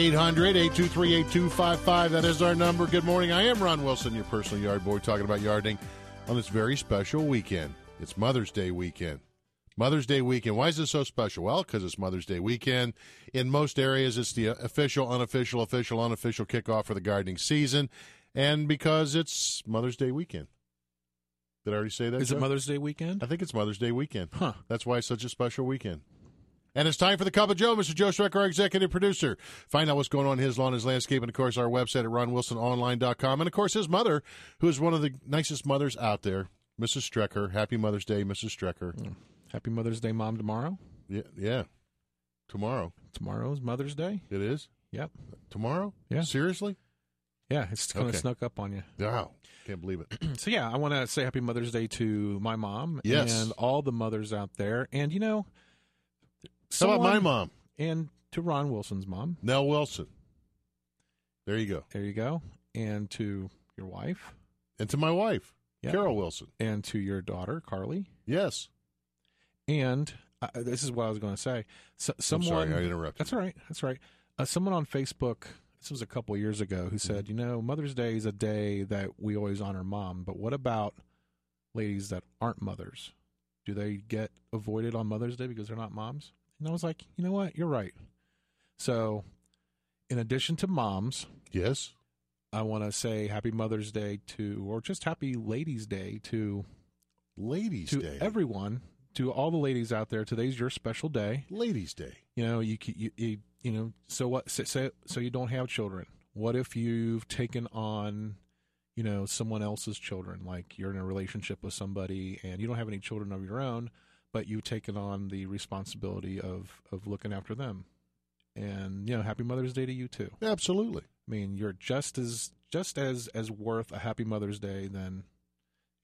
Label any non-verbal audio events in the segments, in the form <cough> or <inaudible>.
Eight hundred eight two three eight two five five. That is our number. Good morning. I am Ron Wilson, your personal yard boy, talking about yarding on this very special weekend. It's Mother's Day weekend. Mother's Day weekend. Why is this so special? Well, because it's Mother's Day weekend. In most areas, it's the official, unofficial, official, unofficial kickoff for the gardening season, and because it's Mother's Day weekend. Did I already say that? Is Joe? it Mother's Day weekend? I think it's Mother's Day weekend. Huh. That's why it's such a special weekend. And it's time for the Cup of Joe, Mr. Joe Strecker, our executive producer. Find out what's going on in his lawn, his landscape, and of course our website at ronwilsononline.com. And of course his mother, who is one of the nicest mothers out there, Mrs. Strecker. Happy Mother's Day, Mrs. Strecker. Mm. Happy Mother's Day, Mom, tomorrow. Yeah, yeah. Tomorrow. Tomorrow's Mother's Day. It is? Yep. Tomorrow? Yeah. Seriously? Yeah, it's kind of snuck up on you. Wow. Can't believe it. <clears throat> So yeah, I want to say Happy Mother's Day to my mom Yes. and all the mothers out there, and you know, How about my mom? and to Ron Wilson's mom. Nell Wilson. There you go. There you go, and to your wife, And to my wife. Carol Wilson. and to your daughter Carly, Yes. and uh, this is what I was going to say. So, I'm someone sorry, I interrupted. That's all right. That's all right. Uh, someone on Facebook, this was a couple years ago, who said, Mm-hmm. you know, Mother's Day is a day that we always honor mom, but what about ladies that aren't mothers? Do they get avoided on Mother's Day because they're not moms? And I was like, you know what? You're right. So, in addition to moms, Yes. I want to say Happy Mother's Day to, or just Happy Ladies' Day to Ladies' to Day. everyone, to all the ladies out there. Today's your special day. Ladies' Day. you know you you you, you know so what so, so so you don't have children what if you've taken on you know someone else's children like you're in a relationship with somebody and you don't have any children of your own but you've taken on the responsibility of of looking after them and you know happy mother's day to you too Absolutely. i mean you're just as just as as worth a happy mother's day than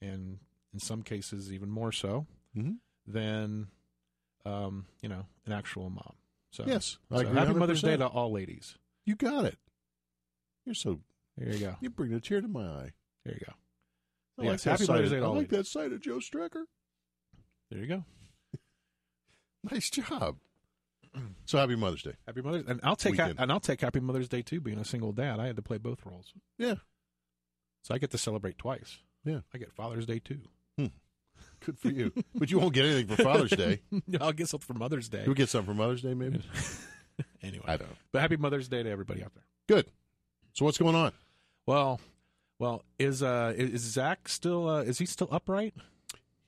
and in some cases even more so Mhm. than um you know an actual mom so Yes. So happy Mother's Day to all ladies. You got it. You're so There you go. you bring a tear to my eye. There you go. I Yes, like happy Mother's Day to I like ladies. that side of Joe Strecker. There you go. Nice job. So happy Mother's Day. Happy Mother's and I'll take ha- and I'll take Happy Mother's Day too. Being a single dad, I had to play both roles, Yeah. so I get to celebrate twice. Yeah. I get Father's Day too. Good for you. but you won't get anything for Father's Day. <laughs> I'll get something for Mother's Day. You'll get something for Mother's Day, maybe. <laughs> anyway, I don't know. but Happy Mother's Day to everybody out there. Good. So what's going on? Well, well, is uh is is Zach still uh, is he still upright?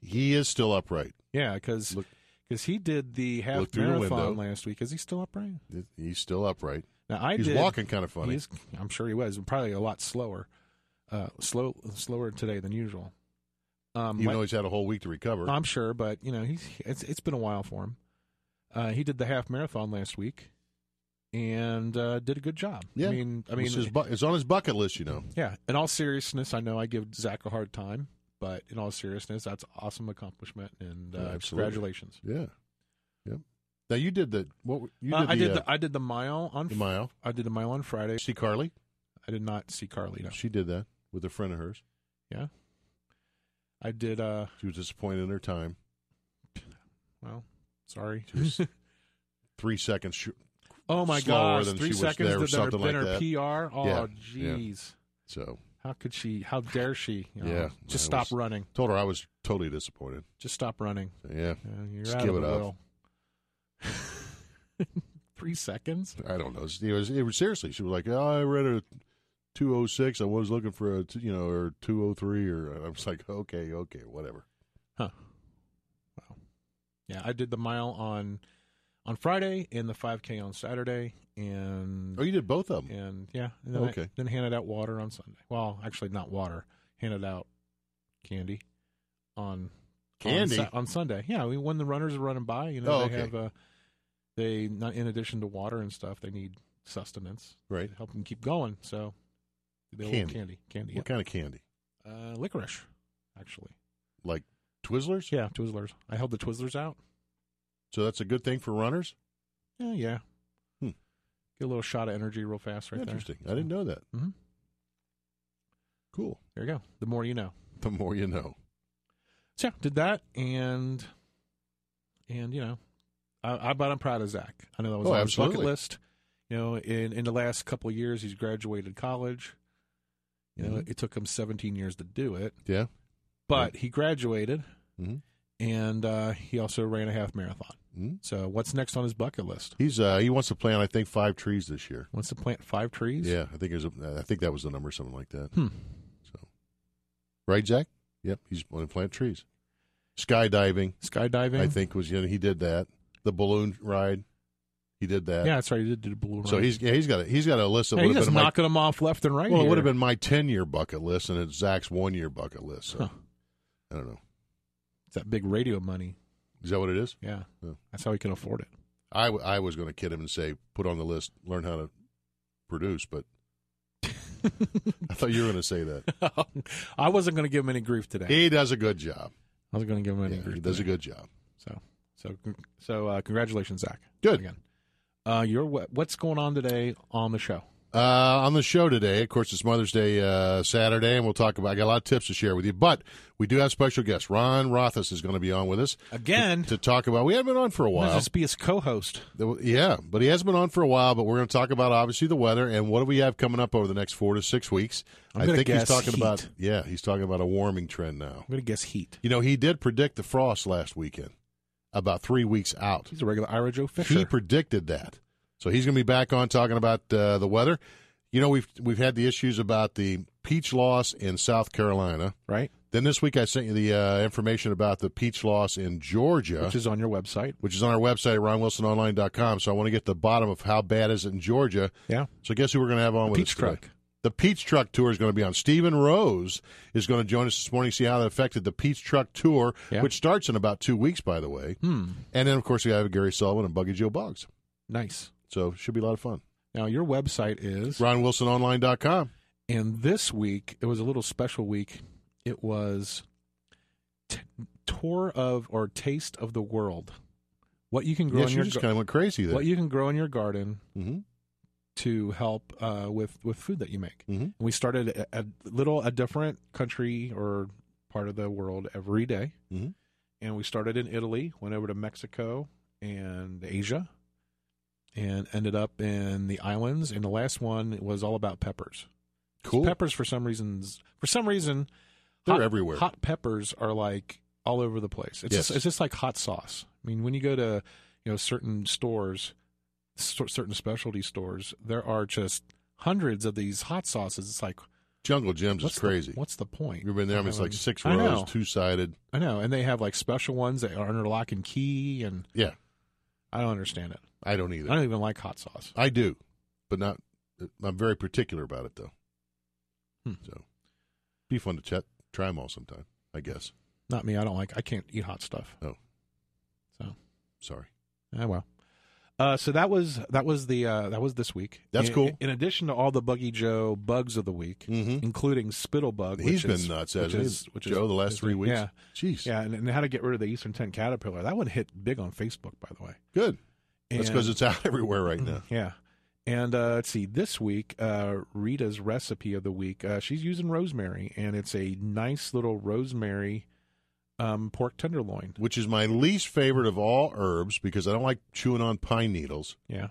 He is still upright. Yeah, because Look- he did the half Look marathon last week. Is he still upright? He's still upright. Now I He's did, walking kind of funny. He's, I'm sure he was probably a lot slower, uh, slow slower today than usual. Um, Even though he's had a whole week to recover. I'm sure, but you know he's it's it's been a while for him. Uh, he did the half marathon last week, and uh, did a good job. Yeah. I mean, I mean, it's, his bu- it's on his bucket list, you know. yeah. In all seriousness, I know I give Zach a hard time, but in all seriousness, that's awesome accomplishment, and uh, Yeah, congratulations. Yeah. Yep. Now you did the what? You Uh, did the, I did uh, the I did the mile on the mile. I did the mile on Friday. See Carly? I did not see Carly. No. She did that with a friend of hers. Yeah. I did. uh She was disappointed in her time. Well, sorry. <laughs> Three seconds. Sh- oh my than Three seconds there or did there something been like her that. PR. Oh, Yeah, yeah. jeez. so How could she? How dare she? you know, Yeah, just I stop was- running. Told her I was totally disappointed. Just stop running. So, yeah, Uh, you're Just out give of it the up. will. <laughs> Three seconds. I don't know. It was, it was seriously. She was like, oh, "I read a 206. I was looking for a t- you know or 203 or I was like, okay, okay, whatever. Huh. Wow. Yeah, I did the mile on on Friday and the 5K on Saturday, and Oh, you did both of them. and yeah, and then Okay. I, then handed out water on Sunday. Well, actually, not water. Handed out candy on Candy? on, on Sunday. Yeah, we, when the runners are running by, you know, Oh, they okay. have uh, they not in addition to water and stuff, they need sustenance Right. to help them keep going. So they Candy. candy, candy, candy. What kind of candy? Uh, licorice, actually. Like Twizzlers? Yeah, Twizzlers. I held the Twizzlers out. So that's a good thing for runners. Yeah, yeah. Get a little shot of energy real fast right there. Interesting. I didn't know that. Mhm. Cool. there. You go. The more you know. The more you know. So yeah, did that and and you know, I, I but I'm proud of Zach. I know that was Oh, on his bucket list. You know, in in the last couple of years, he's graduated college. You know, Mhm. it took him 17 years to do it, Yeah. but he graduated, Mhm. and uh, he also ran a half marathon. Mhm. So, what's next on his bucket list? He's uh he wants to plant I think five trees this year. Wants to plant five trees. Yeah, I think it was a, I think that was the number, something like that. Hmm. So, right, Zach? Yep, he's going to plant trees. Skydiving, Skydiving. I think was you know he did that. The balloon ride, he did that. Yeah, that's right. He did do the balloon. So ride. he's yeah, he's got a, he's got a list of. Yeah, he's just been my, knocking them off left and right. well, it would have been my ten year bucket list, and it's Zach's one year bucket list. So Huh. I don't know. It's that big radio money. Is that what it is? Yeah, Yeah. that's how he can afford it. I, w- I was going to kid him and say put on the list, learn how to produce, but <laughs> I thought you were going to say that. <laughs> I wasn't going to give him any grief today. He does a good job. I was going to give him any Yeah, grief. he does a good job. So, so, so, uh, congratulations, Zach. Good. Again. Uh, your what's going on today on the show? Uh, on the show today, of course, it's Mother's Day uh, Saturday, and we'll talk about. I got a lot of tips to share with you, but we do have special guest. Ron Rothus is going to be on with us Again, to talk about. We haven't been on for a while. just be his co-host. Yeah, but he hasn't been on for a while. But we're going to talk about obviously the weather and what do we have coming up over the next four to six weeks. I think he's talking heat. about. Yeah, he's talking about a warming trend now. I'm going to guess heat. You know, he did predict the frost last weekend, about three weeks out. He's a regular Ira Joe Fisher. He predicted that, so he's going to be back on talking about uh, the weather. You know, we've we've had the issues about the peach loss in South Carolina. right? Then this week I sent you the uh, information about the peach loss in Georgia, Which is on your website. which is on our website at ronwilsononline.com. So I want to get to the bottom of how bad is it in Georgia. Yeah. So guess who we're going to have on with Peach us today? truck. The Peach Truck Tour is going to be on. Stephen Rose is going to join us this morning, to see how that affected the Peach Truck Tour, Yeah. which starts in about two weeks, by the way. Hmm. And then, of course, we have Gary Sullivan and Buggy Joe Boggs. Nice. So should be a lot of fun. Now your website is, RonWilsonOnline.com. and this week it was a little special week. It was t- tour of or taste of the world. What you can grow Yes, in you your just gar- kind of went crazy there. what you can grow in your garden mm-hmm. to help uh, with with food that you make. Mm-hmm. And we started a, a little a different country or part of the world every day. Mhm. and we started in Italy, went over to Mexico and Asia, and ended up in the islands. And the last one was all about peppers. Cool. Peppers, for some reasons, for some reason, They're hot, everywhere. Hot peppers are like all over the place. It's Yes. just, it's just like hot sauce. I mean, when you go to you know certain stores, cer- certain specialty stores, there are just hundreds of these hot sauces. It's like Jungle Gyms what's is the- crazy. what's the point? You've been there. I mean, it's like six rows, two sided. I know, and they have like special ones that are under lock and key, and Yeah, I don't understand it. I don't either. I don't even like hot sauce. I do, but not. I'm very particular about it, though. Hmm. So, be fun to chat. Try them all sometime. I guess. Not me. I don't like. I can't eat hot stuff. Oh. So, Sorry. ah, well. Uh, so that was that was the uh, that was this week. That's In- cool. In addition to all the Buggy Joe bugs of the week, Mm-hmm. including Spittlebug, He's which been is, nuts, which is, which Joe, is, the last three weeks? Yeah, Jeez. yeah, and, and how to get rid of the Eastern Tent caterpillar. That one hit big on Facebook, by the way. Good. That's because it's out <laughs> everywhere right now. <clears throat> Yeah. And uh, let's see, this week, uh, Rita's recipe of the week, uh, she's using rosemary, and it's a nice little rosemary um, pork tenderloin. Which is my least favorite of all herbs because I don't like chewing on pine needles. Yeah.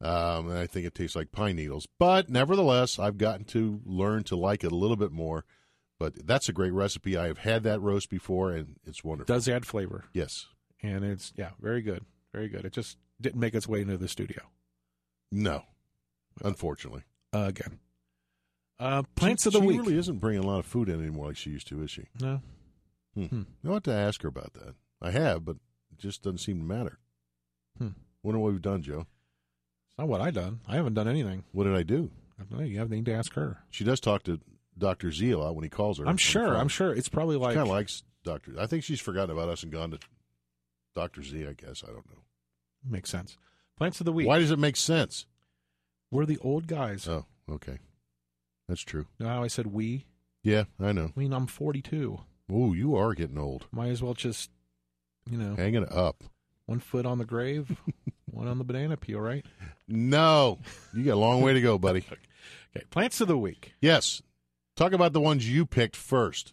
Um, and I think it tastes like pine needles. But nevertheless, I've gotten to learn to like it a little bit more. But that's a great recipe. I have had that roast before, and it's wonderful. Does add flavor, yes. and it's yeah, very good, very good. It just didn't make its way into the studio No. Unfortunately. uh, again. Uh, plants she, of the she week. She really isn't bringing a lot of food in anymore like she used to, is she? No, Hmm. Hmm. I want to ask her about that. I have, but it just doesn't seem to matter. Hmm. Wonder what we've done, Joe. it's not what I done. I haven't done anything. What did I do? I don't know. You have anything to ask her. She does talk to Dr. Z a lot when he calls her. I'm sure. I'm sure it's probably like kind of likes Dr. I think she's forgotten about us and gone to Dr. Z, I guess. I don't know. makes sense. Plants of the week. Why does it make sense? We're the old guys. Oh, okay. That's true. You know how I said we? Yeah, I know. I mean, I'm 42. Oh, you are getting old. Might as well just, you know, Hanging it up. one foot on the grave, <laughs> one on the banana peel, right? No. You got a long way to go, buddy. <laughs> Okay, plants of the week. Yes. Talk about the ones you picked first.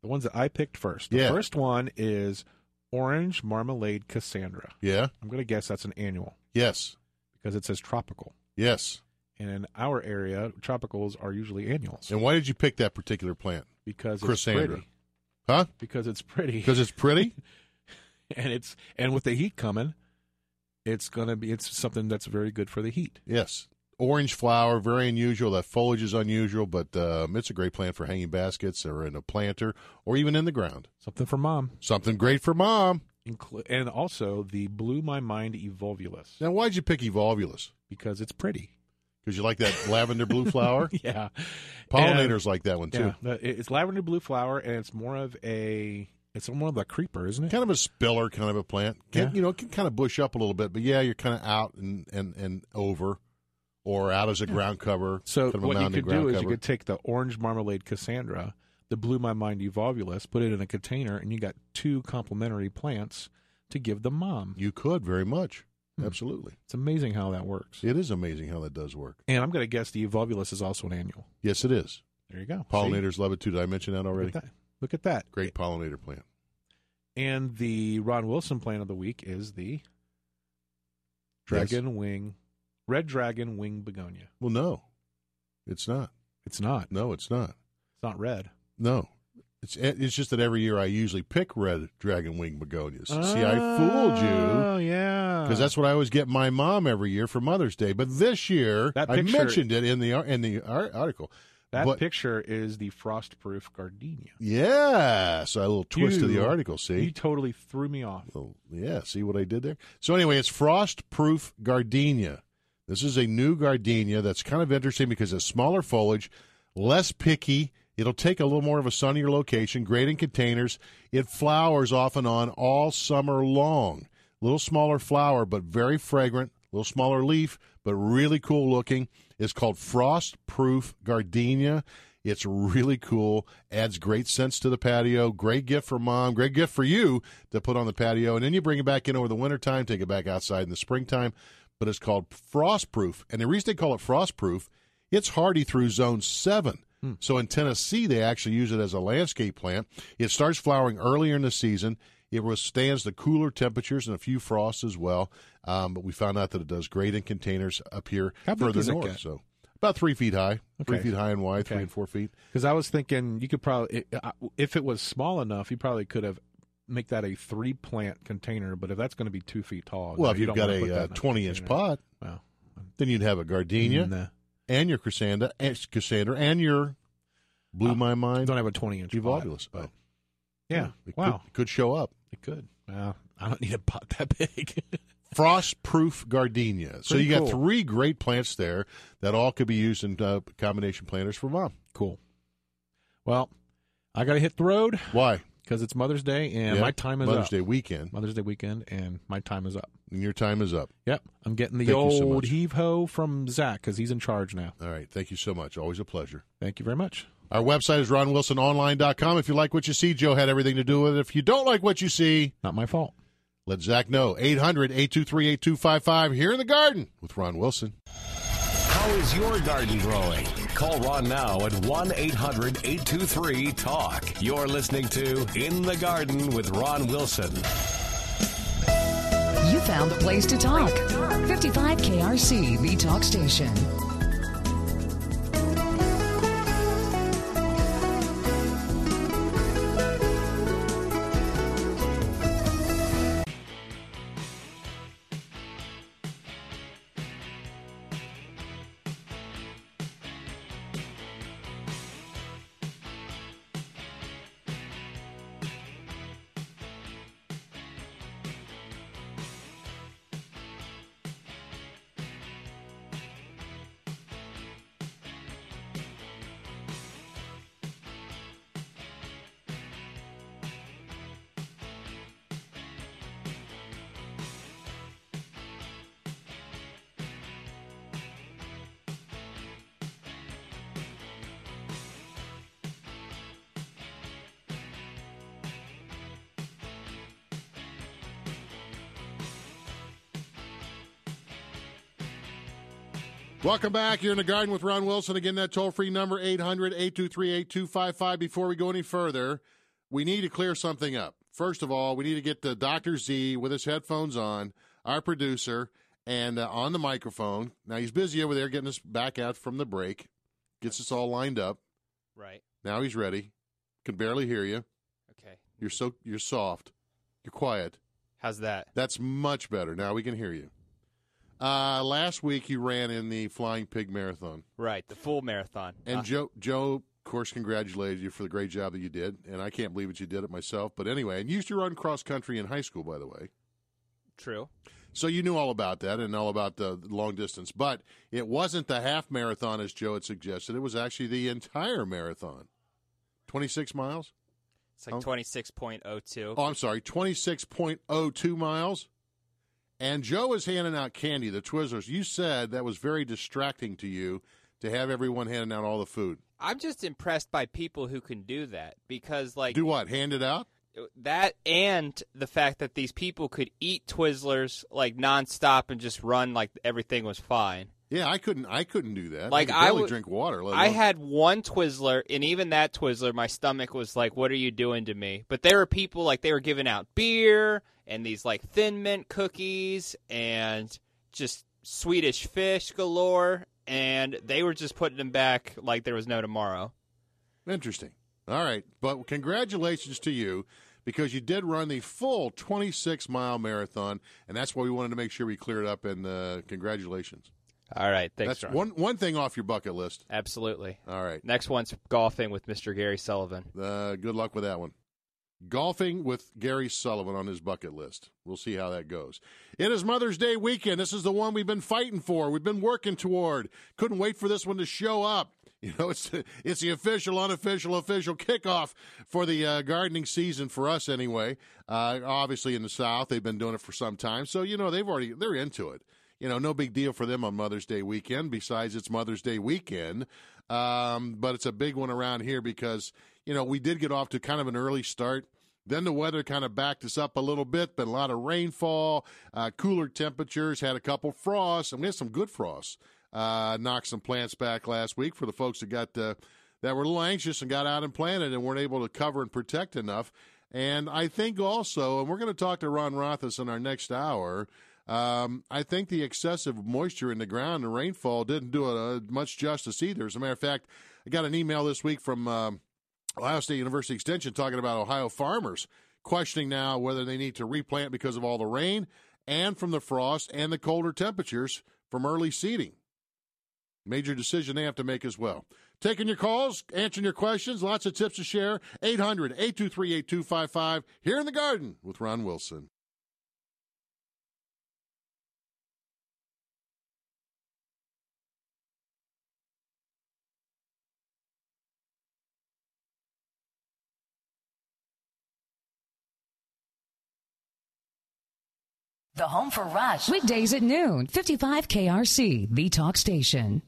The ones that I picked first. The Yeah. first one is orange marmalade Crossandra. Yeah? I'm going to guess that's an annual Yes. because it says tropical. Yes. And in our area, tropicals are usually annuals And why did you pick that particular plant? because it's Crossandra. pretty. Huh? Because it's pretty. Because it's pretty? <laughs> and it's and with the heat coming, it's going to be it's something that's very good for the heat. yes. Orange flower, very unusual. That foliage is unusual, but um, it's a great plant for hanging baskets or in a planter or even in the ground. Something for mom. Something great for mom. Inclu- and also the blue my mind evolvulus Now, why'd you pick evolvulus? because it's pretty. Because you like that lavender blue flower? <laughs> yeah. Pollinators like that one, too. yeah, it's lavender blue flower, and it's more of a it's more of a creeper, isn't it? Kind of a spiller kind of a plant. Can, Yeah. You know, it can kind of bush up a little bit, but yeah, you're kind of out and, and, and over or out as a ground cover. So kind of what you could do is you could take the orange marmalade Crossandra, the blue my mind evolvulus, put it in a container, and you got two complementary plants to give the mom. You could very much. Hmm. Absolutely. It's amazing how that works. It is amazing how that does work. And I'm going to guess the evolvulus is also an annual. Yes, it is. There you go. Pollinators love it too. Did I mention that already? Look at that. Look at that. Great pollinator plant. And the Ron Wilson plant of the week is the dragon wing, red dragon wing begonia. Well, no, it's not. It's not. No, it's not. It's not red. No. It's it's just that every year I usually pick red dragon wing begonias. See, I oh, fooled you Oh yeah. because that's what I always get my mom every year for Mother's Day. But this year, That I mentioned it in the in the article. that but- picture is the frost-proof gardenia. Yeah, so a little twist to the article. See, You totally threw me off. Well, yeah, see what I did there? So anyway, it's frost-proof gardenia. This is a new gardenia that's kind of interesting because it's smaller foliage, less picky. It'll take a little more of a sunnier location, great in containers. It flowers off and on all summer long. Little smaller flower, but very fragrant. Little smaller leaf, but really cool looking. It's called frost-proof gardenia. It's really cool. Adds great scents to the patio. Great gift for mom. Great gift for you to put on the patio. And then you bring it back in over the wintertime, take it back outside in the springtime. But it's called frost proof. And the reason they call it frost proof, it's hardy through zone seven. So in Tennessee, they actually use it as a landscape plant. It starts flowering earlier in the season. It withstands the cooler temperatures and a few frosts as well. Um, but we found out that it does great in containers up here How further north. So about three feet high, three feet high and wide, three and four feet. Because I was thinking you could probably, uh, if it was small enough, you probably could have make that a three plant container. But if that's going to be two feet tall, Well, if you you've don't got a uh, a 20 inch pot, Wow. then you'd have a gardenia Nah. And your Crossandra, and Crossandra and your blue Uh, my mind don't have a twenty inch evolvulus. but Oh. yeah, it wow, could, could show up. it could. Well, I don't need a pot that big. <laughs> Frost-proof gardenia. So Pretty you got three great plants there that all could be used in uh, combination planters for mom. cool. Well, I got to hit the road Why? because it's Mother's Day and Yeah, my time is Mother's up. Day weekend, Mother's Day weekend and my time is up. And your time is up. Yep, I'm getting the Thank you so old heave ho from Zach because he's in charge now. All right. Thank you so much. Always a pleasure. Thank you very much. Our website is ronwilsononline.com. If you like what you see, Joe had everything to do with it. If you don't like what you see, Not my fault. let Zach know. 800 823 8255 here in the garden with Ron Wilson. How is your garden growing? Call Ron now at 1 800 823 TALK. You're listening to In the Garden with Ron Wilson. Found the place to talk. 55 KRC, the talk station. Welcome back. You're in the garden with Ron Wilson. Again, that toll free number 800 823 8255. Before we go any further, we need to clear something up. First of all, we need to get the Dr. Z with his headphones on, our producer, and uh, on the microphone. Now, he's busy over there getting us back out from the break, gets us all lined up. Right. Now he's ready. Can barely hear you. Okay. You're so you're soft. You're quiet. How's that? That's much better. Now we can hear you. Uh, last week you ran in the Flying Pig Marathon, Right. The full marathon. and Uh, Joe, Joe, of course, congratulated you for the great job that you did. And I can't believe that you did it myself. But anyway, and you used to run cross country in high school, by the way, true. so you knew all about that and all about the long distance. But it wasn't the half marathon as Joe had suggested. It was actually the entire marathon, twenty six miles. It's like Oh. 26.02. Oh, I'm sorry, 26.02 miles. And Joe is handing out candy, the Twizzlers. You said that was very distracting to you to have everyone handing out all the food. I'm just impressed by people who can do that because, like, Do what? Hand it out? that and the fact that these people could eat Twizzlers like nonstop and just run like everything was fine. Yeah, I couldn't. I couldn't do that. Like, I, could I would- drink water. I had one Twizzler, and even that Twizzler, my stomach was like, "What are you doing to me?" But there were people like they were giving out beer and these like thin mint cookies and just Swedish fish galore, and they were just putting them back like there was no tomorrow. Interesting. All right, but congratulations to you because you did run the full 26 mile marathon, and that's why we wanted to make sure we cleared up. And uh, congratulations. All right, thanks. that's Ron. one one thing off your bucket list. Absolutely. All right. Next one's golfing with Mr. Gary Sullivan. Uh, good luck with that one. Golfing with Gary Sullivan on his bucket list. We'll see how that goes. It is Mother's Day weekend. This is the one we've been fighting for. We've been working toward. Couldn't wait for this one to show up. <laughs> You know, it's it's the official, unofficial, official kickoff for the uh, gardening season for us anyway. Uh, obviously, in the South, they've been doing it for some time, so you know they've already they're into it. You know, no big deal for them on Mother's Day weekend. Besides, it's Mother's Day weekend, um, but it's a big one around here because you know we did get off to kind of an early start. Then the weather kind of backed us up a little bit. Been a lot of rainfall, uh, cooler temperatures, had a couple frosts, and we had some good frosts. Uh, knocked some plants back last week for the folks that got uh, that were a little anxious and got out and planted and weren't able to cover and protect enough. And I think also, and we're going to talk to Ron Rothus in our next hour. Um, I think the excessive moisture in the ground and rainfall didn't do it much justice either. As a matter of fact, I got an email this week from um, Ohio State University Extension talking about Ohio farmers questioning now whether they need to replant because of all the rain and from the frost and the colder temperatures from early seeding. Major decision they have to make as well. Taking your calls, answering your questions, lots of tips to share. 800 823 8255 here in the garden with Ron Wilson. The home for Rush. Weekdays at noon. 55 KRC, the talk station.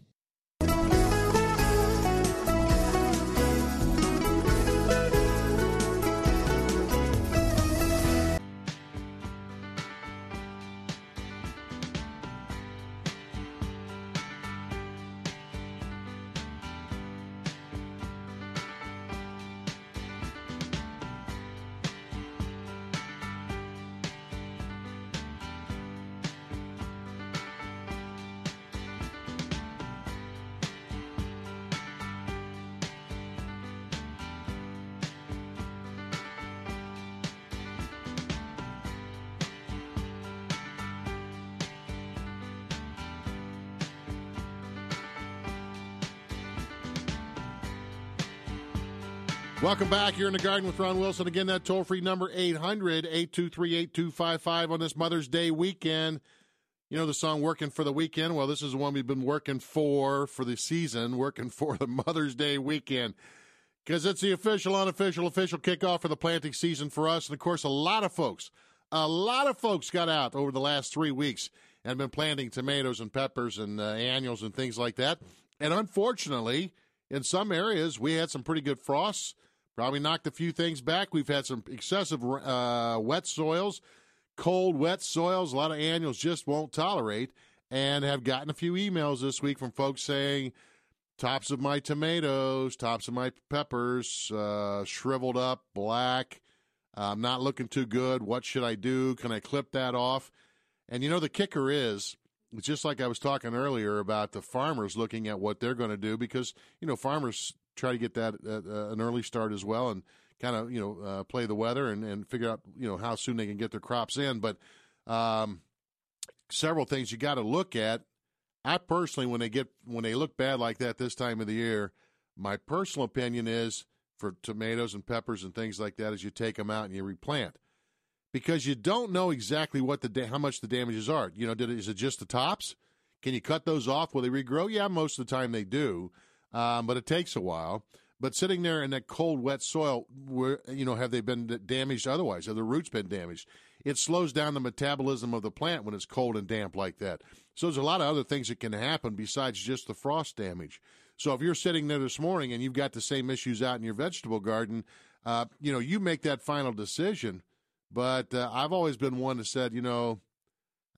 Welcome back. You're in the garden with Ron Wilson. Again, that toll free number 800 823 8255 on this Mother's Day weekend. You know the song Working for the Weekend? Well, this is the one we've been working for for the season, working for the Mother's Day weekend. Because it's the official, unofficial, official kickoff for the planting season for us. And of course, a lot of folks, a lot of folks got out over the last three weeks and been planting tomatoes and peppers and uh, annuals and things like that. And unfortunately, in some areas, we had some pretty good frosts Probably knocked a few things back. We've had some excessive uh, wet soils, cold, wet soils. A lot of annuals just won't tolerate, and have gotten a few emails this week from folks saying, "Tops of my tomatoes, tops of my peppers, uh, shriveled up, black. I'm not looking too good. What should I do? Can I clip that off?" And you know the kicker is, it's just like I was talking earlier about the farmers looking at what they're going to do because you know farmers try to get that uh, an early start as well, and kind of you know uh, play the weather and, and figure out you know how soon they can get their crops in. But um, several things you got to look at. I personally, when they get when they look bad like that this time of the year, my personal opinion is for tomatoes and peppers and things like that is you take them out and you replant because you don't know exactly what the da- how much the damages are. You know, did it, is it just the tops? Can you cut those off? Will they regrow? Yeah, most of the time they do um, but it takes a while. But sitting there in that cold, wet soil, where you know, have they been damaged otherwise? Have the roots been damaged? It slows down the metabolism of the plant when it's cold and damp like that. So there's a lot of other things that can happen besides just the frost damage. So if you're sitting there this morning and you've got the same issues out in your vegetable garden, uh, you know, you make that final decision. But uh, I've always been one that said, you know,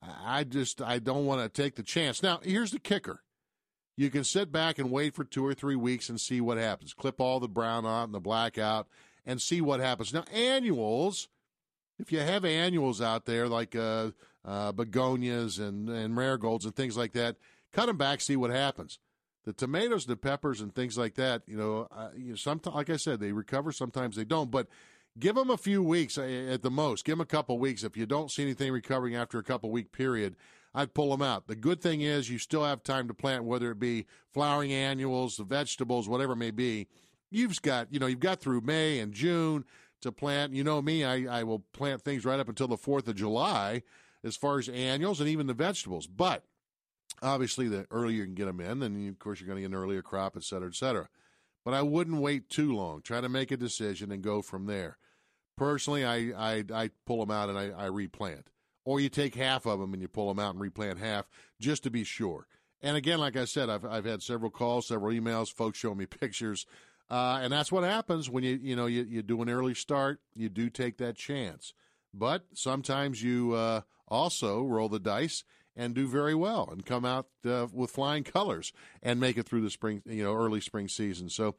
I just I don't want to take the chance. Now here's the kicker you can sit back and wait for two or three weeks and see what happens. Clip all the brown out and the black out and see what happens. Now, annuals, if you have annuals out there like uh, uh, begonias and, and marigolds and things like that, cut them back, see what happens. The tomatoes, the peppers, and things like that, you know, uh, you know sometimes, like I said, they recover. Sometimes they don't. But give them a few weeks uh, at the most. Give them a couple weeks. If you don't see anything recovering after a couple week period, I'd pull them out. The good thing is you still have time to plant, whether it be flowering annuals, the vegetables, whatever it may be. You've got, you know, you've got through May and June to plant. You know me, I, I will plant things right up until the 4th of July as far as annuals and even the vegetables. But obviously, the earlier you can get them in, then you, of course you're going to get an earlier crop, et cetera, et cetera. But I wouldn't wait too long. Try to make a decision and go from there. Personally, I I, I pull them out and I, I replant or you take half of them and you pull them out and replant half just to be sure. And again, like I said, I've I've had several calls, several emails, folks showing me <laughs> pictures, uh, and that's what happens when you you know you, you do an early start. You do take that chance, but sometimes you uh, also roll the dice and do very well and come out uh, with flying colors and make it through the spring, you know, early spring season. So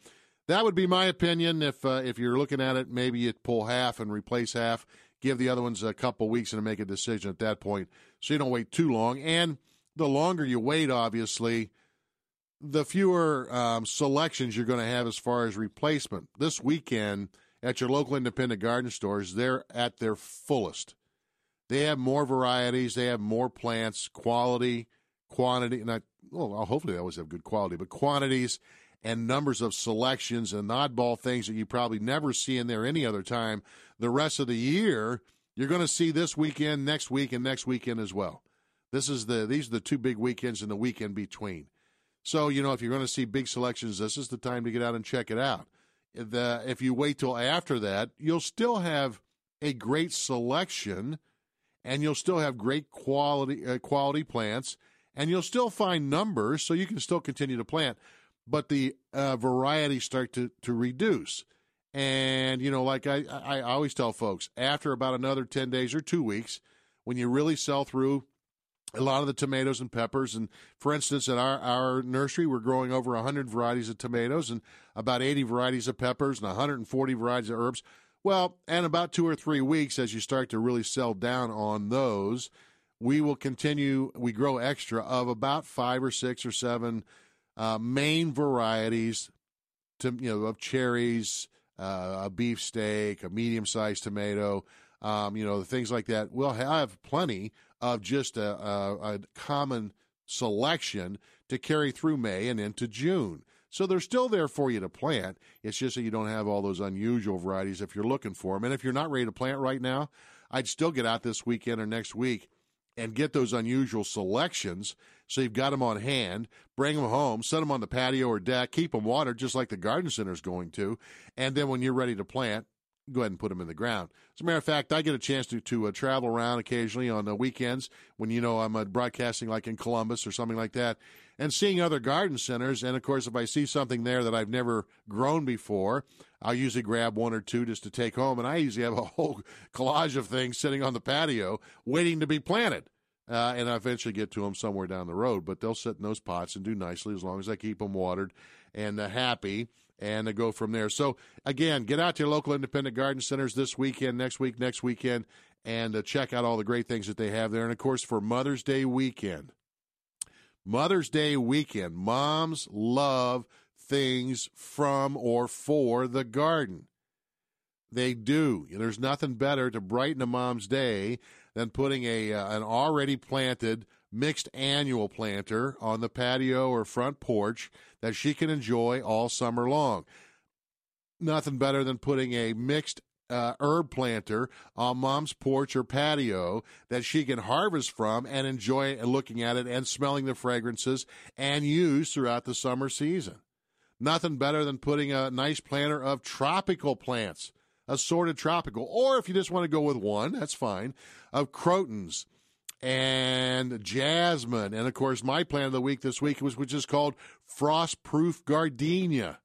that would be my opinion. If uh, if you're looking at it, maybe you pull half and replace half give the other ones a couple weeks and make a decision at that point so you don't wait too long. And the longer you wait, obviously, the fewer um, selections you're going to have as far as replacement. This weekend at your local independent garden stores, they're at their fullest. They have more varieties, they have more plants, quality, quantity, not well, hopefully they always have good quality, but quantities and numbers of selections and oddball things that you probably never see in there any other time the rest of the year, you're going to see this weekend, next week, and next weekend as well. This is the these are the two big weekends and the weekend between. So you know if you're going to see big selections, this is the time to get out and check it out. The, if you wait till after that, you'll still have a great selection, and you'll still have great quality uh, quality plants, and you'll still find numbers, so you can still continue to plant. But the uh, variety start to to reduce. And, you know, like I, I always tell folks, after about another 10 days or two weeks, when you really sell through a lot of the tomatoes and peppers. And for instance, at our, our nursery, we're growing over 100 varieties of tomatoes and about 80 varieties of peppers and 140 varieties of herbs. Well, and about two or three weeks, as you start to really sell down on those, we will continue, we grow extra of about five or six or seven uh, main varieties to, you know, of cherries, uh, a beef steak, a medium sized tomato, um, you know, things like that. We'll have plenty of just a, a, a common selection to carry through May and into June. So they're still there for you to plant. It's just that you don't have all those unusual varieties if you're looking for them. And if you're not ready to plant right now, I'd still get out this weekend or next week and get those unusual selections so you've got them on hand, bring them home, set them on the patio or deck, keep them watered just like the garden center is going to, and then when you're ready to plant, go ahead and put them in the ground. As a matter of fact, I get a chance to, to uh, travel around occasionally on the weekends when, you know, I'm uh, broadcasting like in Columbus or something like that and seeing other garden centers. And of course, if I see something there that I've never grown before, I'll usually grab one or two just to take home. And I usually have a <laughs> whole collage of things sitting on the patio waiting to be planted. Uh, and I eventually get to them somewhere down the road, but they'll sit in those pots and do nicely as long as I keep them watered and uh, happy and uh, go from there. So, again, get out to your local independent garden centers this weekend, next week, next weekend, and uh, check out all the great things that they have there. And, of course, for Mother's Day weekend, Mother's Day weekend, moms love things from or for the garden. They do. There's nothing better to brighten a mom's day than putting a uh, an already planted mixed annual planter on the patio or front porch that she can enjoy all summer long. Nothing better than putting a mixed uh, herb planter on mom's porch or patio that she can harvest from and enjoy looking at it and smelling the fragrances and use throughout the summer season. Nothing better than putting a nice planter of tropical plants, assorted tropical, or if you just want to go with one, that's fine, of crotons and jasmine. And of course, my plant of the week this week was which is called frost proof gardenia.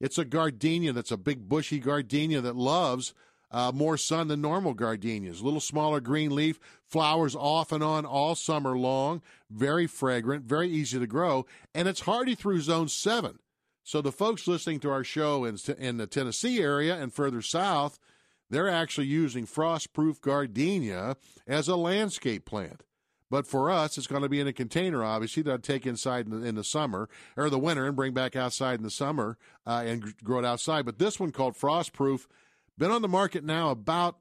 It's a gardenia that's a big bushy gardenia that loves uh, more sun than normal gardenias. A little smaller green leaf, flowers off and on all summer long, very fragrant, very easy to grow, and it's hardy through zone seven. So the folks listening to our show in, in the Tennessee area and further south, they're actually using frost-proof gardenia as a landscape plant. But for us, it's going to be in a container, obviously, that I'd take inside in the, in the, summer or the winter and bring back outside in the summer uh, and grow it outside. But this one called Frostproof, been on the market now about,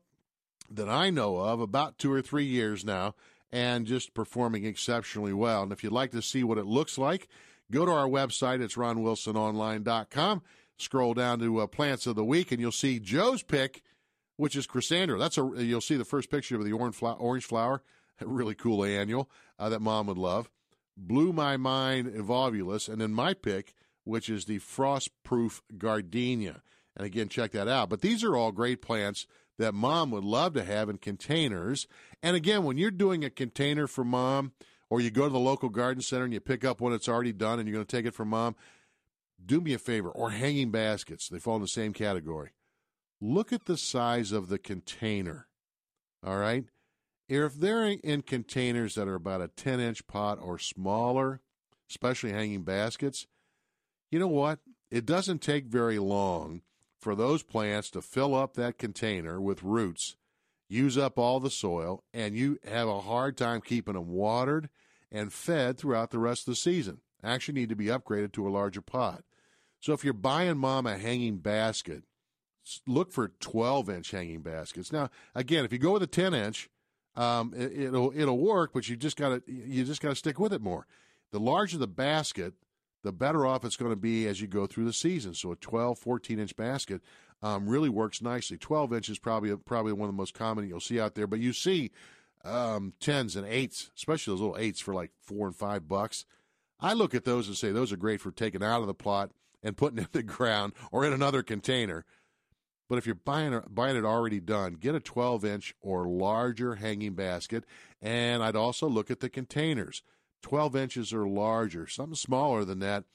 that I know of, about two or three years now and just performing exceptionally well. And if you'd like to see what it looks like, Go to our website. It's ronwilsononline.com. Scroll down to uh, Plants of the Week, and you'll see Joe's pick, which is Crossandra. That's a you'll see the first picture of the orange flower, <laughs> really cool annual uh, that Mom would love. Blue my mind, Evolvulus, and then my pick, which is the frost-proof gardenia. And again, check that out. But these are all great plants that Mom would love to have in containers. And again, when you're doing a container for Mom or you go to the local garden center and you pick up one that's already done and you're going to take it from mom, do me a favor, or hanging baskets, they fall in the same category. Look at the size of the container. All right? If they're in containers that are about a 10 inch pot or smaller, especially hanging baskets, you know what? It doesn't take very long for those plants to fill up that container with roots use up all the soil, and you have a hard time keeping them watered and fed throughout the rest of the season. Actually, need to be upgraded to a larger pot. So if you're buying mom a hanging basket, look for 12 inch hanging baskets. Now, again, if you go with a 10 inch, um, it, will it'll work, but you just got to you just got to stick with it more. The larger the basket, the better off it's going to be as you go through the season. So a 12, 14 inch basket um, really works nicely. 12 inches probably probably one of the most common you'll see out there, but you see um, tens and eights, especially those little eights for like four and five bucks. I look at those and say those are great for taking out of the plot and putting <laughs> in the ground or in another container. But if you're buying buying it already done, get a 12 inch or larger hanging basket. And I'd also look at the containers. 12 inches or larger. Something smaller than that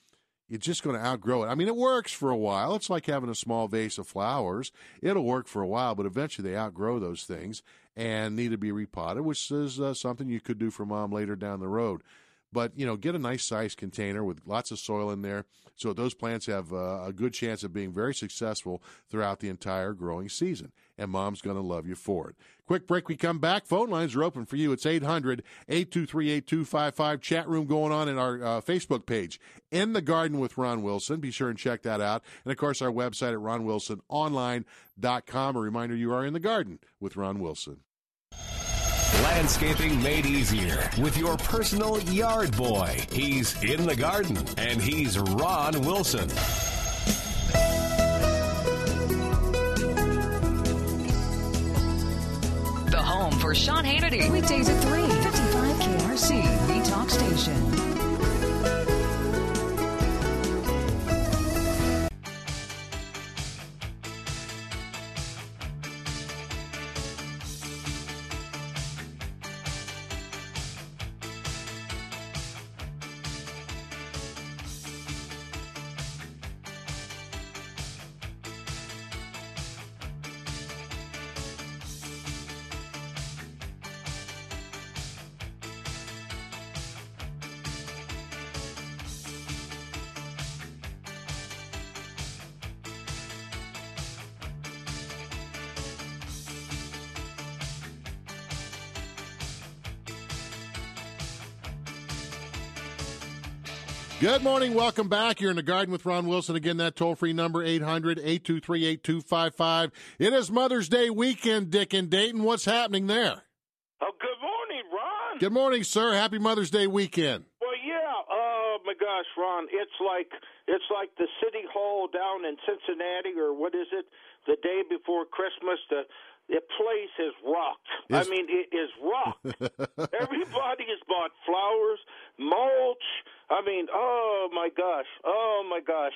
you're just going to outgrow it. I mean, it works for a while. It's like having a small vase of flowers. It'll work for a while, but eventually they outgrow those things and need to be repotted, which is uh, something you could do for mom later down the road. But you know, get a nice size container with lots of soil in there, so those plants have uh, a good chance of being very successful throughout the entire growing season. And mom's going to love you for it. Quick break. We come back. Phone lines are open for you. It's 800 823 8255. Chat room going on in our uh, Facebook page. In the Garden with Ron Wilson. Be sure and check that out. And of course, our website at ronwilsononline.com. A reminder you are in the garden with Ron Wilson. Landscaping made easier with your personal yard boy. He's in the garden and he's Ron Wilson. The home for Sean Hannity. Weekdays at 3. 55 KRC, the talk station. Good morning. Welcome back. You're in the garden with Ron Wilson. Again, that toll free number 800 823 8255. It is Mother's Day weekend, Dick and Dayton. What's happening there? Oh, good morning, Ron. Good morning, sir. Happy Mother's Day weekend. Well, yeah. Oh my gosh, Ron. It's like it's like the city hall down in Cincinnati, or what is it? The day before Christmas. The the place is rocked. Is- I mean, it is rocked. <laughs> Everybody has bought flowers, mulch. I mean, oh my gosh, oh my gosh.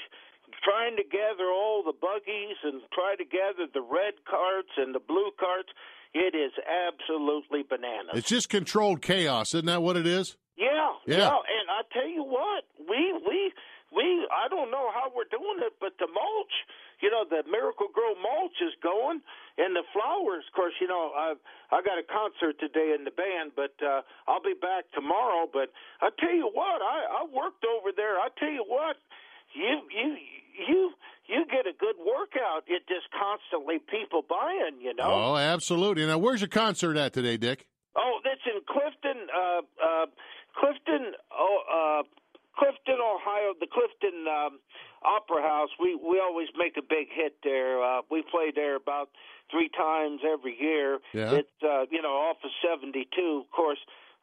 Trying to gather all the buggies and try to gather the red carts and the blue carts. It is absolutely bananas. It's just controlled chaos. Isn't that what it is? Yeah, Yeah. and I tell you what, we we we I don't know how we're doing it, but the mulch, you know, the Miracle-Gro mulch is going, and the flowers. Of course, you know, I I got a concert today in the band, but uh, I'll be back tomorrow. But I tell you what, I I worked over there. I tell you what, you you you you get a good workout. It just constantly people buying, you know. Oh, absolutely. Now, where's your concert at today, Dick? Oh, that's in Clifton, uh, uh, Clifton, oh, uh, Clifton, Ohio. The Clifton um, Opera House. We we always make a big hit there. Uh, we play there about three times every year. Yeah. It's uh, you know off of seventy two, of course,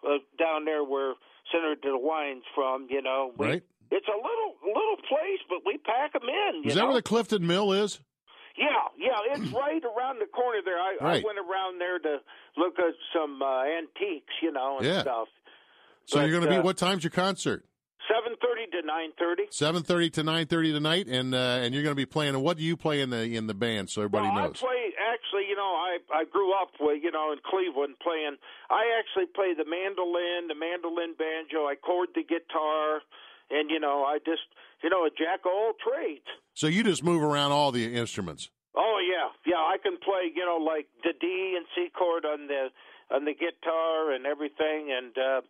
uh, down there where Senator DeWine's from. You know, we, Right. It's a little little place, but we pack them in. You Is that know? where the Clifton Mill is? Yeah, yeah, it's <clears throat> right around the corner there. I, Right. I went around there to look at some uh, antiques, you know, and Yeah. stuff. So But, you're going to be. uh, What time's your concert? Seven thirty to nine thirty. Seven thirty to nine thirty tonight, and uh, and you're going to be playing. And what do you play in the in the band? So everybody well, knows. I play actually. You know, I I grew up with you know in Cleveland playing. I actually play the mandolin, the mandolin banjo. I chord the guitar, and you know I just you know a jack of all trades. So you just move around all the instruments. Oh yeah, yeah. I can play, you know, like the D and C chord on the on the guitar and everything. And uh,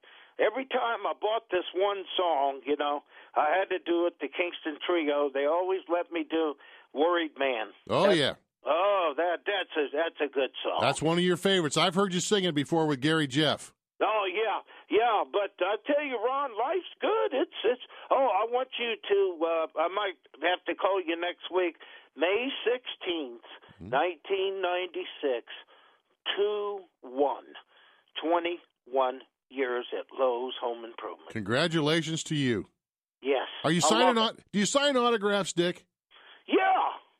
every time I bought this one song, you know, I had to do it. The Kingston Trio. They always let me do "Worried Man." Oh That's- yeah, Oh, that that's a that's a good song. that's one of your favorites. I've heard you sing it before with Gary Jeff. Oh yeah, yeah. But I tell you, Ron, life's good. It's it's. Oh, I want you to. Uh, I might have to call you next week, May sixteenth, nineteen ninety six. Two one. Twenty one years at Lowe's Home Improvement. Congratulations to you. Yes. Are you I signing? au- do you sign autographs, Dick? Yeah.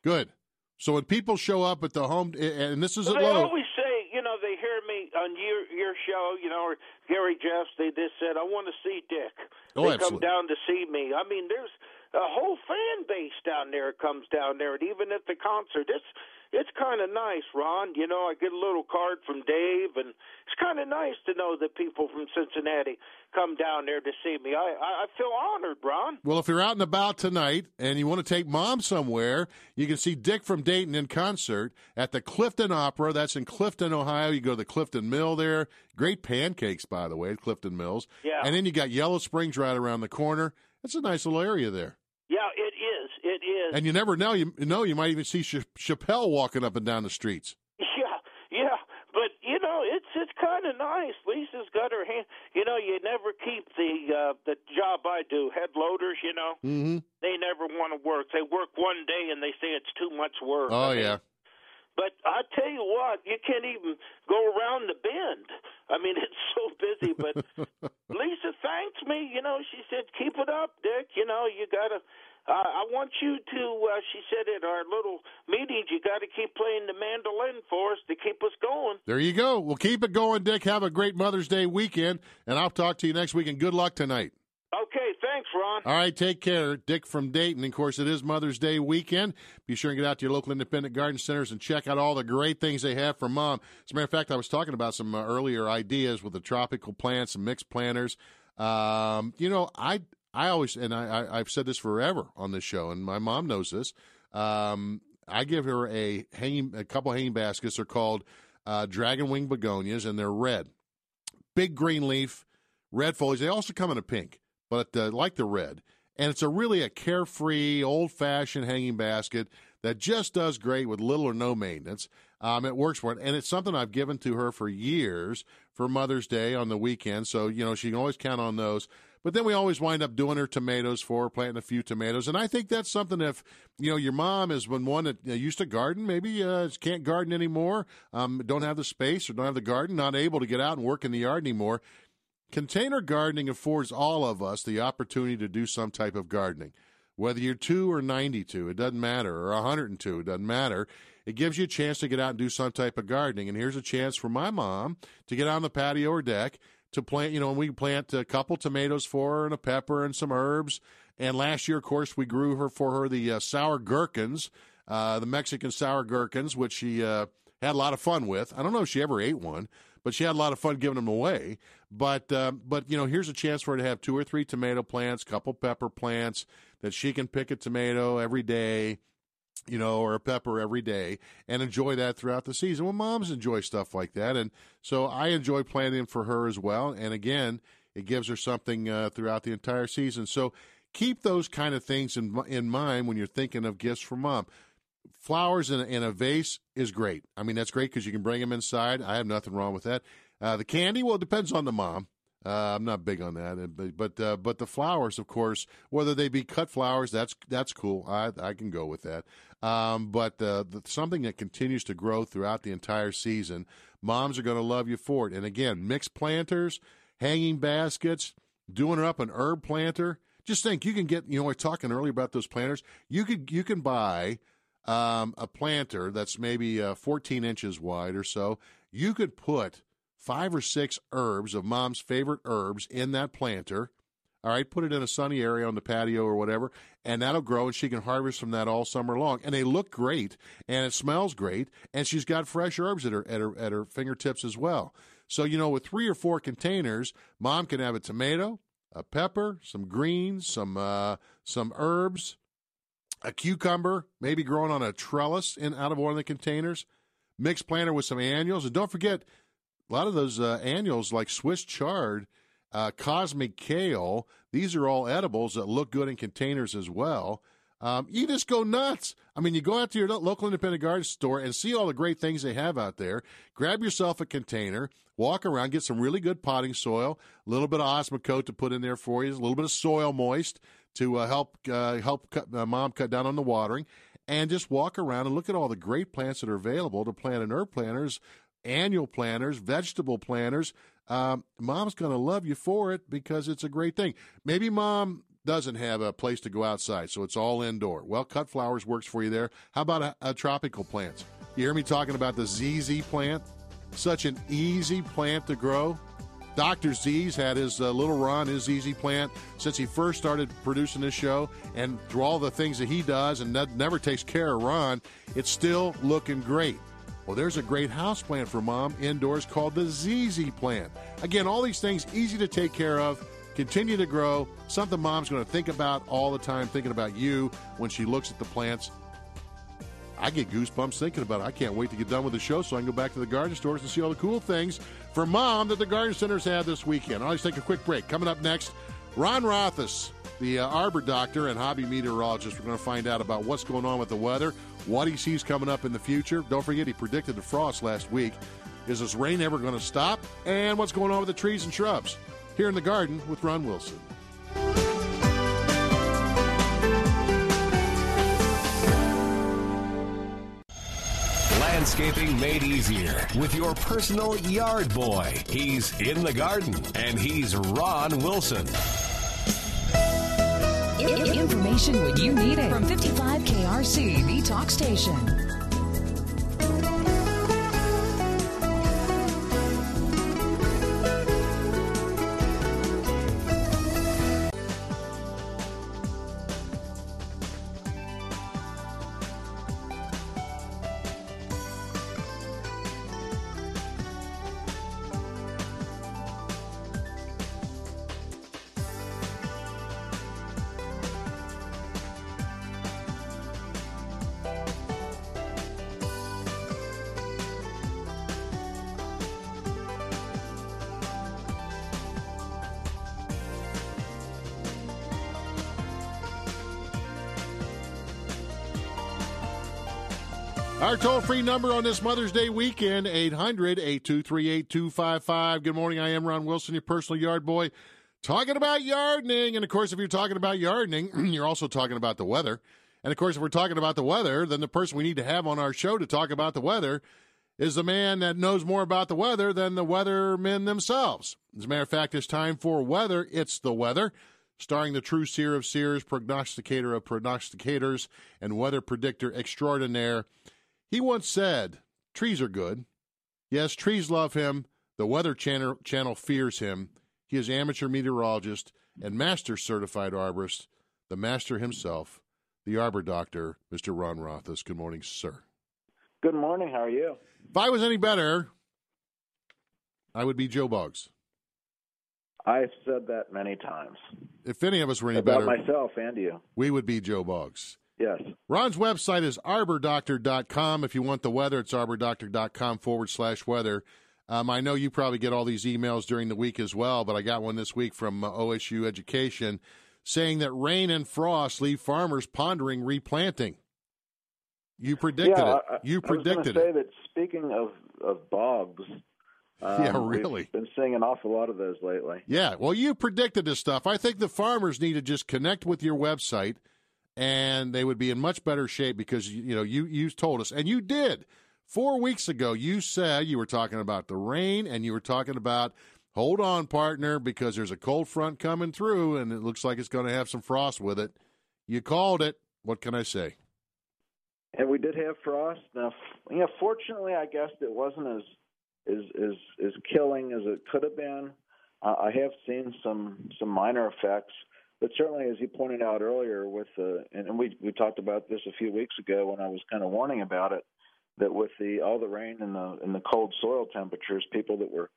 Good. So when people show up at the home, and this is at Well, Lowe's. always say, you know, they hear me on your your show, you know, or Gary Jeffs. They just said, "I want to see Dick." Oh, they absolutely. come down to see me. I mean, there's a whole fan base down there comes down there, and even at the concert, it's it's kind of nice, Ron. You know, I get a little card from Dave, and it's kind of nice to know that people from Cincinnati come down there to see me. I I, I feel honored, Ron. Well, if you're out and about tonight and you want to take mom somewhere, you can see Dick from Dayton in concert at the Clifton Opera. That's in Clifton, Ohio. You go to the Clifton Mill there. Great pancakes, by the way, at Clifton Mills. Yeah. And then you got Yellow Springs right around the corner. It's a nice little area there. It is. And you never know. You know, you might even see Ch- Chappelle walking up and down the streets. Yeah, yeah, but you know, it's it's kind of nice. Lisa's got her hand. You know, you never keep the uh, the job I do. Head loaders, you know, Mm-hmm. they never want to work. They work one day and they say it's too much work. Oh I mean, yeah. But I tell you what, you can't even go around the bend. I mean, <laughs> it's so busy. But <laughs> Lisa thanked me. You know, she said, "Keep it up, Dick. You know, you gotta." Uh, I want you to, uh, she said at our little meetings, you got to keep playing the mandolin for us to keep us going. There you go. Well, keep it going, Dick. Have a great Mother's Day weekend, and I'll talk to you next week. And good luck tonight. Okay, thanks, Ron. All right, take care. Dick from Dayton. Of course, it is Mother's Day weekend. Be sure and get out to your local independent garden centers and check out all the great things they have for mom. As a matter of fact, I was talking about some uh, earlier ideas with the tropical plants and mixed planters. Um, you know, I I always and I, I I've said this forever on this show, and my mom knows this. Um, I give her a hanging a couple hanging baskets. They're called uh, dragon wing begonias, and they're red, big green leaf, red foliage. They also come in a pink, but uh, like the red, and it's a really a carefree, old fashioned hanging basket that just does great with little or no maintenance. Um, it works for it, and it's something I've given to her for years for Mother's Day on the weekend. So you know she can always count on those. But then we always wind up doing her tomatoes for her, planting a few tomatoes, and I think that's something. If you know your mom is when one that used to garden, maybe uh, can't garden anymore, um, don't have the space or don't have the garden, not able to get out and work in the yard anymore. Container gardening affords all of us the opportunity to do some type of gardening. Whether you're two or 92, it doesn't matter, or 102, it doesn't matter. It gives you a chance to get out and do some type of gardening. And here's a chance for my mom to get on the patio or deck to plant, you know, and we plant a couple tomatoes for her and a pepper and some herbs. And last year, of course, we grew her for her the uh, sour gherkins, uh, the Mexican sour gherkins, which she uh, had a lot of fun with. I don't know if she ever ate one, but she had a lot of fun giving them away. But uh, but you know, here's a chance for her to have two or three tomato plants, couple pepper plants that she can pick a tomato every day you know, or a pepper every day and enjoy that throughout the season. Well, moms enjoy stuff like that. And so I enjoy planting for her as well. And again, it gives her something uh, throughout the entire season. So keep those kind of things in, in mind when you're thinking of gifts for mom. Flowers in a, in a vase is great. I mean, that's great because you can bring them inside. I have nothing wrong with that. Uh, the candy, well, it depends on the mom. Uh, I'm not big on that, but but, uh, but the flowers, of course, whether they be cut flowers, that's that's cool. I I can go with that. Um, but the, something that continues to grow throughout the entire season, moms are going to love you for it. And again, mixed planters, hanging baskets, doing up an herb planter. Just think, you can get. You know, we are talking earlier about those planters. You could you can buy um, a planter that's maybe uh, 14 inches wide or so. You could put five or six herbs of mom's favorite herbs in that planter. All right, put it in a sunny area on the patio or whatever, and that'll grow, and she can harvest from that all summer long. And they look great, and it smells great, and she's got fresh herbs at her at her at her fingertips as well. So you know, with three or four containers, mom can have a tomato, a pepper, some greens, some uh, some herbs, a cucumber, maybe growing on a trellis in out of one of the containers, mixed planter with some annuals, and don't forget a lot of those uh, annuals like Swiss chard, uh, cosmic kale, these are all edibles that look good in containers as well. Um, you just go nuts. I mean, you go out to your local independent garden store and see all the great things they have out there. Grab yourself a container, walk around, get some really good potting soil, a little bit of Osmocote to put in there for you, a little bit of soil moist to uh, help uh, help cut, uh, mom cut down on the watering, and just walk around and look at all the great plants that are available to plant in herb planters annual planters, vegetable planters. Um, mom's going to love you for it because it's a great thing. Maybe mom doesn't have a place to go outside, so it's all indoor. Well, cut flowers works for you there. How about a, a tropical plants? You hear me talking about the ZZ plant? Such an easy plant to grow. Dr. Z's had his uh, little run, his ZZ plant, since he first started producing this show. And through all the things that he does and ne- never takes care of Ron, it's still looking great. Well, there's a great house plant for mom indoors called the ZZ plant. Again, all these things easy to take care of, continue to grow, something mom's going to think about all the time, thinking about you when she looks at the plants. I get goosebumps thinking about it. I can't wait to get done with the show so I can go back to the garden stores and see all the cool things for mom that the garden centers had this weekend. I'll just take a quick break. Coming up next, Ron Rothhaas, the uh, arbor doctor and hobby meteorologist. We're going to find out about what's going on with the weather, what he sees coming up in the future. Don't forget, he predicted the frost last week. Is this rain ever going to stop? And what's going on with the trees and shrubs? Here in the garden with Ron Wilson. Landscaping made easier with your personal yard boy. He's in the garden and he's Ron Wilson. Information when you need it from 55 KRC, the talk station. Toll free number on this Mother's Day weekend, 800 823 8255. Good morning. I am Ron Wilson, your personal yard boy, talking about yardening. And of course, if you're talking about yardening, <clears throat> you're also talking about the weather. And of course, if we're talking about the weather, then the person we need to have on our show to talk about the weather is the man that knows more about the weather than the weathermen themselves. As a matter of fact, it's time for Weather, It's the Weather, starring the true seer of seers, prognosticator of prognosticators, and weather predictor extraordinaire. He once said, Trees are good. Yes, trees love him. The Weather Channel, channel fears him. He is amateur meteorologist and master certified arborist, the master himself, the arbor doctor, Mr. Ron Rothhaas. Good morning, sir. Good morning. How are you? If I was any better, I would be Joe Boggs. I've said that many times If any of us were any about better, myself and you. we would be Joe Boggs. Yes. Ron's website is arbordoctor.com. If you want the weather, it's arbordoctor.com forward slash weather. Um, I know you probably get all these emails during the week as well, but I got one this week from uh, OSU Education saying that rain and frost leave farmers pondering replanting. You predicted yeah, it. I- You I was predicted say it. that speaking of of bogs, <laughs> um, Yeah, really. been seeing an awful lot of those lately. Yeah, well, you predicted this stuff. I think the farmers need to just connect with your website, and they would be in much better shape because you know you you told us, and you did four weeks ago. You said you were talking about the rain, and you were talking about hold on, partner, because there's a cold front coming through, and it looks like it's going to have some frost with it. You called it. What can I say? And we did have frost. Now, you know, fortunately, I guess it wasn't as as as, as killing as it could have been. Uh, I have seen some some minor effects, but certainly, as you pointed out earlier, with the and, we we talked about this a few weeks ago when I was kind of warning about it, that with the all the rain and the and the cold soil temperatures, people that were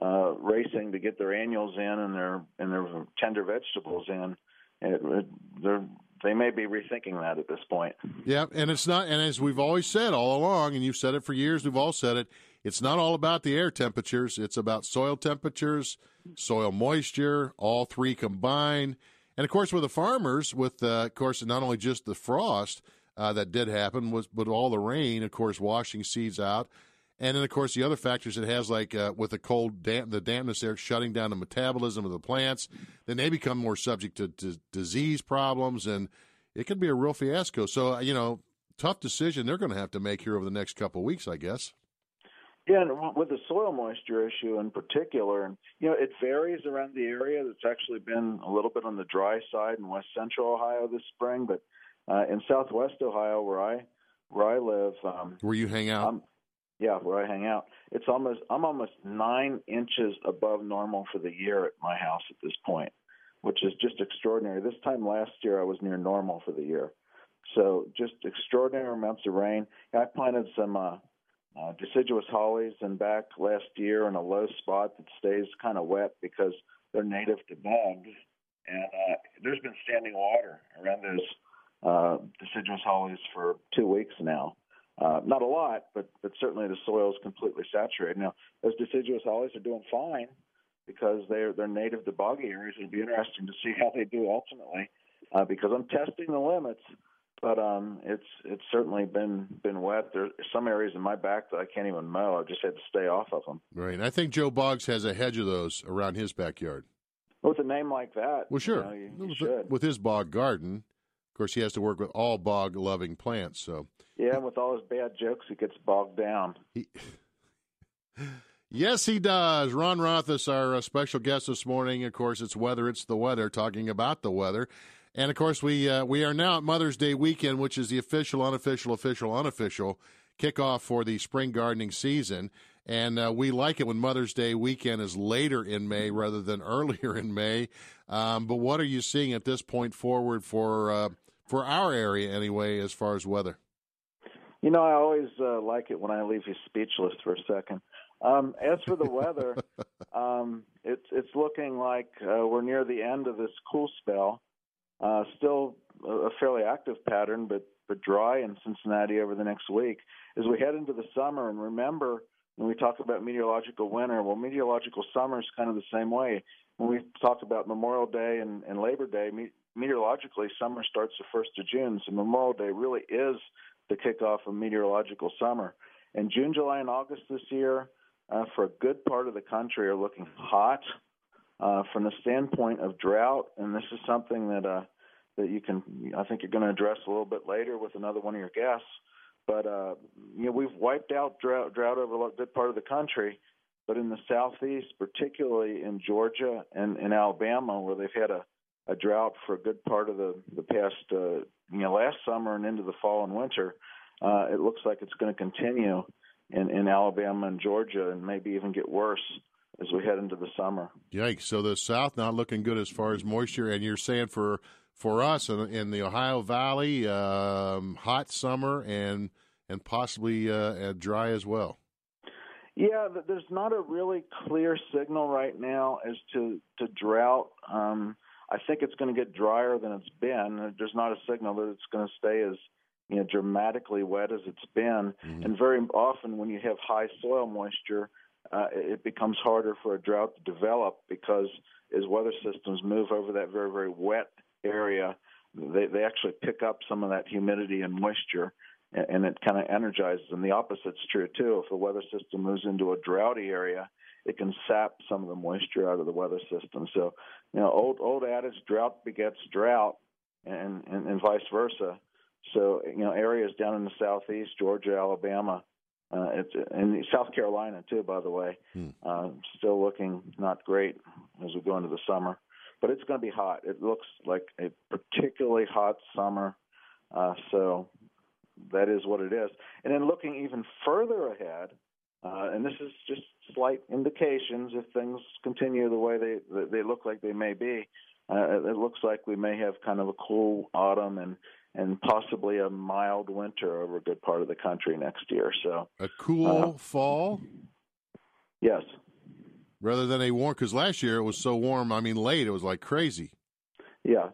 uh, racing to get their annuals in and their and their tender vegetables in, it, it, they're they may be rethinking that at this point. Yeah, and it's not, and as we've always said all along, and you've said it for years, we've all said it, it's not all about the air temperatures. It's about soil temperatures, soil moisture, all three combined. And of course, with the farmers, with, uh, of course, not only just the frost uh, that did happen, was but all the rain, of course, washing seeds out. And then, of course, the other factors it has, like uh, with the cold, damp, the dampness there, shutting down the metabolism of the plants, then they become more subject to, to disease problems, and it could be a real fiasco. So, uh, you know, tough decision they're going to have to make here over the next couple weeks, I guess. Yeah, and with the soil moisture issue in particular, and you know, it varies around the area. It's actually been a little bit on the dry side in west central Ohio this spring, but uh, in southwest Ohio, where I where I live, um, Where you hang out. I'm, yeah, where I hang out, it's almost I'm almost nine inches above normal for the year at my house at this point, which is just extraordinary. This time last year, I was near normal for the year, so just extraordinary amounts of rain. I planted some. Uh, uh, deciduous hollies and back last year in a low spot that stays kind of wet because they're native to bogs. And uh, there's been standing water around those uh, deciduous hollies for two weeks now. Uh, not a lot, but but certainly the soil is completely saturated. Now those deciduous hollies are doing fine because they're they're native to boggy areas. It'll be interesting to see how they do ultimately uh, because I'm testing the limits but um it's it's certainly been been wet there's some areas in my back that i can't even mow i've just had to stay off of them Right. And I think Joe Boggs has a hedge of those around his backyard. with a name like that Well, sure. you, know, you, you with, with his bog garden, of course, he has to work with all bog loving plants. So Yeah, and with all his bad jokes, he gets bogged down. he. <laughs> Yes, he does. Ron Roth is our uh, special guest this morning. Of course, it's weather. It's the weather. Talking about the weather, and of course, we uh, we are now at Mother's Day weekend, which is the official, unofficial, official, unofficial kickoff for the spring gardening season. And uh, we like it when Mother's Day weekend is later in May rather than <laughs> earlier in May. Um, but what are you seeing at this point forward for uh, for our area anyway, as far as weather? You know, I always uh, like it when I leave you speechless for a second. Um, as for the weather, <laughs> um, it's it's looking like uh, we're near the end of this cool spell. Uh, still a fairly active pattern, but but dry in Cincinnati over the next week. As we head into the summer, and remember when we talk about meteorological winter, well, meteorological summer is kind of the same way. When we talk about Memorial Day and, and Labor Day, me- meteorologically, summer starts the first of June, so Memorial Day really is the kickoff of meteorological summer. And June, July, and August this year, uh, for a good part of the country, are looking hot uh, from the standpoint of drought. And this is something that uh, that you can, I think, you're going to address a little bit later with another one of your guests. But uh, you know, we've wiped out drought, drought over a good part of the country. But in the southeast, particularly in Georgia and in Alabama, where they've had a a drought for a good part of the the past uh, you know last summer and into the fall and winter. Uh, it looks like it's going to continue in in Alabama and Georgia, and maybe even get worse as we head into the summer. Yikes! So the South not looking good as far as moisture, and you're saying for for us in, in the Ohio Valley, um, hot summer and and possibly uh, dry as well. Yeah, there's not a really clear signal right now as to to drought. Um, I think it's going to get drier than it's been. There's not a signal that it's going to stay as you know dramatically wet as it's been. Mm-hmm. And very often, when you have high soil moisture, uh, it becomes harder for a drought to develop because as weather systems move over that very very wet area, they they actually pick up some of that humidity and moisture. And and it kind of energizes And The opposite's true too. If the weather system moves into a droughty area, it can sap some of the moisture out of the weather system. So, you know, old old adage, drought begets drought, and and, and vice versa. So, you know, areas down in the southeast, Georgia, Alabama, uh, it's and South Carolina too, by the way, Hmm. uh, still looking not great as we go into the summer. But it's going to be hot. It looks like a particularly hot summer. Uh, so that is what it is. And then looking even further ahead, uh, and this is just slight indications if things continue the way they they look like they may be. Uh, it looks like we may have kind of a cool autumn and and possibly a mild winter over a good part of the country next year. So A cool Uh, fall yes, rather than a warm. Because last year it was so warm. I mean, late it was like crazy. yeah.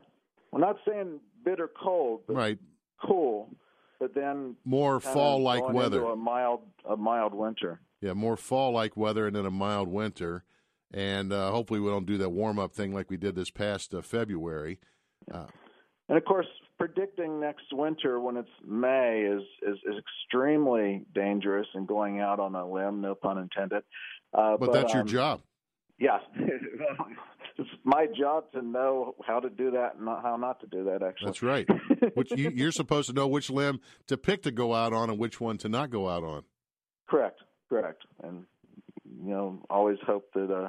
We're not saying bitter cold, but Right. cool. But then More fall-like weather. a mild a mild winter. Yeah, more fall-like weather and then a mild winter, and uh, hopefully we don't do that warm-up thing like we did this past uh, February. Uh, And of course, predicting next winter when it's May is, is, is extremely dangerous and going out on a limb, no pun intended. Uh, but, that's your um, job. Yeah. <laughs> it's my job to know how to do that and not, how not to do that, actually. That's right. <laughs> which you, you're supposed to know which limb to pick to go out on and which one to not go out on. Correct, correct. And, you know, always hope that, uh,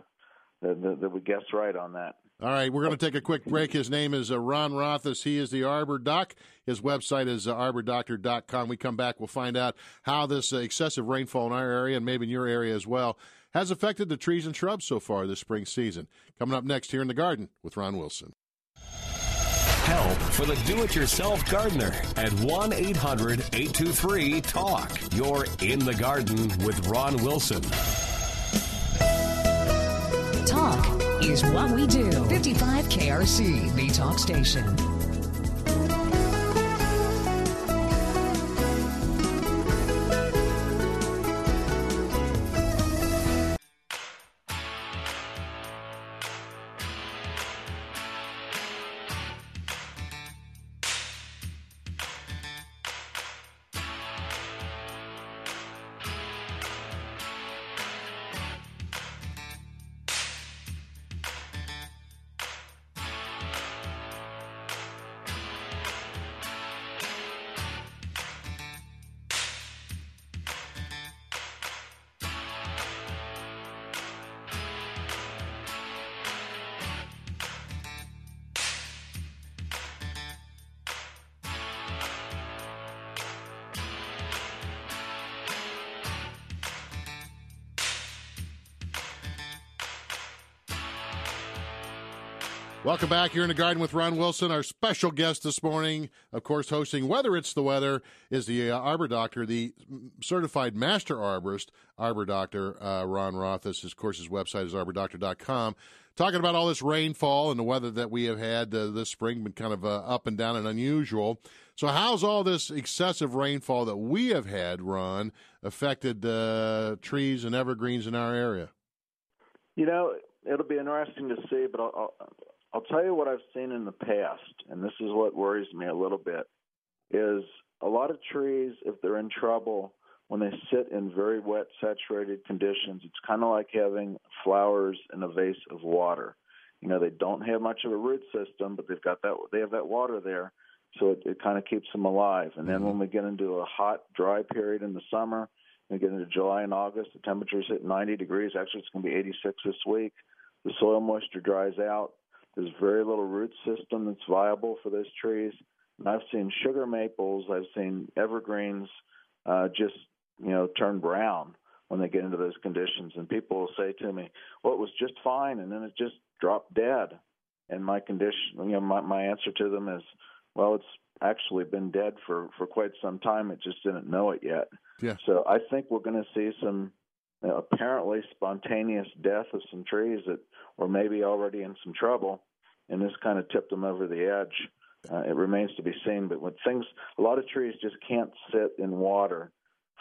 that, that, that we guess right on that. All right, we're going to take a quick break. His name is uh, Ron Rothhaas. He is the Arbor Doc. His website is uh, arbordoctor.com. We come back, we'll find out how this uh, excessive rainfall in our area and maybe in your area as well has affected the trees and shrubs so far this spring season. Coming up next here in the garden with Ron Wilson. Help for the do it yourself gardener at 1 800 823 TALK. You're in the garden with Ron Wilson. Talk is what we do. 55 KRC, the talk station. Welcome back here in the garden with Ron Wilson. Our special guest this morning, of course, hosting Whether It's the Weather, is the uh, Arbor Doctor, the certified master arborist, Arbor Doctor uh, Ron Rothhaas. Of course, his website is arbordoctor.com. Talking about all this rainfall and the weather that we have had uh, this spring, been kind of uh, up and down and unusual. So, how's all this excessive rainfall that we have had, Ron, affected uh, trees and evergreens in our area? You know, it'll be interesting to see, but I'll, I'll, I'll tell you what I've seen in the past, and this is what worries me a little bit, is a lot of trees, if they're in trouble, when they sit in very wet, saturated conditions, it's kind of like having flowers in a vase of water. You know, they don't have much of a root system, but they've got that they have that water there, so it, it kind of keeps them alive. And then mm-hmm. when we get into a hot, dry period in the summer, we get into July and August, the temperatures hit 90 degrees. Actually, it's going to be 86 this week. The soil moisture dries out. There's very little root system that's viable for those trees. And I've seen sugar maples, I've seen evergreens uh, just you know turn brown when they get into those conditions. And people will say to me, "Well, it was just fine, and then it just dropped dead." And my condition, you know, my my answer to them is, "Well, it's actually been dead for for quite some time. It just didn't know it yet." Yeah. So I think we're going to see some apparently spontaneous death of some trees that were maybe already in some trouble, and this kind of tipped them over the edge. Uh, it remains to be seen, but when things, a lot of trees just can't sit in water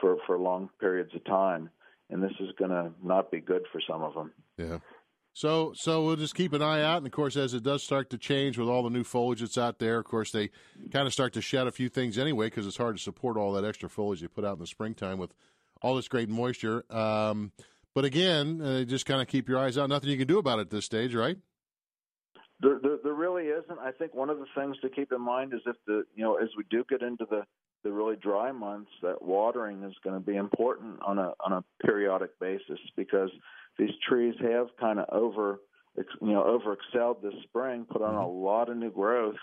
for for long periods of time, and this is going to not be good for some of them. Yeah. So, so we'll just keep an eye out, and of course, as it does start to change with all the new foliage that's out there, of course, they kind of start to shed a few things anyway because it's hard to support all that extra foliage they put out in the springtime with all this great moisture. Um, but again, uh, just kind of keep your eyes out. Nothing you can do about it at this stage, right? There, there, there really isn't. I think one of the things to keep in mind is if the you know as we do get into the the really dry months, that watering is going to be important on a on a periodic basis because these trees have kind of over you know over excelled this spring, put on a lot of new growth,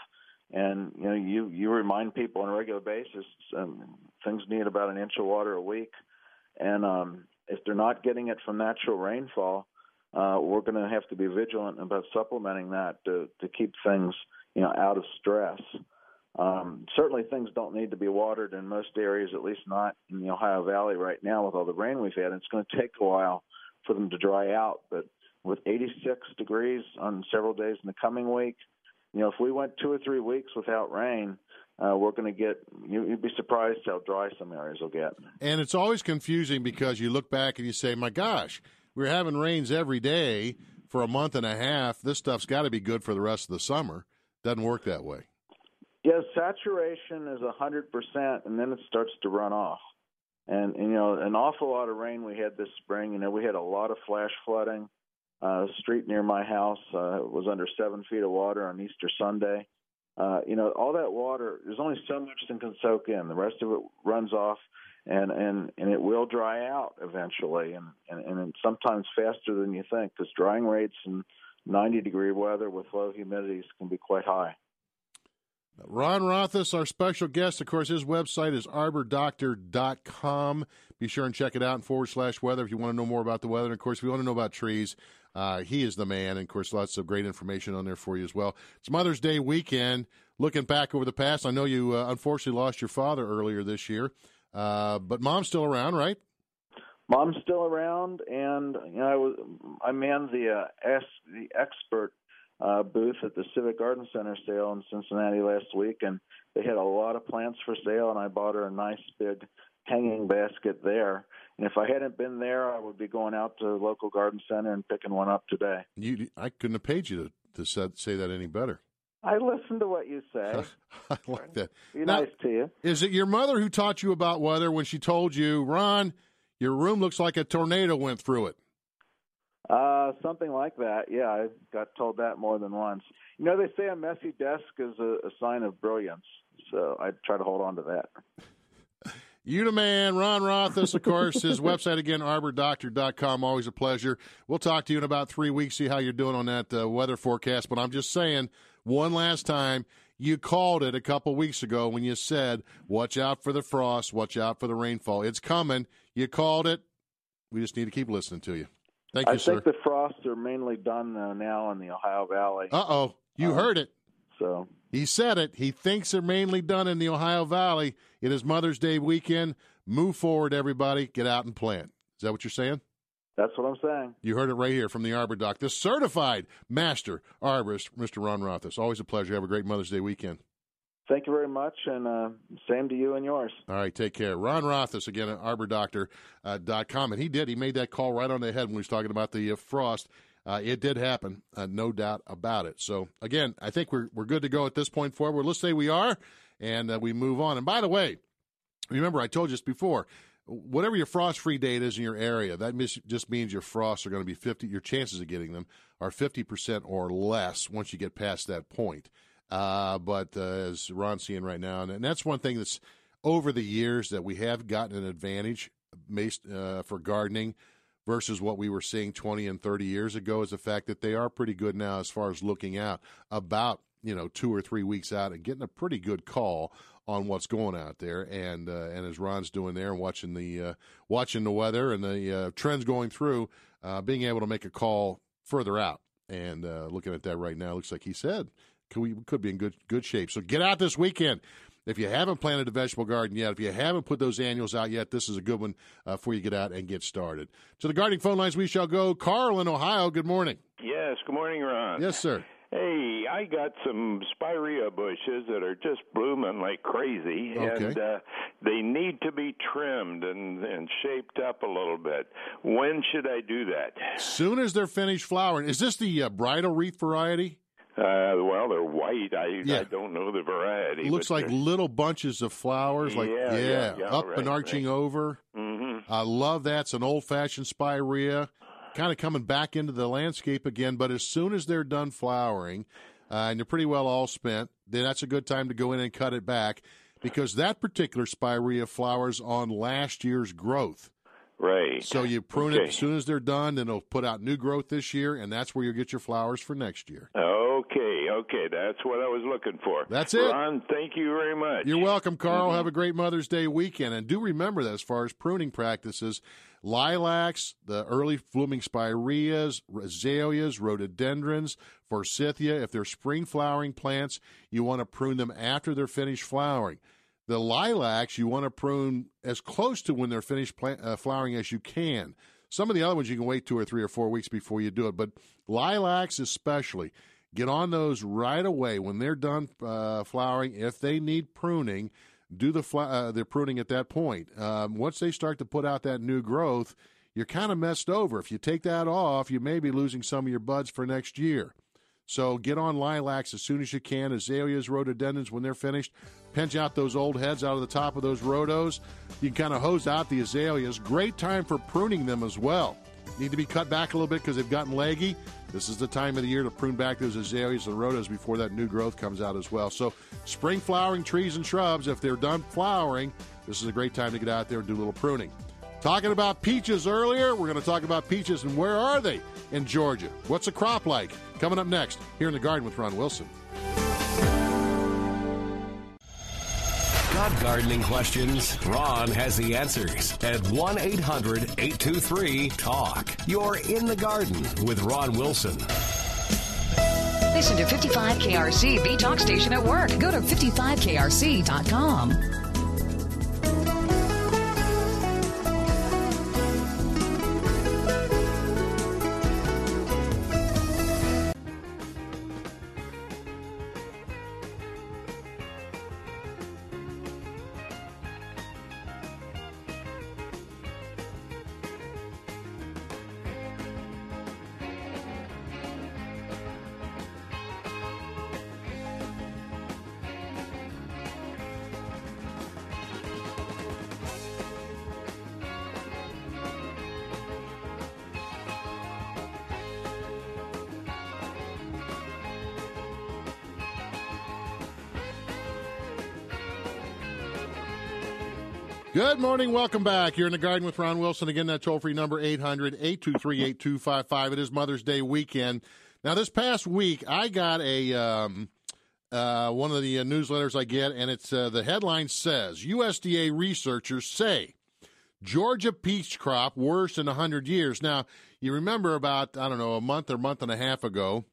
and you know you you remind people on a regular basis um, things need about an inch of water a week, and um, if they're not getting it from natural rainfall, uh, we're going to have to be vigilant about supplementing that to to keep things you know out of stress. Um, certainly, things don't need to be watered in most areas, at least not in the Ohio Valley right now with all the rain we've had. It's going to take a while for them to dry out, but with 86 degrees on several days in the coming week, you know, if we went two or three weeks without rain, uh, we're going to get. You, you'd be surprised how dry some areas will get. And it's always confusing because you look back and you say, "My gosh, we're having rains every day for a month and a half. This stuff's got to be good for the rest of the summer." Doesn't work that way. Yeah, saturation is a hundred percent, and then it starts to run off. And, and you know, an awful lot of rain we had this spring. You know, we had a lot of flash flooding. Uh, a street near my house uh, was under seven feet of water on Easter Sunday. Uh, you know, all that water. There's only so much that can soak in. The rest of it runs off, and and and it will dry out eventually, and and, and sometimes faster than you think, because drying rates in 90 degree weather with low humidities can be quite high. Ron Rothhaas, our special guest. Of course, his website is arbordoctor.com. Be sure and check it out and forward slash weather if you want to know more about the weather. And of course, if you want to know about trees, uh, he is the man. And of course, lots of great information on there for you as well. It's Mother's Day weekend. Looking back over the past, I know you uh, unfortunately lost your father earlier this year, uh, but mom's still around, right? Mom's still around, and you know I was I manned the uh, ask the expert uh, booth at the Civic Garden Center sale in Cincinnati last week, and they had a lot of plants for sale, and I bought her a nice big hanging basket there. And if I hadn't been there, I would be going out to the local garden center and picking one up today. You, I couldn't have paid you to, to say that any better. I listen to what you say. <laughs> I like that. Be Now, nice to you. Is it your mother who taught you about weather when she told you, Ron, your room looks like a tornado went through it? Uh, something like that. Yeah, I got told that more than once. You know, they say a messy desk is a, a sign of brilliance, so I try to hold on to that. You the man, Ron Rothhaas, of course. His <laughs> website again, arbordoctor.com. Always a pleasure. We'll talk to you in about three weeks, see how you're doing on that uh, weather forecast. But I'm just saying, one last time, you called it a couple weeks ago when you said, watch out for the frost, watch out for the rainfall. It's coming. You called it. We just need to keep listening to you. Thank you, I sir. think the frosts are mainly done uh, now in the Ohio Valley. Uh oh, you Um, heard it. So He said it. He thinks they're mainly done in the Ohio Valley. It is Mother's Day weekend. Move forward, everybody. Get out and plant. Is that what you're saying? that's what I'm saying. You heard it right here from the Arbor Doc, the certified master arborist, Mr. Ron Rothhaas. Always a pleasure. Have a great Mother's Day weekend. Thank you very much, and uh, same to you and yours. All right, take care. Ron Rothhaas, again, at arbordoctor.com. And he did. He made that call right on the head when he was talking about the uh, frost. Uh, it did happen, uh, no doubt about it. So, again, I think we're, we're good to go at this point forward. Let's say we are, and uh, we move on. And by the way, remember, I told you this before. Whatever your frost-free date is in your area, that mis- just means your frosts are going to be 50. Your chances of getting them are 50% or less once you get past that point. Uh, but uh, as Ron's seeing right now, and, and that's one thing that's over the years that we have gotten an advantage based, uh, for gardening versus what we were seeing 20 and 30 years ago is the fact that they are pretty good now as far as looking out about you know two or three weeks out and getting a pretty good call on what's going out there. And uh, and as Ron's doing there and watching the uh, watching the weather and the uh, trends going through uh, being able to make a call further out and uh, looking at that right now looks like he said could we could be in good good shape. So get out this weekend if you haven't planted a vegetable garden yet, if you haven't put those annuals out yet, this is a good one uh, for you to get out and get started. To the gardening phone lines we shall go. Carl in Ohio, good morning. Yes, good morning, Ron. Yes, sir. Hey, I got some spirea bushes that are just blooming like crazy, Okay. and uh, they need to be trimmed and, and shaped up a little bit. When should I do that? Soon as they're finished flowering, is this the uh, bridal wreath variety? Uh, well, they're white. I Yeah. I don't know the variety. It looks like little bunches of flowers, like Yeah, yeah, yeah, up right, and arching right. over. Mhm. I love that. It's an old fashioned spirea, kind of coming back into the landscape again. But as soon as they're done flowering, uh, and they're pretty well all spent, then that's a good time to go in and cut it back because that particular spirea flowers on last year's growth. Right. So you prune it as soon as they're done, then it'll put out new growth this year, and that's where you'll get your flowers for next year. Okay, okay, that's what I was looking for. That's it. Ron, thank you very much. You're welcome, Carl. Mhm. Have a great Mother's Day weekend. And do remember that as far as pruning practices, lilacs, the early blooming spireas, azaleas, rhododendrons, forsythia, if they're spring flowering plants, you want to prune them after they're finished flowering. The lilacs, you want to prune as close to when they're finished plant, uh, flowering as you can. Some of the other ones you can wait two or three or four weeks before you do it, but lilacs especially, get on those right away when they're done uh, flowering. If they need pruning, do the fl- uh, the pruning at that point. Um, once they start to put out that new growth, you're kind of messed over. If you take that off, you may be losing some of your buds for next year. So get on lilacs as soon as you can. Azaleas, rhododendrons, when they're finished, pinch out those old heads out of the top of those rhodos. You can kind of hose out the azaleas. Great time for pruning them as well. Need to be cut back a little bit because they've gotten leggy. This is the time of the year to prune back those azaleas and rhodos before that new growth comes out as well. So, spring flowering trees and shrubs, if they're done flowering, this is a great time to get out there and do a little pruning. Talking about peaches earlier, we're going to talk about peaches and where are they in Georgia? What's the crop like? Coming up next here in the garden with Ron Wilson. Got gardening questions? Ron has the answers at 1 800 823 TALK. You're in the garden with Ron Wilson. Listen to 55KRC B Talk Station at work. Go to 55krc.com. Good morning. Welcome back. You're in the garden with Ron Wilson. Again, that toll free number 800 823 8255. It is Mother's Day weekend. Now, this past week, I got a. Um, uh, one of the uh, newsletters I get, and it's uh, the headline says USDA researchers say Georgia peach crop worst in 100 years. Now, you remember about I don't know a month or month and a half ago,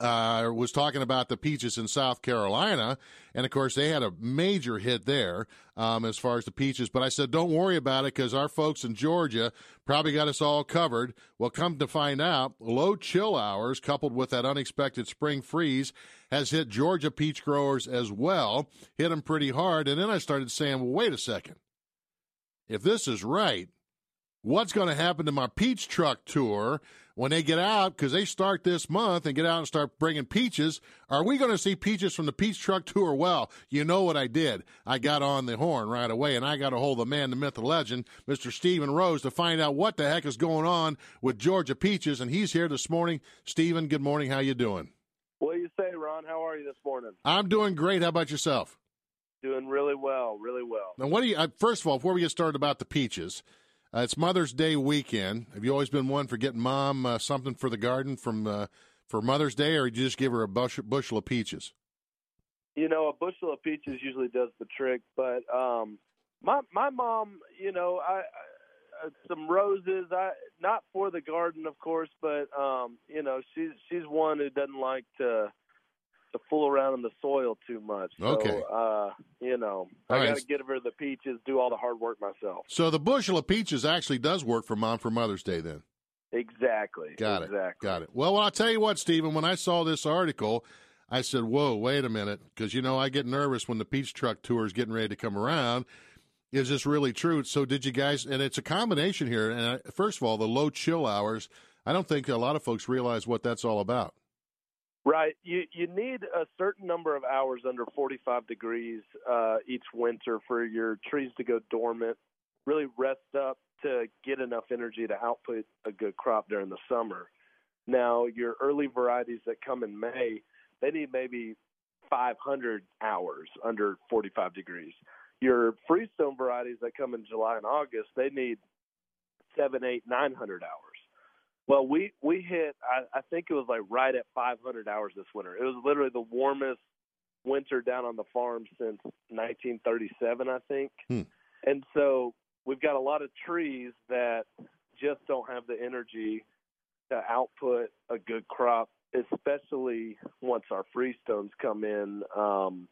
uh, was talking about the peaches in South Carolina, and of course they had a major hit there um, as far as the peaches. But I said, don't worry about it because our folks in Georgia probably got us all covered. Well, come to find out, low chill hours coupled with that unexpected spring freeze has hit Georgia peach growers as well, hit them pretty hard. And then I started saying, well, wait a second, if this is right. What's going to happen to my peach truck tour when they get out because they start this month and get out and start bringing peaches. Are we going to see peaches from the peach truck tour? Well, you know what I did. I got on the horn right away and I got a hold of the man, the myth, the legend, Mr. Stephen Rose, to find out what the heck is going on with Georgia peaches. And he's here this morning. Stephen, good morning. How you doing? What do you say, Ron? How are you this morning? I'm doing great. How about yourself? Doing really well, really well. Now, what do you? Uh, first of all, before we get started about the peaches, uh, it's Mother's Day weekend. Have you always been one for getting mom uh, something for the garden from uh, for Mother's Day, or you just give her a bush, bushel of peaches? You know, a bushel of peaches usually does the trick, but um, my my mom, you know, I, I uh, some roses. I not for the garden, of course, but um, you know, she's she's one who doesn't like to to fool around in the soil too much. So, Okay. uh, you know, All I right. got to get her the peaches, do all the hard work myself. So the bushel of peaches actually does work for mom for Mother's Day. Then Exactly. got it, got it. Well, I'll tell you what, Stephen. When I saw this article, I said, "Whoa, wait a minute," because you know I get nervous when the peach truck tour is getting ready to come around. Is this really true? So did you guys? And it's a combination here. And I, first of all, the low chill hours. I don't think a lot of folks realize what that's all about. Right. You you need a certain number of hours under 45 degrees uh, each winter for your trees to go dormant, really rest up to get enough energy to output a good crop during the summer. Now, your early varieties that come in May, they need maybe 500 hours under 45 degrees. Your freestone varieties that come in July and August, they need seven, eight, nine hundred hours. Well, we we hit. I, I think it was like right at 500 hours this winter. It was literally the warmest winter down on the farm since 1937, I think. Hmm. And so we've got a lot of trees that just don't have the energy to output a good crop, especially once our freestones come in um,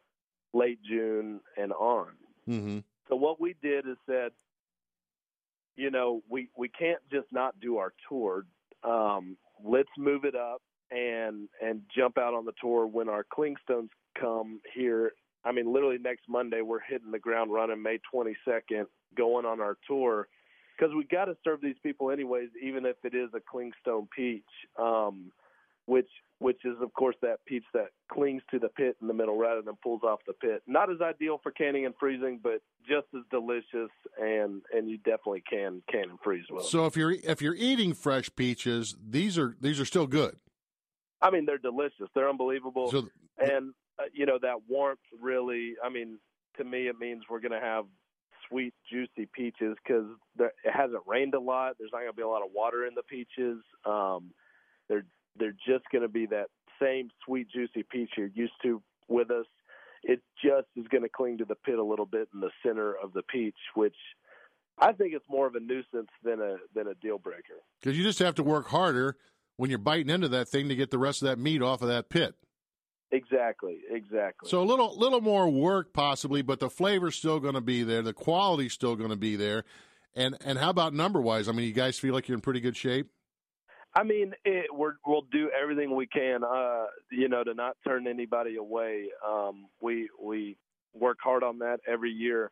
late June and on. Mm-hmm. So what we did is said, you know, we we can't just not do our tour. Um, let's move it up and and jump out on the tour when our clingstones come here. I mean, literally next Monday we're hitting the ground running. May 22nd, going on our tour because we got to serve these people anyways, even if it is a clingstone peach, um, which which is of course that peach that clings to the pit in the middle rather than pulls off the pit. Not as ideal for canning and freezing, but just as delicious, and and you definitely can can and freeze well. So if you're if you're eating fresh peaches, these are these are still good. I mean, they're delicious. They're unbelievable, So and uh, you know that warmth really. I mean, to me, it means we're going to have sweet, juicy peaches because it hasn't rained a lot. There's not going to be a lot of water in the peaches. Um, they're they're just going to be that same sweet, juicy peach you're used to with us. It just is going to cling to the pit a little bit in the center of the peach, which I think it's more of a nuisance than a than a deal breaker. because you just have to work harder when you're biting into that thing to get the rest of that meat off of that pit. Exactly, exactly. So a little little more work possibly, but the flavor's still going to be there. The quality's still going to be there. And and how about number wise? I mean, you guys feel like you're in pretty good shape. I mean, it, we're, we'll do everything we can, uh, you know, to not turn anybody away. Um, we we work hard on that every year.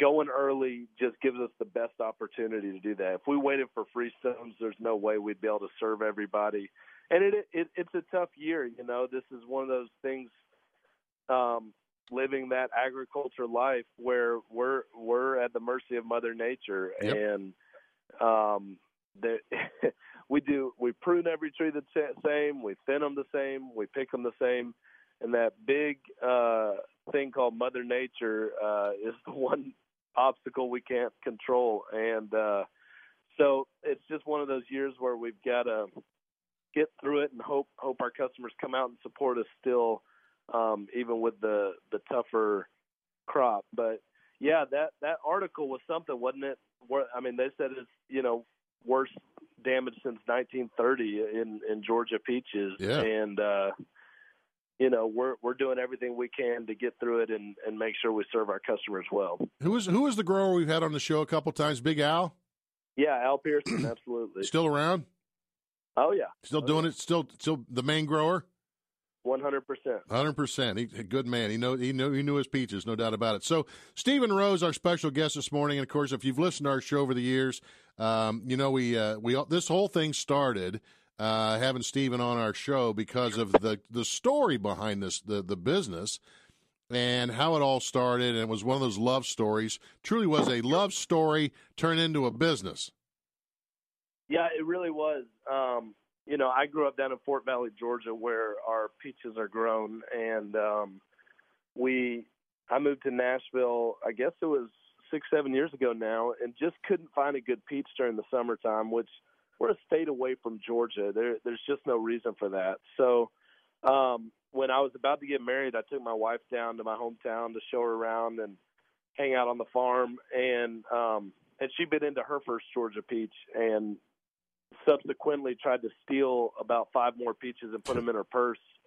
Going early just gives us the best opportunity to do that. If we waited for free freestones, there's no way we'd be able to serve everybody. And it, it it's a tough year, you know. This is one of those things. Um, living that agriculture life where we're we're at the mercy of Mother Nature, Yep. and um, <laughs> we do we prune every tree the same, we thin them the same, we pick them the same, and that big uh, thing called Mother Nature uh, is <laughs> the one obstacle we can't control, and uh, so it's just one of those years where we've got to get through it and hope hope our customers come out and support us still, um, even with the the tougher crop. But yeah, that that article was something, wasn't it? Where I mean, they said it's you know worst damage since 1930 in in Georgia peaches, Yeah. and uh, you know we're we're doing everything we can to get through it and and make sure we serve our customers well. Who is who is the grower we've had on the show a couple times? Big Al, Yeah, Al Pearson, absolutely. still around, Oh yeah, still doing it, still still the main grower. 100 percent. Hundred percent. He a good man. He know he knew he knew his peaches, no doubt about it. So Stephen Rose, our special guest this morning, and of course, if you've listened to our show over the years, um, you know we uh, we this whole thing started uh, having Stephen on our show because of the the story behind this the the business and how it all started. And it was one of those love stories. Truly was a love story turned into a business. Yeah, it really was. Um, you know, I grew up down in Fort Valley, Georgia, where our peaches are grown, and um, we. I moved to Nashville. I guess it was six, seven years ago now, and just couldn't find a good peach during the summertime. Which we're a state away from Georgia. There, there's just no reason for that. So, um, when I was about to get married, I took my wife down to my hometown to show her around and hang out on the farm, and um, and she'd been into her first Georgia peach, and subsequently tried to steal about five more peaches and put them in her purse <laughs>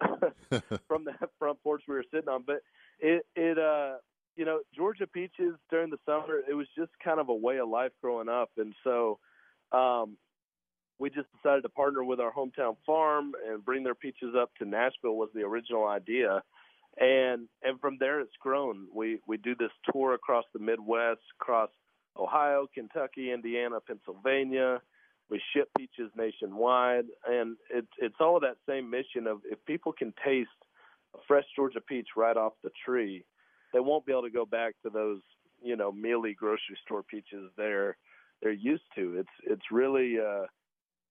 from the front porch we were sitting on. But it, it, uh, you know, Georgia peaches during the summer, it was just kind of a way of life growing up. And so, um, we just decided to partner with our hometown farm and bring their peaches up to Nashville was the original idea. And, and from there it's grown. We, we do this tour across the Midwest, across Ohio, Kentucky, Indiana, Pennsylvania. We ship peaches nationwide, and it's it's all of that same mission of if people can taste a fresh Georgia peach right off the tree, they won't be able to go back to those you know mealy grocery store peaches they're they're used to. It's it's really uh,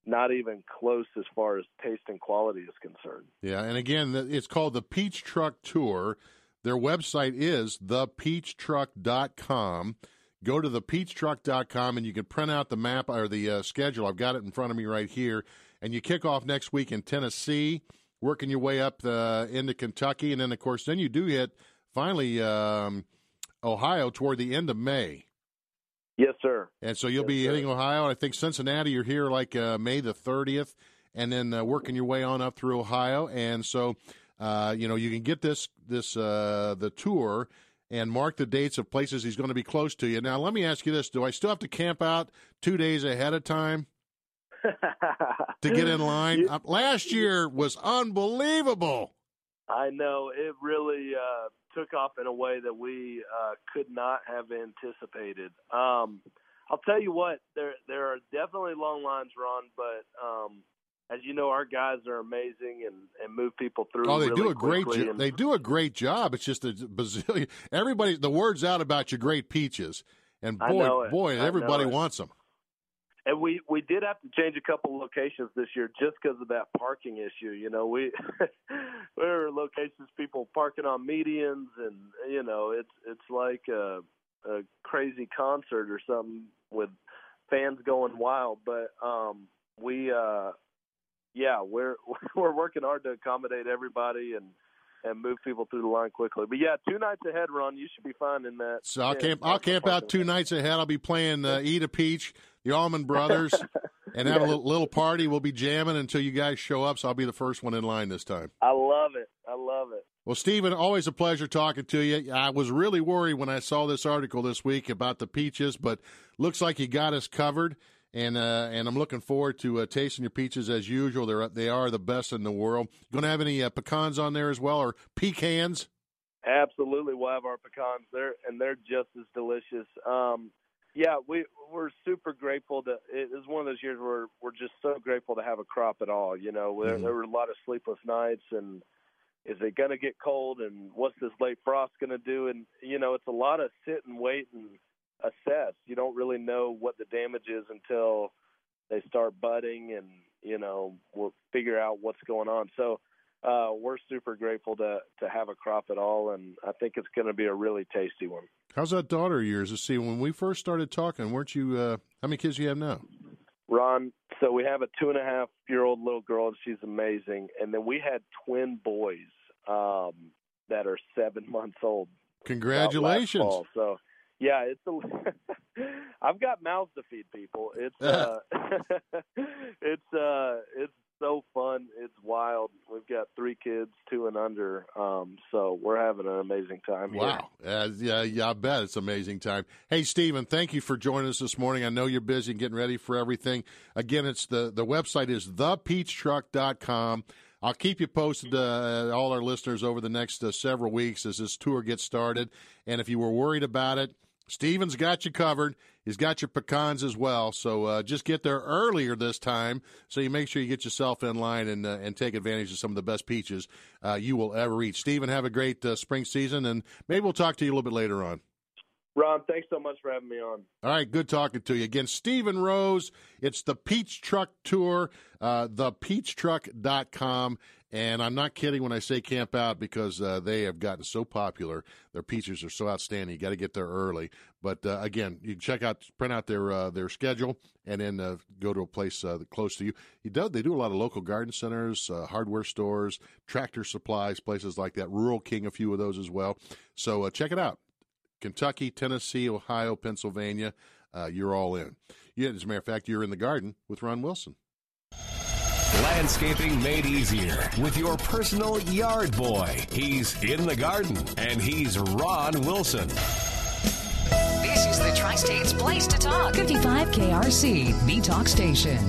not even close as far as taste and quality is concerned. Yeah, and again, it's called the Peach Truck Tour. Their website is thepeachtruck.com. Go to thepeachtruck.com and you can print out the map or the uh, schedule. I've got it in front of me right here. And you kick off next week in Tennessee, working your way up uh, into Kentucky. And then, of course, then you do hit finally um, Ohio toward the end of May. Yes, sir. And so you'll Yes, be sir. hitting Ohio. I think Cincinnati, you're here like uh, May the 30th, and then uh, working your way on up through Ohio. And so, uh, you know, you can get this this uh, the tour and mark the dates of places he's going to be close to you. Now, let me ask you this: Do I still have to camp out two days ahead of time <laughs> to get in line? Uh, last year was unbelievable. I know it really uh, took off in a way that we uh, could not have anticipated. Um, I'll tell you what, there there are definitely long lines, Ron, but um, as you know, our guys are amazing and, and move people through. Oh, they really do a great job. and- They do a great job. It's just a bazillion. <laughs> Everybody, the word's out about your great peaches, and boy, boy, I everybody wants them. And we we did have to change a couple locations this year just because of that parking issue. You know, we <laughs> there are locations people parking on medians, and you know, it's it's like a, a crazy concert or something with fans going wild. But um, we, uh, yeah, we're <laughs> we're working hard to accommodate everybody and and move people through the line quickly. But yeah, two nights ahead, Ron, you should be fine in that. So I'll camp. I'll camp out two nights ahead. I'll be playing uh, <laughs> "Eat a Peach," the Allman Brothers, <laughs> and have a little, little party. We'll be jamming until you guys show up. So I'll be the first one in line this time. I love it. I love it. Well, Stephen, always a pleasure talking to you. I was really worried when I saw this article this week about the peaches, but looks like you got us covered. And uh, and I'm looking forward to uh, tasting your peaches as usual. They're they are the best in the world. Going to have any uh, pecans on there as well, or pecans? Absolutely, we'll have our pecans there, and they're just as delicious. Um, yeah, we we're super grateful that it is one of those years where we're just so grateful to have a crop at all. You know, there, there were a lot of sleepless nights, and is it going to get cold, and what's this late frost going to do? And you know, it's a lot of sit and wait and assess. You don't really know what the damage is until they start budding, and you know, we'll figure out what's going on. So uh, we're super grateful to to have a crop at all, and I think it's going to be a really tasty one. How's that daughter of yours? Let's see. When we first started talking, weren't you? Uh, how many kids do you have now? Ron, so we have a two and a half year old little girl, and she's amazing. And then we had twin boys um, that are seven months old. Congratulations! fall. So, Yeah, it's a. <laughs> I've got mouths to feed people. It's <laughs> uh, <laughs> it's uh, it's so fun. It's wild. We've got three kids, two and under. Um, so we're having an amazing time. Wow. Uh, yeah, yeah, I bet it's an amazing time. Hey, Stephen, thank you for joining us this morning. I know you're busy and getting ready for everything. Again, it's the, the website is thepeachtruck.com. I'll keep you posted, uh, all our listeners, over the next uh, several weeks as this tour gets started. And if you were worried about it, Stephen's got you covered. He's got your pecans as well. So uh, just get there earlier this time, so you make sure you get yourself in line and uh, and take advantage of some of the best peaches uh, you will ever eat. Stephen, have a great uh, spring season, and maybe we'll talk to you a little bit later on. Ron, thanks so much for having me on. All right, good talking to you. Again, Stephen Rose. It's the Peach Truck Tour, uh, thepeachtruck.com. And I'm not kidding when I say camp out because uh, they have gotten so popular. Their peaches are so outstanding. You got to get there early. But uh, again, you check out, print out their uh, their schedule, and then uh, go to a place uh, close to you. You do, they do a lot of local garden centers, uh, hardware stores, tractor supplies, places like that. Rural King, a few of those as well. So check it out. Kentucky, Tennessee, Ohio, Pennsylvania, uh, you're all in. Yeah, as a matter of fact, you're in the garden with Ron Wilson. Landscaping made easier with your personal yard boy. He's in the garden, and he's Ron Wilson. This is the Tri State's place to talk. 55 KRC, the talk station.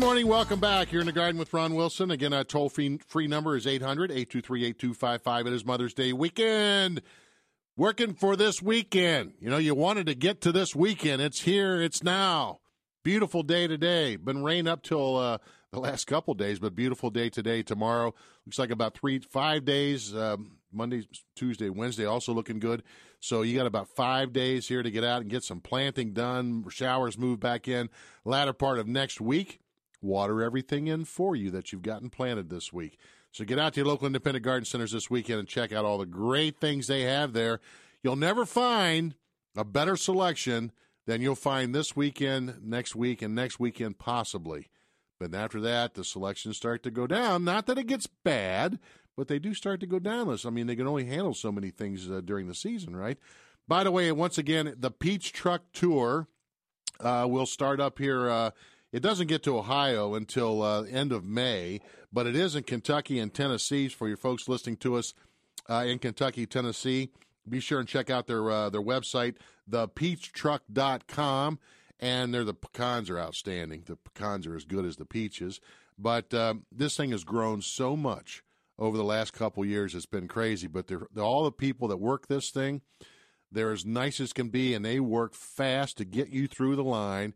Morning. Welcome back. You're in the garden with Ron Wilson. Again, our toll free, free number is 800 823 8255. It is Mother's Day weekend. Working for this weekend. You know, you wanted to get to this weekend. It's here, it's now. Beautiful day today. Been rain up till uh, the last couple days, but beautiful day today. Tomorrow looks like about three, five days. Um, Monday, Tuesday, Wednesday also looking good. So you got about five days here to get out and get some planting done. Showers move back in. Latter part of next week water everything in for you that you've gotten planted this week. So get out to your local independent garden centers this weekend and check out all the great things they have there. You'll never find a better selection than you'll find this weekend, next week, and next weekend possibly. But after that, the selections start to go down. Not that it gets bad, but they do start to go down. I mean, they can only handle so many things uh, during the season, right? By the way, once again, the Peach Truck Tour uh, will start up here. Uh, it doesn't get to Ohio until uh, end of May, but it is in Kentucky and Tennessee for your folks listening to us uh, in Kentucky, Tennessee. Be sure and check out their uh, their website, thepeachtruck.com, and they're the pecans are outstanding. The pecans are as good as the peaches, but um, this thing has grown so much over the last couple years. It's been crazy, but they're, they're all the people that work this thing. They're as nice as can be, and they work fast to get you through the line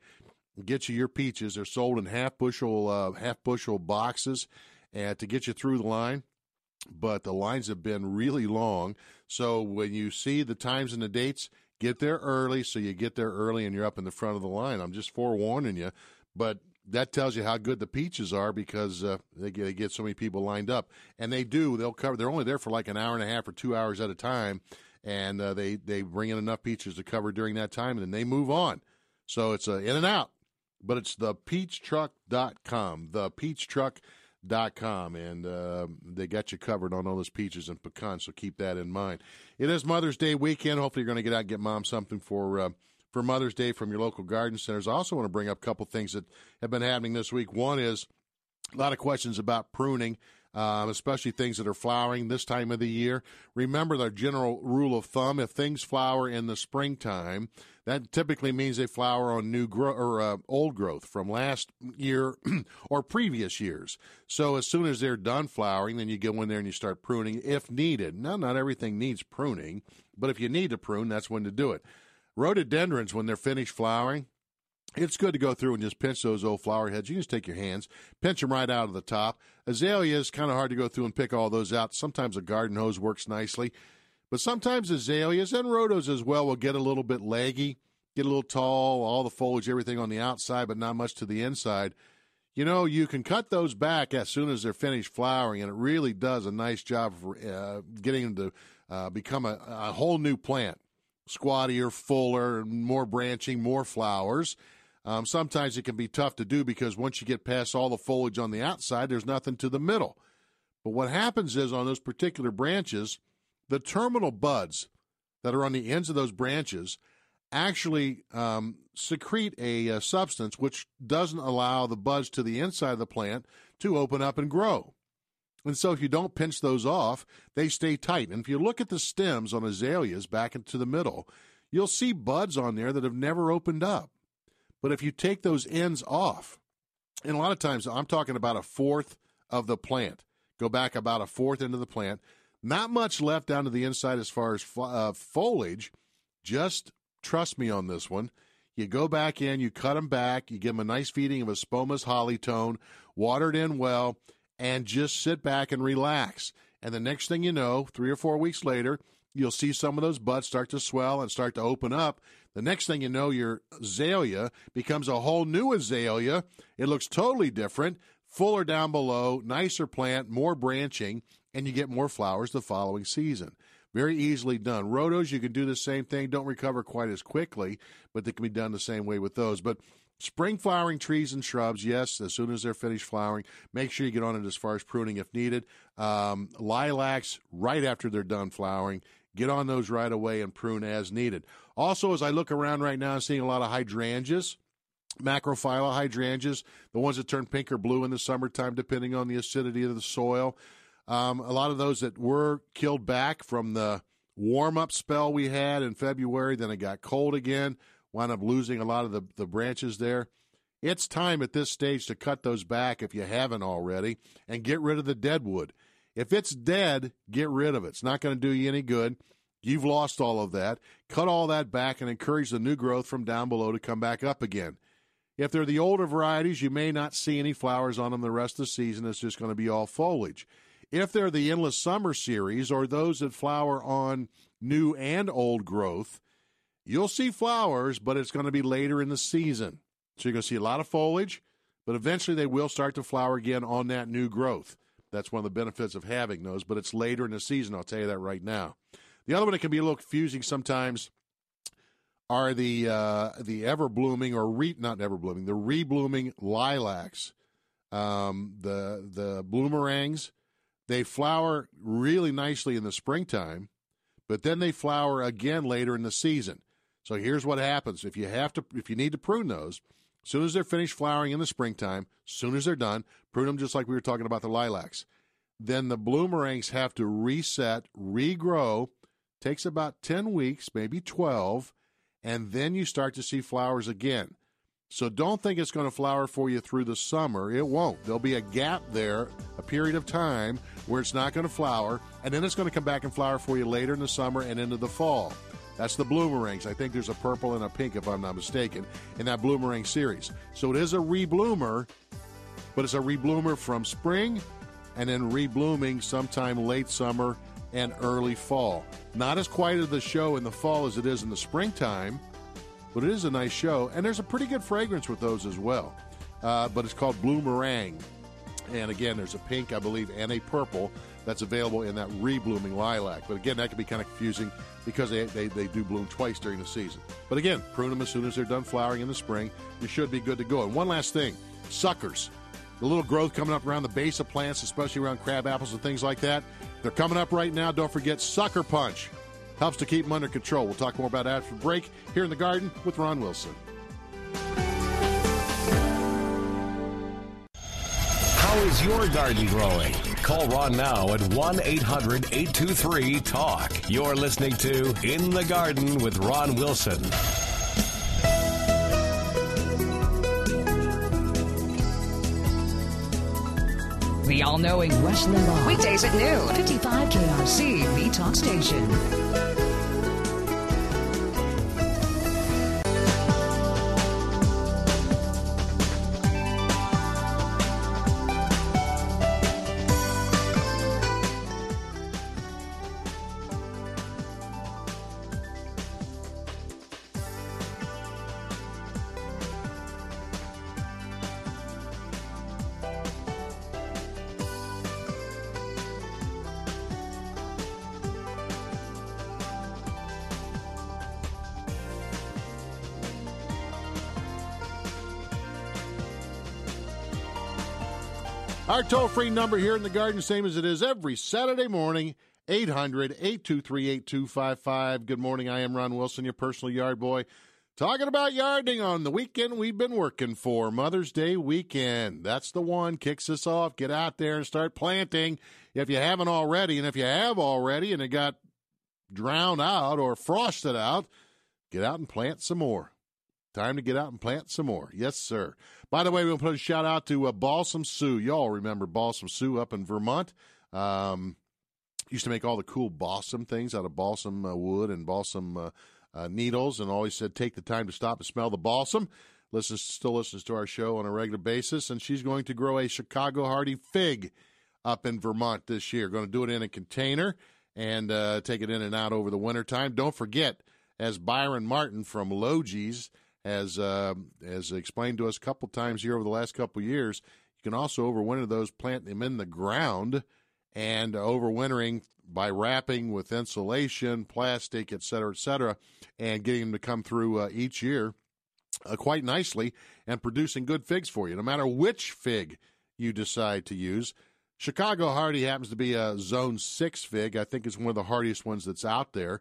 get you your peaches. They're sold in half bushel uh, half bushel boxes, and to get you through the line. But the lines have been really long, so when you see the times and the dates, get there early. So you get there early and you're up in the front of the line. I'm just forewarning you, but that tells you how good the peaches are because uh, they, get, they get so many people lined up, and they do. They'll cover. They're only there for like an hour and a half or two hours at a time, and uh, they they bring in enough peaches to cover during that time, and then they move on. So it's uh, in and out but it's the peachtruck.com, the peachtruck.com, and uh, they got you covered on all those peaches and pecans, so keep that in mind. It is Mother's Day weekend. Hopefully, you're going to get out and get mom something for. Uh, for Mother's Day from your local garden centers. I also want to bring up a couple things that have been happening this week. One is a lot of questions about pruning um, especially things that are flowering this time of the year. Remember the general rule of thumb: if things flower in the springtime, that typically means they flower on new growth or uh, old growth from last year <clears throat> or previous years. So as soon as they're done flowering, then you go in there and you start pruning if needed. Now, not everything needs pruning, but if you need to prune, that's when to do it. Rhododendrons, when they're finished flowering, it's good to go through and just pinch those old flower heads. You can just take your hands, pinch them right out of the top. Azaleas, kind of hard to go through and pick all those out. Sometimes a garden hose works nicely, but sometimes azaleas and rhodos as well will get a little bit leggy, get a little tall, all the foliage, everything on the outside, but not much to the inside. You know, you can cut those back as soon as they're finished flowering, and it really does a nice job for uh, getting them to uh, become a, a whole new plant. Squattier, fuller, more branching, more flowers. Um, sometimes it can be tough to do because once you get past all the foliage on the outside, there's nothing to the middle. But what happens is on those particular branches, the terminal buds that are on the ends of those branches actually um, secrete a, a substance which doesn't allow the buds to the inside of the plant to open up and grow. And so if you don't pinch those off, they stay tight. And if you look at the stems on azaleas back into the middle, you'll see buds on there that have never opened up. But if you take those ends off, and a lot of times I'm talking about a fourth of the plant, go back about a fourth into the plant, not much left down to the inside as far as uh, foliage. Just trust me on this one. You go back in, you cut them back, you give them a nice feeding of Espoma's Holly-tone, watered in well, and just sit back and relax. And the next thing you know, three or four weeks later, you'll see some of those buds start to swell and start to open up. The next thing you know, your azalea becomes a whole new azalea. It looks totally different, fuller down below, nicer plant, more branching, and you get more flowers the following season. Very easily done. Rhodos, you can do the same thing. Don't recover quite as quickly, but they can be done the same way with those. But spring flowering trees and shrubs, yes, as soon as they're finished flowering, make sure you get on it as far as pruning if needed. Um, lilacs, right after they're done flowering, get on those right away and prune as needed. Also, as I look around right now, I'm seeing a lot of hydrangeas macrophylla hydrangeas, the ones that turn pink or blue in the summertime, depending on the acidity of the soil. Um, a lot of those that were killed back from the warm up spell we had in February, then it got cold again, wound up losing a lot of the, the branches there. It's time at this stage to cut those back if you haven't already and get rid of the dead wood. If it's dead, get rid of it. It's not going to do you any good. You've lost all of that. Cut all that back and encourage the new growth from down below to come back up again. If they're the older varieties, you may not see any flowers on them the rest of the season. It's just going to be all foliage. If they're the Endless Summer series or those that flower on new and old growth, you'll see flowers, but it's going to be later in the season. So you're going to see a lot of foliage, but eventually they will start to flower again on that new growth. That's one of the benefits of having those, but it's later in the season. I'll tell you that right now. The other one that can be a little confusing sometimes are the uh, the ever blooming or re not ever blooming the re blooming lilacs, um, the the bloomerangs they flower really nicely in the springtime, but then they flower again later in the season. So here's what happens: if you have to, if you need to prune those, as soon as they're finished flowering in the springtime, as soon as they're done, prune them just like we were talking about the lilacs. Then the bloomerangs have to reset, regrow. Takes about ten weeks, maybe twelve, and then you start to see flowers again. So don't think it's going to flower for you through the summer. It won't. There'll be a gap there, a period of time where it's not going to flower, and then it's going to come back and flower for you later in the summer and into the fall. That's the bloomerangs. I think there's a purple and a pink, if I'm not mistaken, in that bloomerang series. So it is a rebloomer, but it's a rebloomer from spring and then reblooming sometime late summer and early fall. Not as quite as the show in the fall as it is in the springtime but it is a nice show, and there's a pretty good fragrance with those as well. Uh, but it's called Bloomerang. And again, there's a pink, I believe, and a purple that's available in that reblooming lilac. But again, that can be kind of confusing because they, they, they do bloom twice during the season. But again, prune them as soon as they're done flowering in the spring. You should be good to go. And one last thing suckers. The little growth coming up around the base of plants, especially around crab apples and things like that. They're coming up right now. Don't forget Sucker Punch helps to keep them under control. We'll talk more about that after break here in the garden with Ron Wilson. How is your garden growing? Call Ron now at 1 800 823 TALK. You're listening to In the Garden with Ron Wilson. The all knowing Rush Limbaugh. Weekdays at noon. 55 KRC, the talk station. Free number here in the garden, same as it is every Saturday morning, 800 823 8255. Good morning. I am Ron Wilson, your personal yard boy. Talking about yarding on the weekend we've been working for, Mother's Day weekend. That's the one. Kicks us off. Get out there and start planting if you haven't already. And if you have already and it got drowned out or frosted out, get out and plant some more. Time to get out and plant some more. Yes, sir. By the way, we'll put a shout out to uh, Balsam Sue. Y'all remember Balsam Sue up in Vermont? Um, used to make all the cool balsam things out of balsam uh, wood and balsam uh, uh, needles, and always said take the time to stop and smell the balsam. Listens, still listens to our show on a regular basis, and she's going to grow a Chicago Hardy fig up in Vermont this year. Going to do it in a container and uh, take it in and out over the wintertime. Don't forget, as Byron Martin from Logee's has uh, has explained to us a couple times here over the last couple years, you can also overwinter those, plant them in the ground, and overwintering by wrapping with insulation, plastic, et cetera, et cetera, and getting them to come through uh, each year uh, quite nicely and producing good figs for you, no matter which fig you decide to use. Chicago Hardy happens to be a Zone 6 fig. I think it's one of the hardiest ones that's out there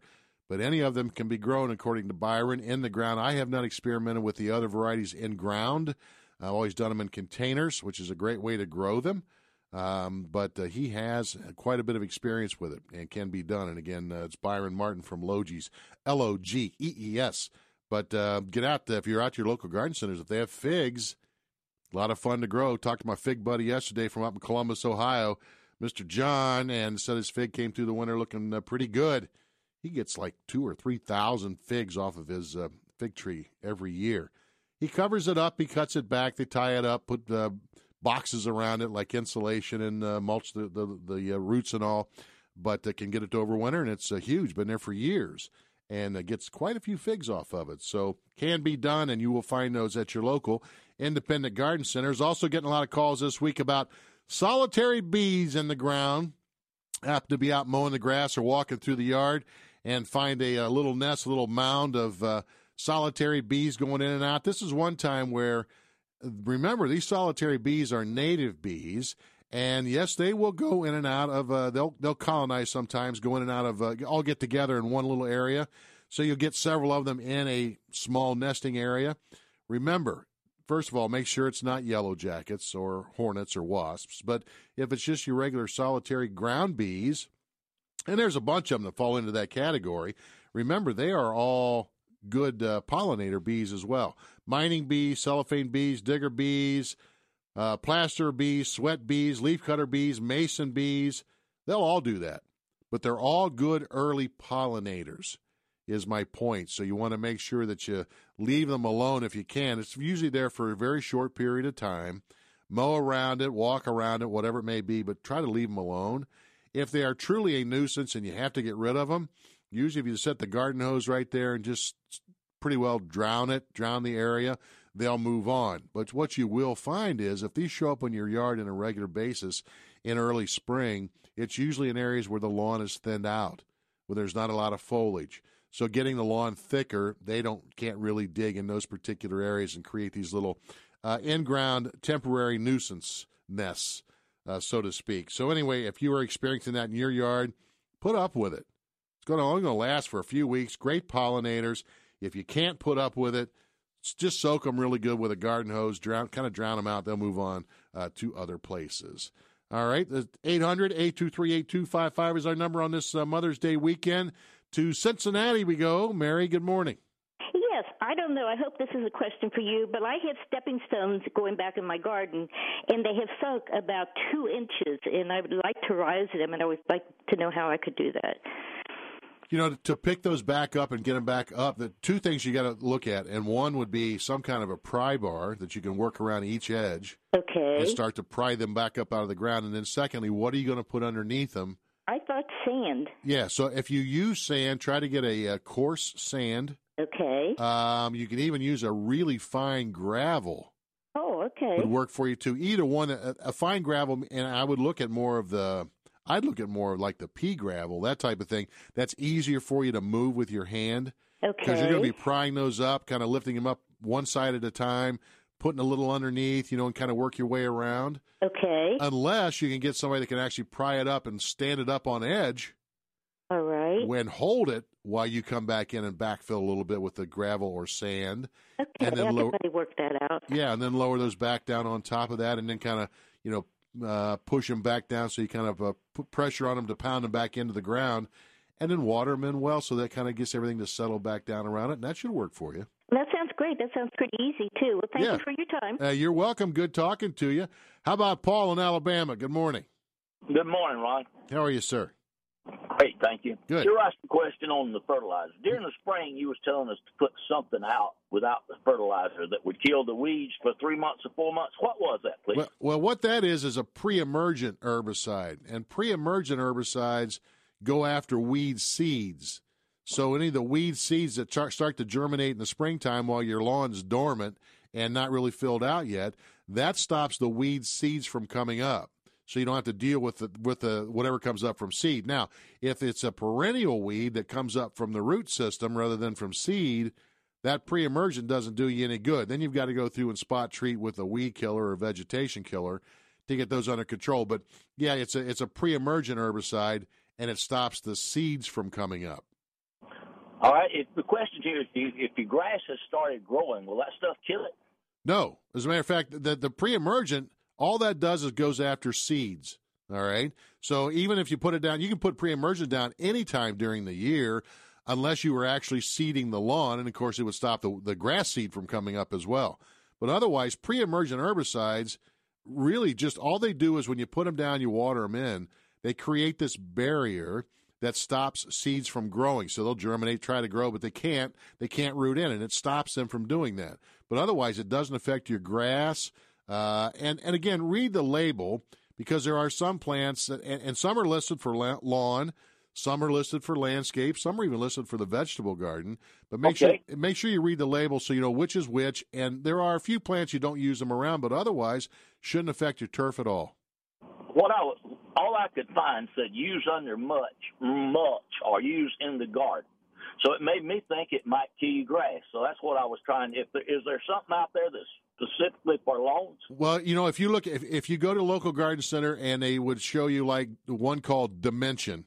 but any of them can be grown, according to Byron, in the ground. I have not experimented with the other varieties in ground. I've always done them in containers, which is a great way to grow them. Um, but uh, he has quite a bit of experience with it and can be done. And again, uh, it's Byron Martin from Logee's, L O G E E S. But uh, get out there if you're out your local garden centers. If they have figs, a lot of fun to grow. Talked to my fig buddy yesterday from up in Columbus, Ohio, Mr. John, and said his fig came through the winter looking uh, pretty good he gets like two or three thousand figs off of his uh, fig tree every year. He covers it up, he cuts it back, they tie it up, put uh, boxes around it like insulation and uh, mulch the the, the uh, roots and all, but can get it to overwinter, and it's uh, huge. Been there for years, and uh, gets quite a few figs off of it. So can be done, and you will find those at your local independent garden centers. Also getting a lot of calls this week about solitary bees in the ground. Happen to be out mowing the grass or walking through the yard and find a, a little nest, a little mound of uh, solitary bees going in and out. This is one time where, remember, these solitary bees are native bees. And yes, they will go in and out of. Uh, they'll they'll colonize sometimes, go in and out of. Uh, all get together in one little area, so you'll get several of them in a small nesting area. Remember, first of all, make sure it's not yellow jackets or hornets or wasps. But if it's just your regular solitary ground bees, and there's a bunch of them that fall into that category. Remember, they are all good uh, pollinator bees as well. Mining bees, cellophane bees, digger bees, uh, plaster bees, sweat bees, leafcutter bees, mason bees. They'll all do that. But they're all good early pollinators, is my point. So you want to make sure that you leave them alone if you can. It's usually there for a very short period of time. Mow around it, walk around it, whatever it may be, but try to leave them alone. If they are truly a nuisance and you have to get rid of them, usually if you set the garden hose right there and just pretty well drown it, drown the area, they'll move on. But what you will find is if these show up in your yard on a regular basis in early spring, it's usually in areas where the lawn is thinned out, where there's not a lot of foliage. So getting the lawn thicker, they don't can't really dig in those particular areas and create these little uh, in-ground temporary nuisance nests uh, so to speak. So anyway, if you are experiencing that in your yard, put up with it. It's going to only going to last for a few weeks. Great pollinators. If you can't put up with it, just soak them really good with a garden hose. Drown, kind of drown them out. They'll move on uh, to other places. All right, 800 823 8255 is our number on this uh, Mother's Day weekend. To Cincinnati we go. Mary, good morning. I don't know. I hope this is a question for you, but I have stepping stones going back in my garden, and they have sunk about two inches, and I would like to rise them, and I would like to know how I could do that. You know, to pick those back up and get them back up, the two things you got to look at, and one would be some kind of a pry bar that you can work around each edge. Okay. And start to pry them back up out of the ground, and then secondly, what are you going to put underneath them? I thought sand. Yeah, so if you use sand, try to get a, a coarse sand Okay. Um, you can even use a really fine gravel. Oh, okay. Would work for you too. Either one, a, a fine gravel, and I would look at more of the. I'd look at more like the pea gravel, that type of thing. That's easier for you to move with your hand. Okay. Because you're going to be prying those up, kind of lifting them up one side at a time, putting a little underneath, you know, and kind of work your way around. Okay. Unless you can get somebody that can actually pry it up and stand it up on edge. All right. When hold it while you come back in and backfill a little bit with the gravel or sand. Okay. and then I lower- work that out. Yeah, and then lower those back down on top of that, and then kind of you know uh, push them back down so you kind of uh, put pressure on them to pound them back into the ground, and then water them in well so that kind of gets everything to settle back down around it, and that should work for you. That sounds great. That sounds pretty easy too. Well, thank Yeah. you for your time. Uh, you're welcome. Good talking to you. How about Paul in Alabama? Good morning. Good morning, Ron. How are you, sir? Great, thank you. Good. You're asking a question on the fertilizer. During the spring, you was telling us to put something out without the fertilizer that would kill the weeds for three months or four months. What was that, please? Well, well, what that is is a pre-emergent herbicide, and pre-emergent herbicides go after weed seeds. So any of the weed seeds that start to germinate in the springtime while your lawn's dormant and not really filled out yet, that stops the weed seeds from coming up. So you don't have to deal with the, with the whatever comes up from seed. Now, if it's a perennial weed that comes up from the root system rather than from seed, that pre-emergent doesn't do you any good. Then you've got to go through and spot treat with a weed killer or vegetation killer to get those under control. But yeah, it's a it's a pre-emergent herbicide and it stops the seeds from coming up. All right. If the question here is, if, your grass has started growing, will that stuff kill it? No, as a matter of fact, the the pre-emergent all that does is goes after seeds. All right. So even if you put it down, you can put pre-emergent down anytime during the year, unless you were actually seeding the lawn, and of course it would stop the the grass seed from coming up as well. But otherwise, pre-emergent herbicides really just all they do is when you put them down, you water them in. They create this barrier that stops seeds from growing. So they'll germinate, try to grow, but they can't. They can't root in, and it stops them from doing that. But otherwise, it doesn't affect your grass. Uh, and and again, read the label because there are some plants that, and, and some are listed for la- lawn, some are listed for landscape, some are even listed for the vegetable garden. But make Okay. sure make sure you read the label so you know which is which. And there are a few plants you don't use them around, but otherwise shouldn't affect your turf at all. What I was, all I could find said use under mulch, mulch, or use in the garden. So it made me think it might kill grass. So that's what I was trying. If there, is there something out there that's specifically for lawns? Well, you know, if you look, if, if you go to a local garden center and they would show you like the one called Dimension,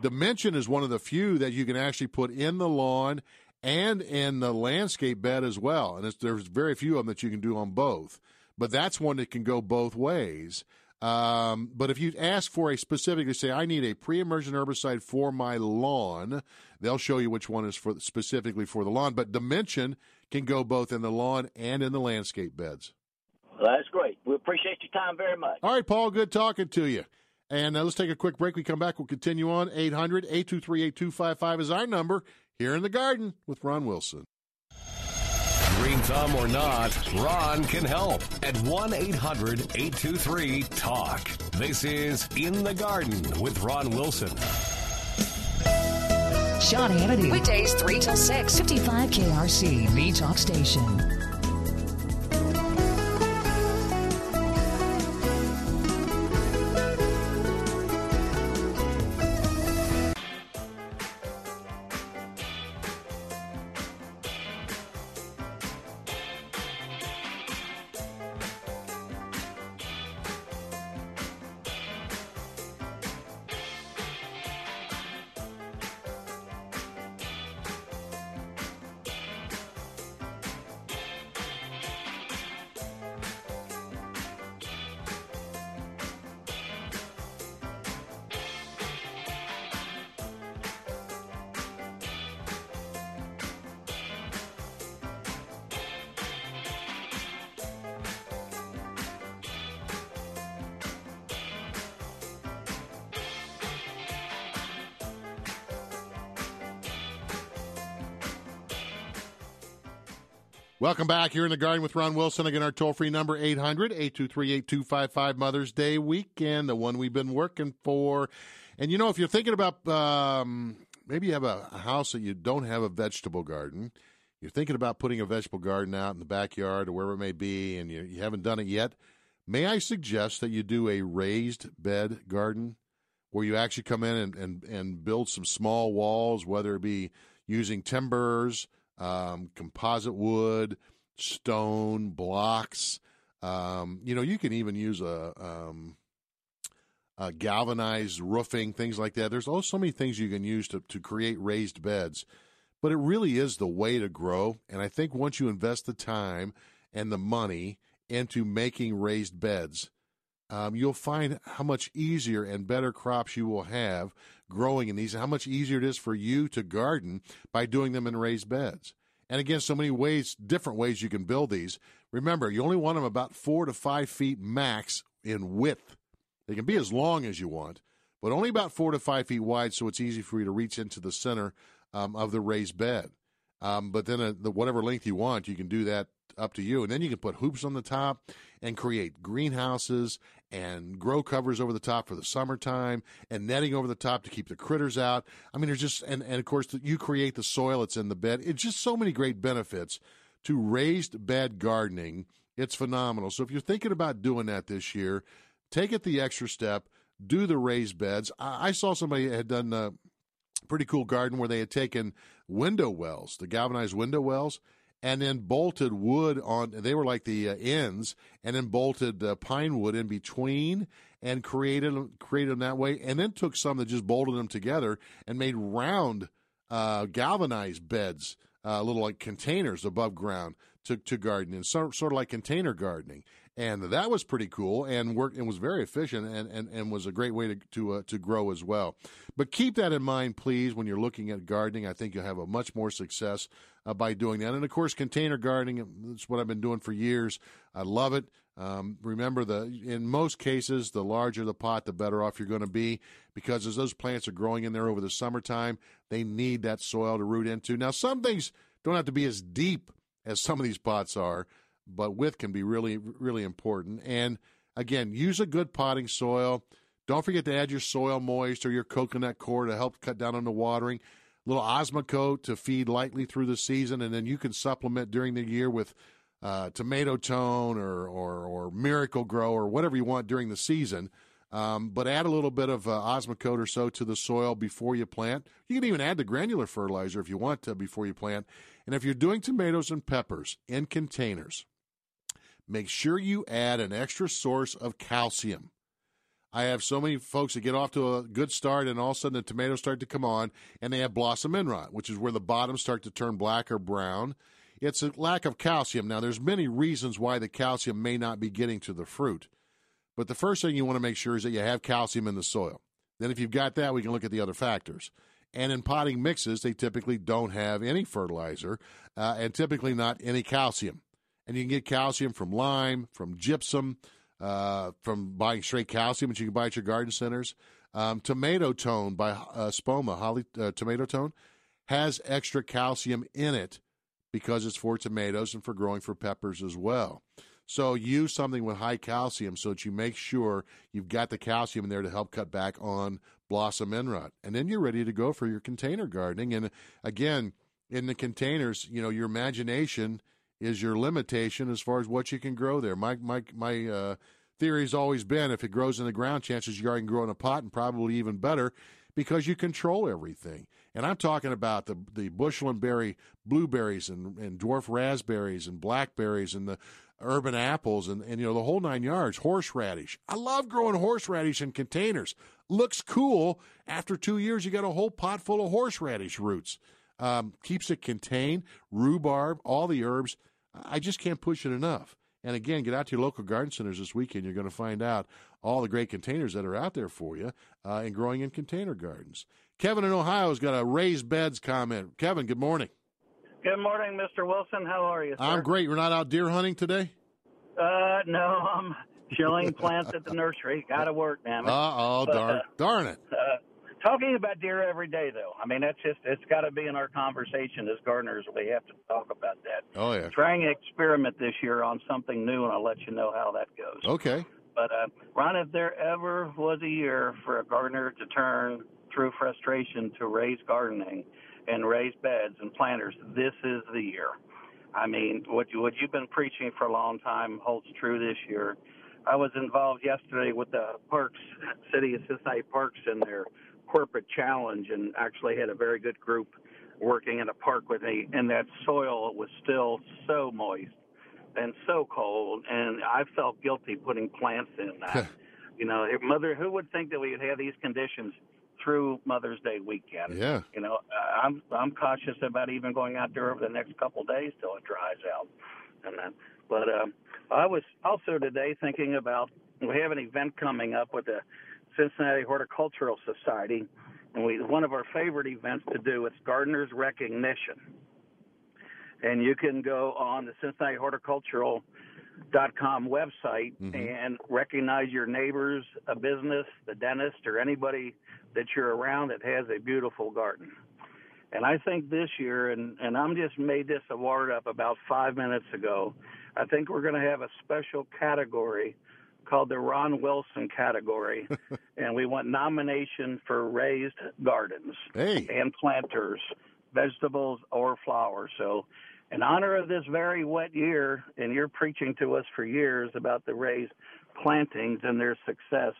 Dimension is one of the few that you can actually put in the lawn and in the landscape bed as well. And there's very few of them that you can do on both. But that's one that can go both ways. Um, but if you ask for a specifically say, I need a pre-emergent herbicide for my lawn, they'll show you which one is for specifically for the lawn. But Dimension can go both in the lawn and in the landscape beds. That's great. We appreciate your time very much. All right, Paul, good talking to you. And uh, let's take a quick break. We come back, we'll continue on. 800 823 8255 is our number here in the garden with Ron Wilson. Green thumb or not, Ron can help at 1 800 823 TALK. This is In the Garden with Ron Wilson. Sean Hannity. Weekdays 3 till 6. 55 KRC, the talk station. Welcome back here in the garden with Ron Wilson. Again, our toll free number 800 823 8255 Mother's Day weekend, the one we've been working for. And you know, if you're thinking about um, maybe you have a, a house that you don't have a vegetable garden, you're thinking about putting a vegetable garden out in the backyard or wherever it may be, and you, you haven't done it yet, may I suggest that you do a raised bed garden where you actually come in and, and, and build some small walls, whether it be using timbers, um, composite wood, stone, blocks. Um, you know, you can even use a, um, a galvanized roofing, things like that. There's also so many things you can use to, to create raised beds, but it really is the way to grow. And I think once you invest the time and the money into making raised beds, um, you'll find how much easier and better crops you will have growing in these, how much easier it is for you to garden by doing them in raised beds. And again, so many ways, different ways you can build these. Remember, you only want them about four to five feet max in width. They can be as long as you want, but only about four to five feet wide, so it's easy for you to reach into the center um, of the raised bed. Um, but then, uh, the, whatever length you want, you can do that up to you. And then you can put hoops on the top and create greenhouses and grow covers over the top for the summertime and netting over the top to keep the critters out. I mean, there's just, and, and of course, you create the soil that's in the bed. It's just so many great benefits to raised bed gardening. It's phenomenal. So if you're thinking about doing that this year, take it the extra step, do the raised beds. I, I saw somebody had done a pretty cool garden where they had taken window wells, the galvanized window wells, and then bolted wood on. They were like the uh, ends, and then bolted uh, pine wood in between, and created created them that way. And then took some that just bolted them together and made round uh, galvanized beds, uh, little like containers above ground to to garden, and sort sort of like container gardening and that was pretty cool and worked and was very efficient and, and, and was a great way to to, uh, to grow as well. But keep that in mind, please, when you're looking at gardening. I think you'll have a much more success uh, by doing that. And of course, container gardening that's what I've been doing for years. I love it. Um, remember, the in most cases, the larger the pot, the better off you're going to be because as those plants are growing in there over the summertime, they need that soil to root into. Now, some things don't have to be as deep as some of these pots are but width can be really, really important. And again, use a good potting soil. Don't forget to add your soil moist or your coconut coir to help cut down on the watering. Little Osmocote to feed lightly through the season, and then you can supplement during the year with uh, tomato tone or, or, or Miracle-Gro or whatever you want during the season. Um, but add a little bit of uh, Osmocote or so to the soil before you plant. You can even add the granular fertilizer if you want to before you plant. And if you're doing tomatoes and peppers in containers, make sure you add an extra source of calcium. I have so many folks that get off to a good start and all of a sudden the tomatoes start to come on and they have blossom end rot, which is where the bottoms start to turn black or brown. It's a lack of calcium. Now there's many reasons why the calcium may not be getting to the fruit. But the first thing you want to make sure is that you have calcium in the soil. Then if you've got that, we can look at the other factors. And in potting mixes, they typically don't have any fertilizer uh, and typically not any calcium and you can get calcium from lime, from gypsum, uh, from buying straight calcium, which you can buy at your garden centers. Um, tomato tone by uh, Espoma, Holly uh, Tomato Tone, has extra calcium in it because it's for tomatoes and for growing for peppers as well. So use something with high calcium so that you make sure you've got the calcium in there to help cut back on blossom end rot. And then you're ready to go for your container gardening. And again, in the containers, you know, your imagination is your limitation as far as what you can grow there. My my my uh, theory has always been if it grows in the ground, chances you are can grow in a pot, and probably even better because you control everything. And I'm talking about the the bushel and berry blueberries and, and dwarf raspberries and blackberries and the urban apples and, and you know the whole nine yards. Horseradish. I love growing horseradish in containers. Looks cool. After two years, you got a whole pot full of horseradish roots. Um, keeps it contained. Rhubarb, all the herbs. I just can't push it enough. And again, get out to your local garden centers this weekend. You're going to find out all the great containers that are out there for you uh, and growing in container gardens. Kevin in Ohio has got a raised beds comment. Kevin, good morning. Good morning, Mr. Wilson. How are you? Sir? I'm great. You're not out deer hunting today? Uh, no, I'm <laughs> chilling plants at the nursery. Got to work, damn it. Uh oh, darn, uh, darn it. Uh, talking about deer every day, though. I mean, that's just it's got to be in our conversation as gardeners. We have to talk about that. Oh yeah. Trying to experiment this year on something new, and I'll let you know how that goes. Okay. But uh, Ron, if there ever was a year for a gardener to turn through frustration to raise gardening and raise beds and planters, this is the year. I mean, what you, what you've been preaching for a long time holds true this year. I was involved yesterday with the Parks City of Cincinnati Parks in their corporate challenge and actually had a very good group working in a park with me and that soil was still so moist and so cold, and I felt guilty putting plants in that. you know, mother, who would think that we would have these conditions through Mother's Day weekend? Yeah. You know, I'm I'm cautious about even going out there over the next couple of days till it dries out, and then. But um, I was also today thinking about we have an event coming up with the Cincinnati Horticultural Society, and we one of our favorite events to do. It's Gardeners Recognition, and you can go on the Cincinnati Horticultural dot com website mm-hmm. and recognize your neighbors, a business, the dentist, or anybody that you're around that has a beautiful garden. And I think this year, and, and I'm just made this award up about five minutes ago, I think we're going to have a special category called the Ron Wilson category. <laughs> and we want nomination for raised gardens hey. and planters, vegetables or flowers. So, in honor of this very wet year, and you're preaching to us for years about the raised plantings and their success,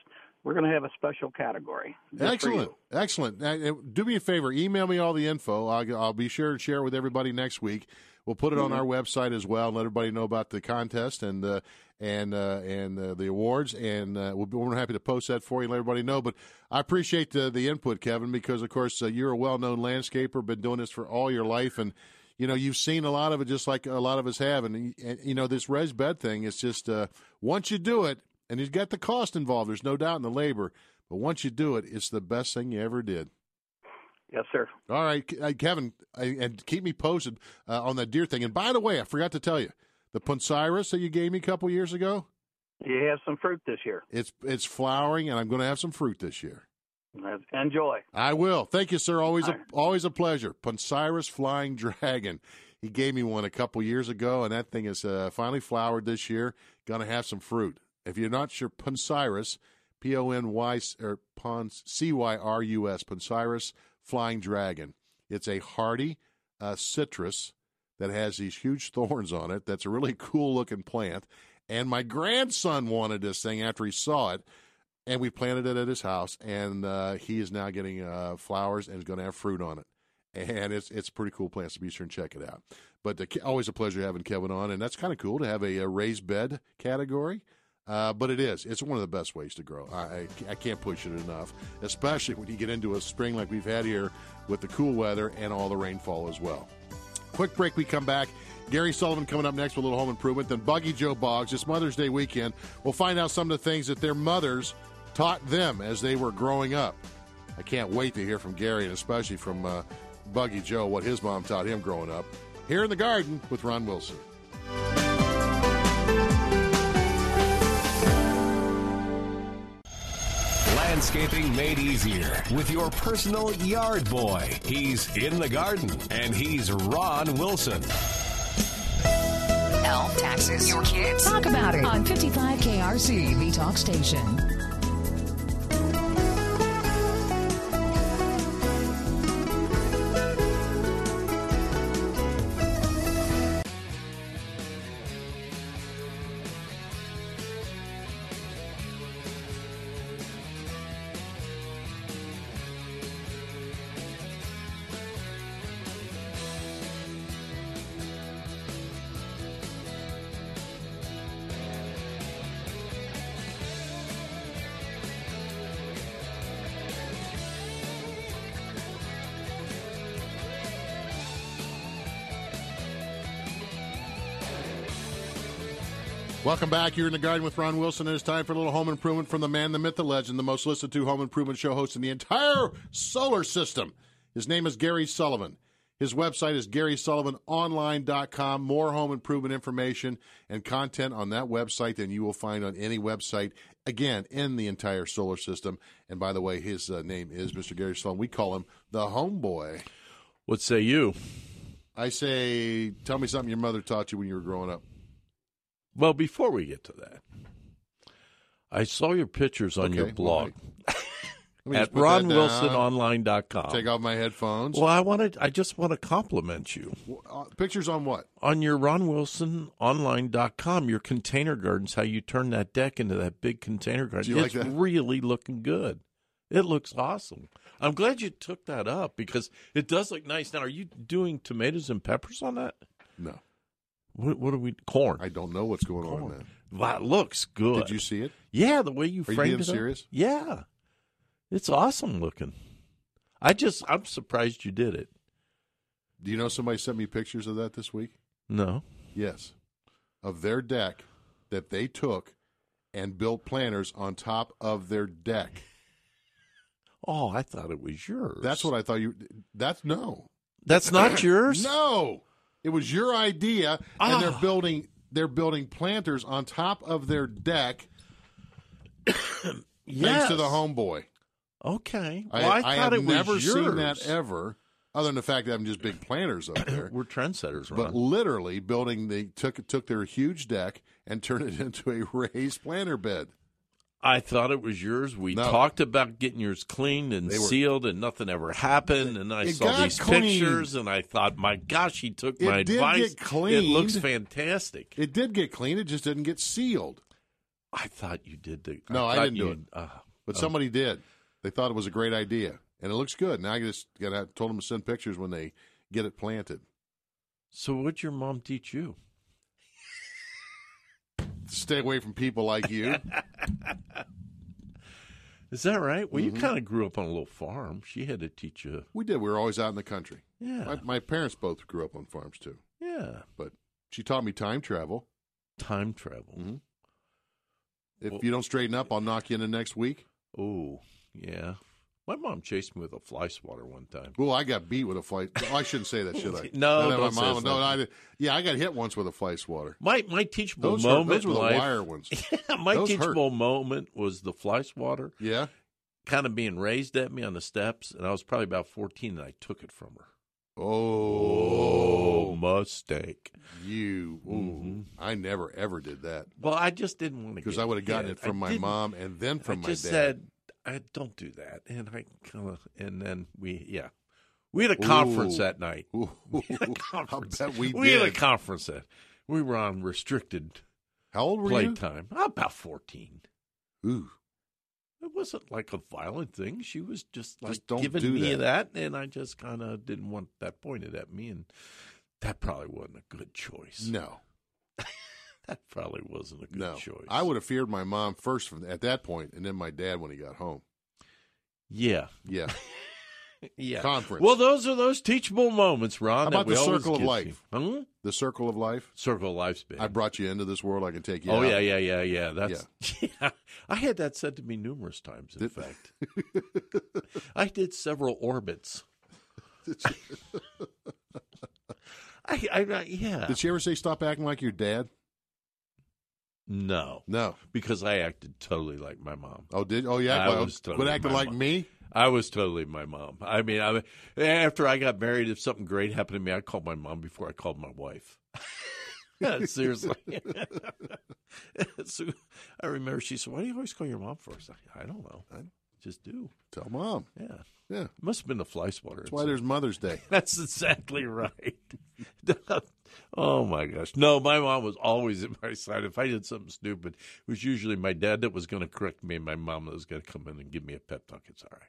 we're going to have a special category. Excellent, excellent. Do me a favor, email me all the info. I'll, I'll be sure to share it with everybody next week. We'll put it on Mhm. our website as well, and let everybody know about the contest and uh, and uh, and uh, the awards. And uh, we'll be, we're happy to post that for you, and let everybody know. But I appreciate the the input, Kevin, because of course uh, you're a well known landscaper, been doing this for all your life, and you know you've seen a lot of it, just like a lot of us have. And, and you know this res bed thing is just uh, once you do it, and you've got the cost involved. There's no doubt in the labor. But once you do it, it's the best thing you ever did. Yes, sir. All right, uh, Kevin, and keep me posted uh, on that deer thing. And by the way, I forgot to tell you, the Poncirus that you gave me a couple years ago, You have some fruit this year. it's it's flowering, and I'm going to have some fruit this year. Enjoy. I will. Thank you, sir. Always a always a pleasure. Poncirus flying <laughs> dragon. He gave me one a couple years ago, and that thing is uh, finally flowered this year. Going to have some fruit. If you're not sure, Poncirus, P O N Y or Pons C Y R U S, Poncirus flying dragon. It's a hardy uh, citrus that has these huge <laughs> thorns on it. That's a really cool looking plant. And my grandson wanted this thing after he saw it and we planted it at his house, and uh, he is now getting uh, flowers and is going to have fruit on it. And it's it's a pretty cool plant, so be sure and check it out. But uh, always a pleasure having Kevin on, and that's kind of cool to have a, a raised bed category. Uh, but it is. It's one of the best ways to grow. I, I, can't push it enough, especially when you get into a spring like we've had here with the cool weather and all the rainfall as well. Quick break, we come back. Gary Sullivan coming up next with a little home improvement. Then Buggy Joe Boggs. It's Mother's Day weekend. We'll find out some of the things that their mothers taught them as they were growing up. I can't wait to hear from Gary and especially from uh, Buggy Joe what his mom taught him growing up. Here in the garden with Ron Wilson. Landscaping made easier with your personal yard boy. He's in the garden and he's Ron Wilson. Health, taxes, your kids. Talk about it on 55 KRC, the talk station. Welcome back. You're in the garden with Ron Wilson. and It's time for a little home improvement from the man, the myth, the legend, the most listened to home improvement show host in the entire solar system. His name is Gary Sullivan. His website is GarySullivanOnline.com. More home improvement information and content on that website than you will find on any website, again, in the entire solar system. And by the way, his uh, name is Mr. Gary Sullivan. We call him the homeboy. What say you? I say, tell me something your mother taught you when you were growing up. Well, before we get to that, I saw your pictures on your blog Let at just put that ronwilsononline.com. Take off my headphones. Well, I wanted I just want to compliment you. Uh, pictures on what? On your ronwilsononline.com, your container gardens, how you turn that deck into that big container garden. Do you like it's that? really looking good. It looks awesome. I'm glad you took that up because it does look nice. Now, are you doing tomatoes and peppers on that? No. What, what are we? Corn. I don't know what's going on in that. Wow, looks good. Did you see it? Yeah, the way you Are you framed being it. up. serious? Yeah, it's awesome looking. I just, I'm surprised you did it. Do you know somebody sent me pictures of that this week? No. Yes. Of their deck that they took and built planters on top of their deck. Oh, I thought it was yours. That's what I thought you. That's no. That's not yours. no, it was your idea, and Ah. they're building they're building planters on top of their deck. <coughs> Thanks Yes. to the homeboy. Okay. I, Well, I, I thought have never seen that ever, other than the fact that I'm just big planters up there. <coughs> We're trendsetters, Ron. But literally building, they took took their huge deck and turned it <laughs> into a raised planter bed. I thought it was yours. We No. talked about getting yours cleaned and were- sealed, and nothing ever happened. And I saw these cleaned. pictures, and I thought, my gosh, he took It my did advice. get cleaned. It looks fantastic. It did get clean. It just didn't get sealed. I thought you did the. No, I, thought didn't do it. uh, but oh. somebody did. They thought it was a great idea, and it looks good. Now I just got to told them to send pictures when they get it planted. So, what'd your mom teach you? Stay away from people like you. <laughs> Is that right? Well, Mhm. you kind of grew up on a little farm. She had to teach you. we did. We were always out in the country. Yeah. My, my parents both grew up on farms too, Yeah. but she taught me time travel. Time travel. Mhm. If Well- you don't straighten up, I'll knock you into next week. Oh, yeah. My mom chased me with a fly swatter one time. Well, I got beat with a fly. Oh, I shouldn't say that, should I? <laughs> No, my don't say mom. No, I. Yeah, I got hit once with a fly swatter. My my teachable Those, hurt, moment those were the life. wire ones. <laughs> Yeah, my Those hurt. teachable moment was the fly swatter Yeah. kind of being raised at me on the steps, and I was probably about fourteen, and I took it from her. Oh, Oh, mistake. you. Ooh, Mhm. I never ever did that Well, I just didn't want to because I would have gotten hit. it from I my didn't. mom and then from I my just dad. said, I don't do that, and I kind of, and then we, yeah, we had a conference Ooh. that night. Ooh, <laughs> We had a <laughs> I conference. bet we we had a conference that we were on restricted How old were play you? About fourteen. Ooh, It wasn't like a violent thing. She was just like Just don't giving do me that. that. and I just kind of didn't want that pointed at me, and that probably wasn't a good choice. no, <laughs> That probably wasn't a good no. choice. I would have feared my mom first from at that point, and then my dad when he got home. Yeah, Yeah. <laughs> yeah. Conference. Well, those are those teachable moments, Ron. How about the circle of life? Huh? the circle of life. Circle of life's big. I brought you into this world. I can take you. oh out. yeah, yeah, yeah, yeah. That's yeah. <laughs> I had that said to me numerous times. In Did- fact, I did several orbits. I, I, I yeah. Did she ever say stop acting like your dad? No, No. because I acted totally like my mom. Oh, did oh yeah? I well, was totally acting my like mom. me. I was totally my mom. I mean, I, after I got married, if something great happened to me, I called my mom before I called my wife. <laughs> Yeah, Seriously. <laughs> so I remember she said, "Why do you always call your mom first? I, I don't know. I just do. Tell mom. Yeah, Yeah. must have been the fly swatter. That's why there's Mother's Day. <laughs> That's exactly right. <laughs> oh my gosh. No, my mom was always at my side. If I did something stupid, it was usually my dad that was going to correct me and my mom that was going to come in and give me a pep talk. It's all right. <laughs>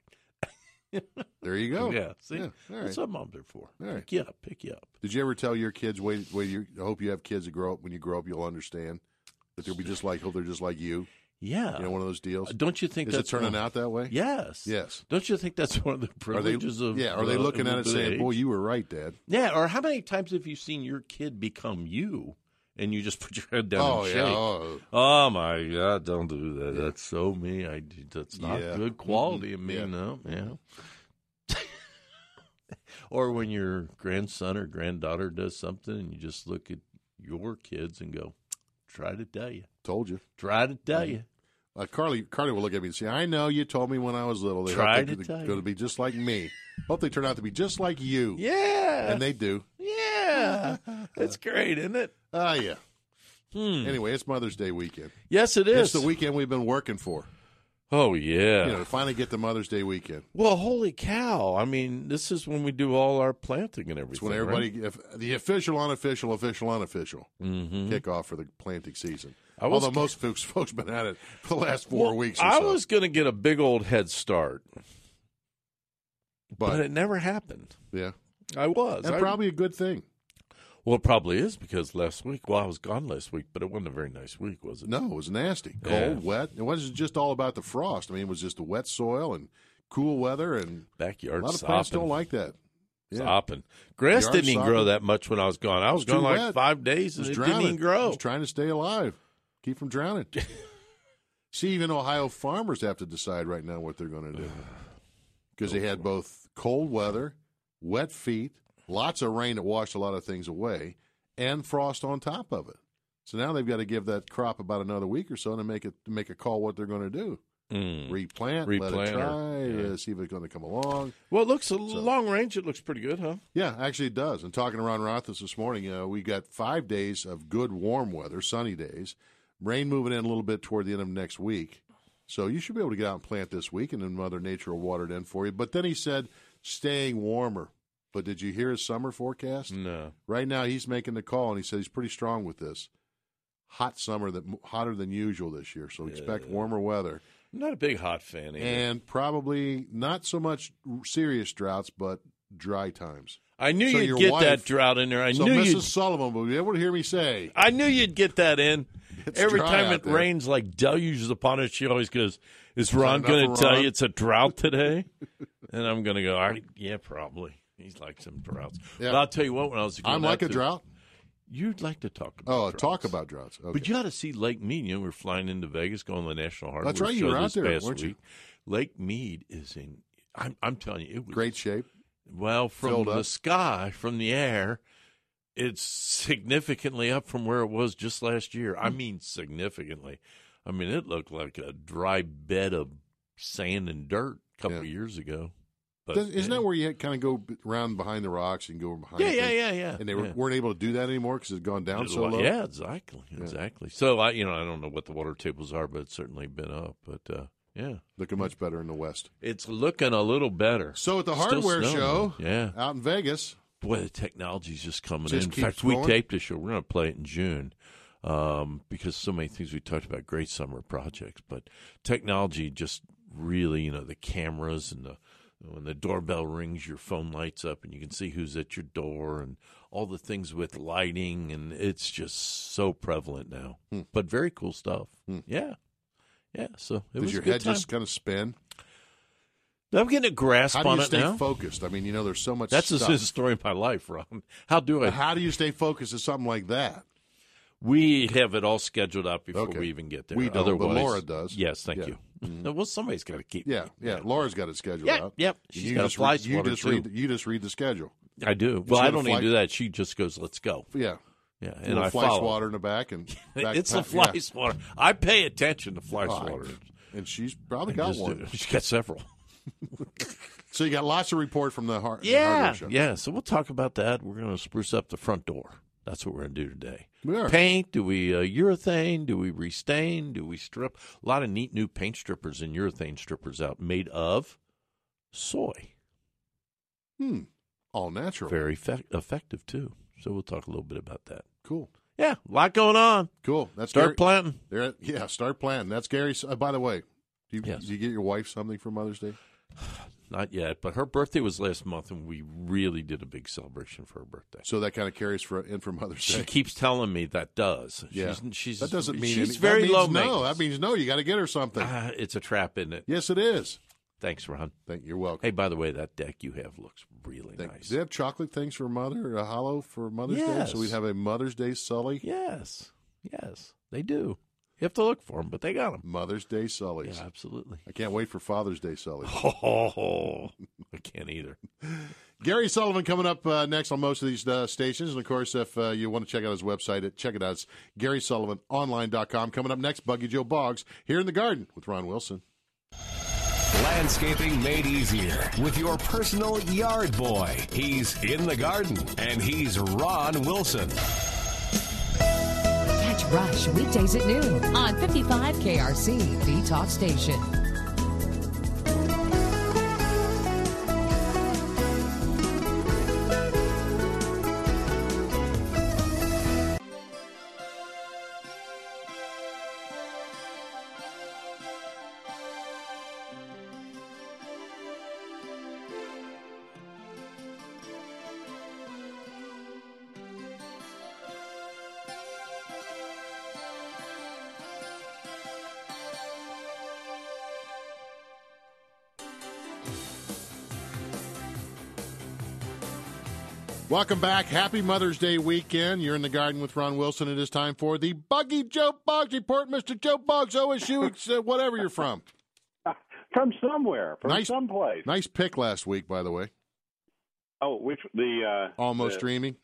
There you go. Yeah. See? Yeah. Right. That's what moms are for. All right. Pick you up. Pick you up. Did you ever tell your kids, wait, wait, you, I hope you have kids that grow up, when you grow up, you'll understand that they'll be just like, hope they're just like you. Yeah. You know, one of those deals. Don't you think Is it that's turning one- out that way? Yes. Yes. Don't you think that's one of the Are they, privileges of yeah, are they uh, looking at it saying, boy, you were right, Dad? Yeah, or how many times have you seen your kid become you and you just <laughs> put your head down Oh, and yeah. shake? Oh. Oh, my God, don't do that. That's so me. I that's not Yeah. good quality of me, Yeah. no. Yeah. <laughs> or when your grandson or granddaughter does something and you just look at your kids and go, Try to tell you. Told you. Try to tell you. Uh, Carly, Carly will look at me and say, I know you told me when I was little. They Try to they're tell you. going to be just like me. Hope they turn out to be just like you. Yeah. And they do. Yeah. That's great, isn't it? Ah, yeah. Hmm. Anyway, it's Mother's Day weekend. Yes, it is. It's the weekend we've been working for. Oh, yeah. You know, finally get the Mother's Day weekend. Well, holy cow! I mean, this is when we do all our planting and everything. It's when everybody, if, the official, unofficial, official, unofficial Mm-hmm. kickoff for the planting season. I Although most folks folks been at it for the last four Well, weeks. Or I was going to get a big old head start, but, but, it never happened. yeah, I was. and I- probably a good thing. Well, it probably is because last week, well, I was gone last week, but it wasn't a very nice week, was it? No, it was nasty, cold, Yeah. wet. It wasn't just all about the frost. I mean, it was just the wet soil and cool weather, and Backyard a lot of plants don't like that. Yeah. Sopping. Grass didn't even grow that much when I was gone. I was It's gone like wet. five days It was it didn't even grow. It was trying to stay alive, keep from drowning. <laughs> See, even Ohio farmers have to decide right now what they're going to do <sighs> because they oh, had both cold weather, wet feet, lots of rain that washed a lot of things away, and frost on top of it. So now they've got to give that crop about another week or so to make it to make a call what they're going to do. Mm. Replant, let Replant it or- try, yeah. uh, see if it's going to come along. Well, it looks a long range. It looks pretty good, huh? Yeah, actually it does. And talking to Ron Rothhaas this morning, uh, we got five days of good warm weather, sunny days. Rain moving in a little bit toward the end of next week. So you should be able to get out and plant this week, and then Mother Nature will water it in for you. But then he said staying warmer. But did you hear his summer forecast? No. Right now he's making the call, and he said he's pretty strong with this. Hot summer, that hotter than usual this year. So expect warmer weather. I'm not a big hot fan either. And probably not so much serious droughts, but dry times. I knew So you'd get wife- that drought in there. I so knew Mrs. you'd. Sullivan will be able to hear me say, I knew you'd get that in. It's Every time it there. rains like deluges upon us, she always goes, "Is Ron going to tell you it's a drought <laughs> today?" and I'm going to go, "Yeah, probably." He's like some droughts. Yeah. But I'll tell you what, when I was I'm like a to- drought. You'd like to talk about Oh, droughts. talk about droughts. Okay. But you ought to see Lake Mead. You know, we're flying into Vegas, going to the National Hardware That's right, you were out there, weren't you? week. Lake Mead is in. I'm, I'm telling you, it was Great shape. Well, from the sky, from the air, it's significantly up from where it was just last year. Hmm. I mean, significantly. I mean, it looked like a dry bed of sand and dirt a couple of years ago. But Does- Isn't yeah. that where you kind of go around behind the rocks and go behind? Yeah, yeah, yeah, yeah, And they yeah. weren't able to do that anymore because it's gone down so low. Yeah, exactly, exactly. So I, you know, I don't know what the water tables are, but it's certainly been up. But uh, yeah, looking much better in the west. It's looking a little better. So at the hardware show, yeah, out in Vegas, boy, the technology's just coming Just in. In fact, we taped a show. We're going to play it in June um, because so many things we talked about, great summer projects, but technology just really, you know, the cameras and the when the doorbell rings, your phone lights up and you can see who's at your door and all the things with lighting, and it's just so prevalent now. Hmm. But very cool stuff. Yeah, yeah. So it does was your head time. just kind of spin? I'm getting a grasp How do on it stay now. focused? I mean, you know, there's so much. That's stuff. the <laughs> story of my life, Ron. How do I? How do you stay focused at something like that? We have it all scheduled out before Okay. we even get there. We don't, but Laura does. Yes, thank Yeah. you. Mhm. Well, somebody's got to keep. Yeah, yeah. Laura's got it scheduled Yeah, out. yep. She's you got a just fly read, you just read. You just read the schedule. I do. Well, I don't even do that. She just goes, "Let's go." Yeah, Yeah, A and I fly follow. swatter in the back and <laughs> back it's a pack- fly yeah. swatter. I pay attention to fly Oh, swatter. and she's probably got one. She's got several. So you got lots of report from the heart. Yeah, show. yeah. So we'll talk about that. We're going to spruce up the front door. That's what we're going to do today. We are. Paint? Do we uh, urethane? Do we restain? Do we strip? A lot of neat new paint strippers and urethane strippers out made of soy. Hmm. All natural. Very fe- effective too. So we'll talk a little bit about that. Cool. Yeah, a lot going on. Cool. That's Start Gary- planting. There, yeah, start planting. That's Gary. Uh, by the way, do you, Yes. do you get your wife something for Mother's Day? <sighs> <sighs> Not yet, but her birthday was last month, and we really did a big celebration for her birthday. So that kind of carries for in for Mother's She Day. She keeps telling me that does. Yeah, she's, she's that doesn't mean she's any- very that means low No, maintenance. that means no. You got to get her something. Ah, it's a trap, isn't it? yes, it is. Thanks, Ron. Thank you're welcome. Hey, by the way, that deck you have looks really Thank- nice. Do they have chocolate things for Mother, a hollow for Mother's Day? So we'd have a Mother's Day Sully. Yes, yes, they do. You have to look for them, but they got them. Mother's Day Sullys. Yeah, absolutely. I can't wait for Father's Day Sullys. <laughs> Oh, I can't either. Gary Sullivan coming up uh, next on most of these uh, stations. And of course, if uh, you want to check out his website, it- check it out. It's GarySullivanOnline.com. Coming up next, Buggy Joe Boggs here in the garden with Ron Wilson. Landscaping made easier with your personal yard boy. He's in the garden, and he's Ron Wilson. Rush weekdays at noon on 55 KRC, the talk station. Welcome back. Happy Mother's Day weekend. You're in the garden with Ron Wilson. It is time for the Buggy Joe Boggs report. Mr. Joe Boggs, OSU, uh, whatever you're from. <laughs> From somewhere, from nice, someplace. Nice pick last week, by the way. Oh, which the uh, almost the, dreaming.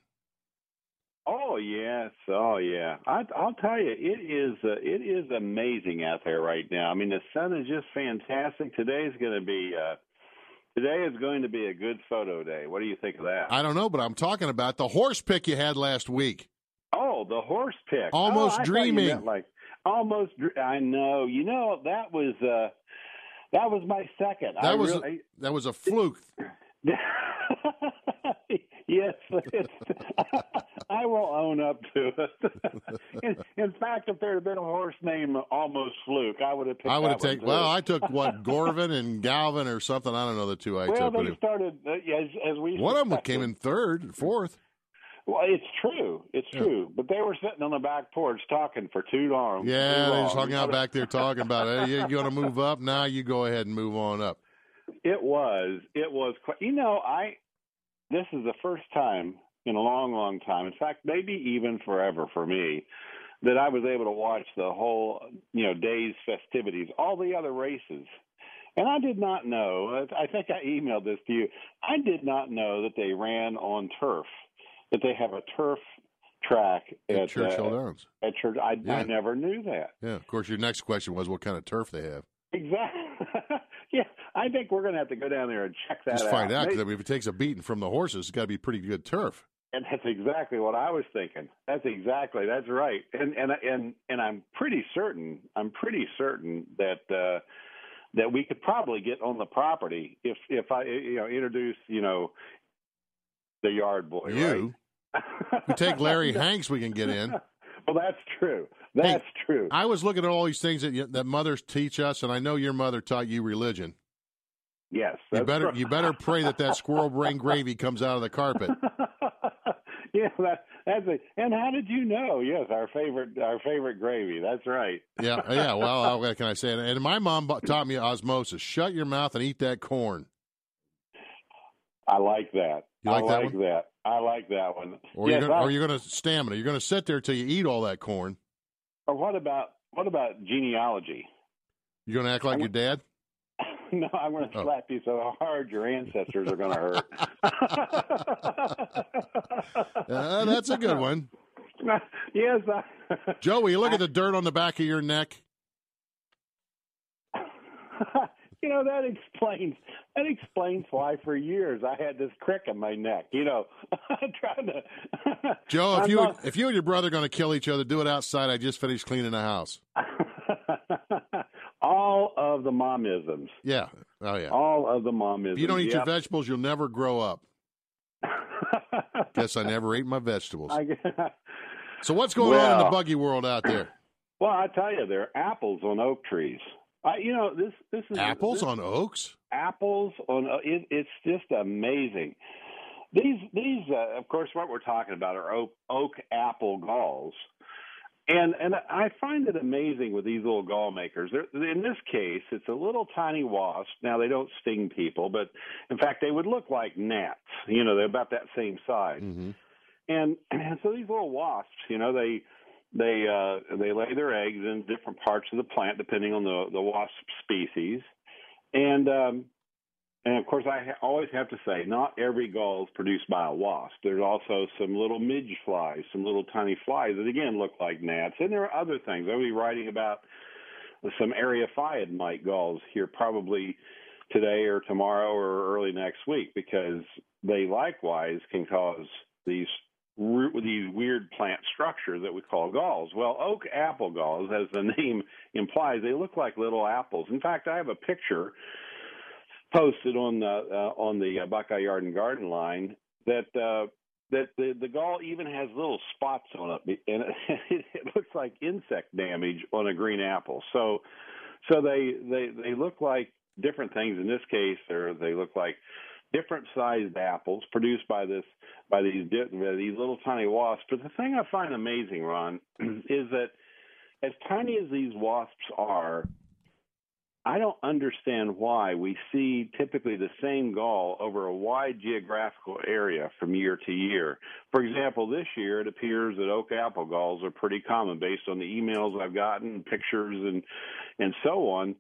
Oh yes, oh yeah. I, I'll tell you, it is uh, it is amazing out there right now. I mean, the sun is just fantastic. Today is going to be uh, today is going to be a good photo day. What do you think of that? I don't know, but I'm talking about the horse pick you had last week. Oh, the horse pick. Almost oh, dreaming. like almost. I know. You know that was. uh that was my second. That I was really, a, that was a fluke. <laughs> yes, <laughs> I will own up to it. <laughs> in, in, fact, if there had been a horse named Almost Fluke, I would have picked. I would have taken. Well. I took what <laughs> Gorvin and Galvin or something. I don't know the two I well, took. they started uh, as, as we. One of them came in third, fourth. Well, it's true. It's Yeah. true. But they were sitting on the back porch talking for too long. Yeah, too they long. just hung out back there talking about it. Hey, you going to move up? Now you go ahead and move on up. It was. It was. Quite, you know, I. This is the first time in a long, long time. In fact, maybe even forever for me, that I was able to watch the whole, you know, day's festivities, all the other races. And I did not know. I think I emailed this to you. I did not know that they ran on turf. That they have a turf track At at, Churchill uh, Downs. At Church, I, Yeah. I never knew that. Yeah. Of course, your next question was what kind of turf they have. Exactly. <laughs> yeah, I think we're going to have to go down there and check that Just out. find out because I mean, if it takes a beating from the horses, it's got to be pretty good turf. And that's exactly what I was thinking. That's exactly that's right. And and and and I'm pretty certain. I'm pretty certain that uh, that we could probably get on the property if if I you know introduce you know the yard boy. You. right? We take Larry <laughs> Hanks, we can get in. Well, that's true. That's true. I was looking at all these things that you, that mothers teach us, and I know your mother taught you religion. Yes, You better right. you better pray that that squirrel brain <laughs> gravy comes out of the carpet. <laughs> yeah, that, that's it. And how did you know? Yes, our favorite our favorite gravy. That's right. Yeah, yeah. Well, uh, <laughs> what can I say? it? And my mom taught me osmosis: shut your mouth and eat that corn. I like that. You like I that like one? that. I like that one. Or yes, you're going to stamina. You're going to sit there till you eat all that corn. or what about what about genealogy? You're going to act like your dad. <laughs> no, I'm going to Oh. slap you so hard your ancestors are going to hurt. <laughs> Uh, that's a good one. <laughs> yes, I, Joey, look at the dirt on the back of your neck. You know that <laughs> explains that explains why for years I had this crick in my neck. You know, <laughs> trying to. <laughs> Joe, if I'm you not- if you and your brother are going to kill each other, do it outside. I just finished cleaning the house. all of the momisms, Yeah. Oh yeah. all of the momisms. If you don't eat your vegetables, you'll never grow up. Guess I never ate my vegetables. So what's going on in the buggy world out there? well, I tell you, there are apples on oak trees. I, you know, this this is Apples this- on oaks? apples on uh, it, it's just amazing. These these uh, of course what we're talking about are oak, oak apple galls. And and i find it amazing with these little gall makers. They're, in this case it's a little tiny wasp. Now they don't sting people but in fact they would look like gnats. You know they're about that same size. Mm-hmm. and, <clears throat> and so these little wasps, you know, they they uh, they lay their eggs in different parts of the plant depending on the the wasp species, and um, and of course I ha- always have to say not every gall is produced by a wasp. There's also some little midge flies, some little tiny flies that again look like gnats, and there are other things. I'll be writing about some eriophyid mite galls here probably today or tomorrow or early next week because they likewise can cause these these weird plant structures that we call galls. Well, oak apple galls, as the <laughs> name implies, they look like little apples. In fact, I have a picture posted on the uh, on the uh, Buckeye Yard and Garden line that uh, that the the gall even has little spots on it, and it, <laughs> it looks like insect damage on a green apple. So, so they they they look like different things. In this case, they they look like different sized apples produced by this by these these little tiny wasps. But the thing I find amazing, Ron, <clears throat> is that as tiny as these wasps are, I don't understand why we see typically the same gall over a wide geographical area from year to year. For example, this year it appears that oak apple galls are pretty common based on the emails I've gotten, pictures, and and so on.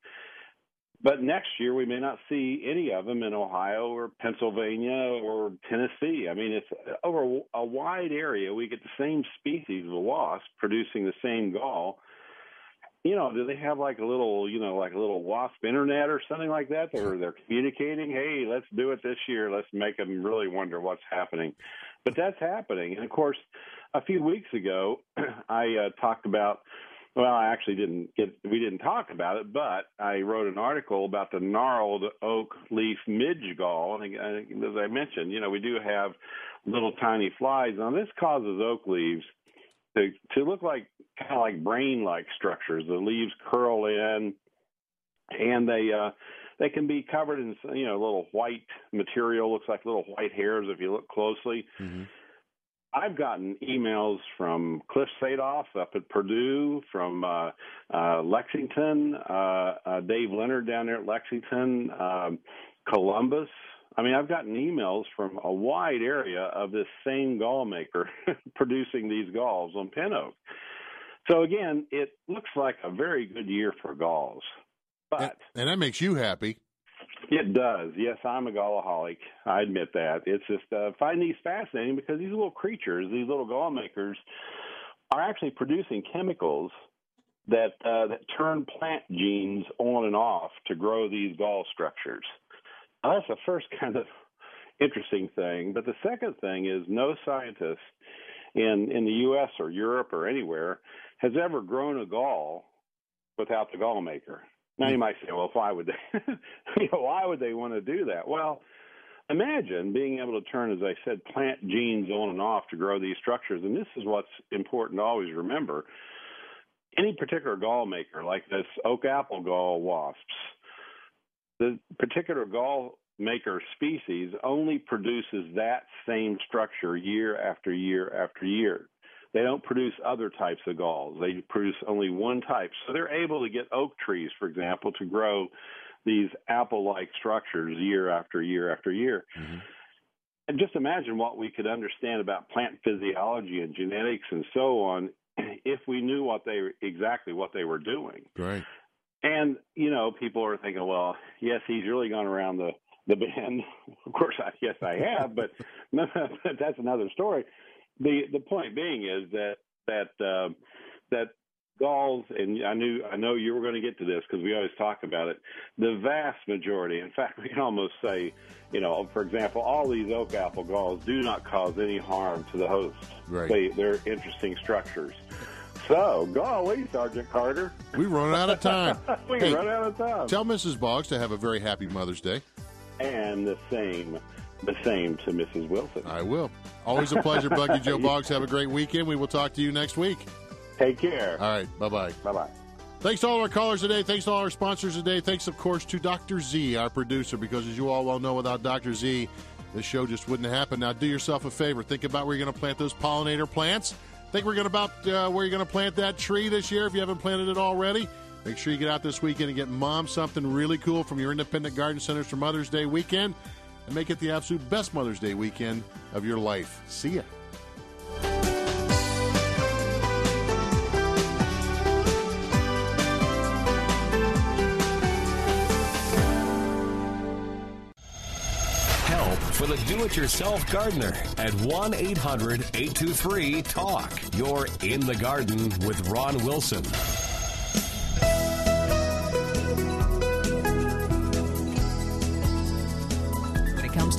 But next year we may not see any of them in Ohio or Pennsylvania or Tennessee. I mean, it's over a wide area. We get the same species of wasp producing the same gall you know, do they have like a little, you know, like a little wasp internet or something like that, where they're communicating? Hey, let's do it this year. Let's make them really wonder what's happening. But that's happening, and of course, a few weeks ago, <clears throat> I uh, talked about. Well, I actually didn't get. We didn't talk about it, but I wrote an article about the gnarled oak leaf midge gall, and as I mentioned, you know, we do have little tiny flies. Now, this causes oak leaves to to look like kind of like brain like structures. The leaves curl in, and they uh, they can be covered in you know little white material. Looks like little white hairs if you look closely. Mm-hmm. I've gotten emails from Cliff Sadof up at Purdue, from uh, uh, Lexington, uh, uh, Dave Leonard down there at Lexington, um, Columbus, I mean, I've gotten emails from a wide area of this same gall maker <laughs> producing these galls on pin oak. So again, it looks like a very good year for galls. But and, and that makes you happy. It does. Yes, I'm a gallaholic. I admit that. It's just uh, these fascinating because these little creatures, these little gall makers, are actually producing chemicals that uh, that turn plant genes on and off to grow these gall structures. Now, that's the first <laughs> kind of interesting thing. But the second thing is no scientist in in the U.S. or Europe or anywhere has ever grown a gall without the gall maker. Now you mm. might say, well, why would they? <laughs> you know, why would they want to do that? Well, imagine being able to turn, as I said, plant genes on and off to grow these structures. And this is what's important to always remember. Any particular gall maker, like this oak apple gall wasps, the particular gall maker species only produces that same structure year after year after year. They don't produce other types of galls. They produce only one type. So they're able to get oak trees, for example, to grow these apple like structures year after year after year. Mm-hmm. And just imagine what we could understand about plant physiology and genetics and so on <clears throat> if we knew what they exactly what they were doing. Right. And you know, people are thinking, well, yes, he's really gone around the the bend. <laughs> Of course, I, yes, I have, but <laughs> that's another story. The The point being is that that uh, that galls, and I knew I know you were going to get to this because we always talk about it. The vast majority, in fact, <laughs> we can almost say, you know, for example, all these oak apple galls do not cause any harm to the host. Right. They, they're interesting structures. So, golly, Sergeant Carter. We run out of time. <laughs> we hey, run out of time. Tell Mrs. Boggs to have a very happy Mother's Day. And the same, the same to Mrs. Wilson. I will. Always a pleasure, Buggy Joe <laughs> Boggs. Have a great weekend. We will talk to you next week. Take care. All right. Bye bye. Bye bye. Thanks to all our callers today. Thanks to all our sponsors today. Thanks, of course, to Dr. Z, our producer, because as you all well know, without Dr. Z, this show just wouldn't happen. Now, do yourself a favor. Think about where you're going to plant those pollinator plants. Think we're going about uh, where you're going to plant that tree this year if you haven't planted it already. Make sure you get out this weekend and get mom something really cool from your independent garden centers for Mother's Day weekend and make it the absolute best Mother's Day weekend of your life. See ya. Help for the do it yourself gardener at 1 800 823 TALK. You're in the garden with Ron Wilson.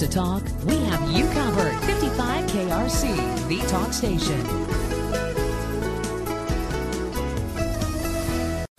To talk, we have you covered. 55 KRC, the talk station.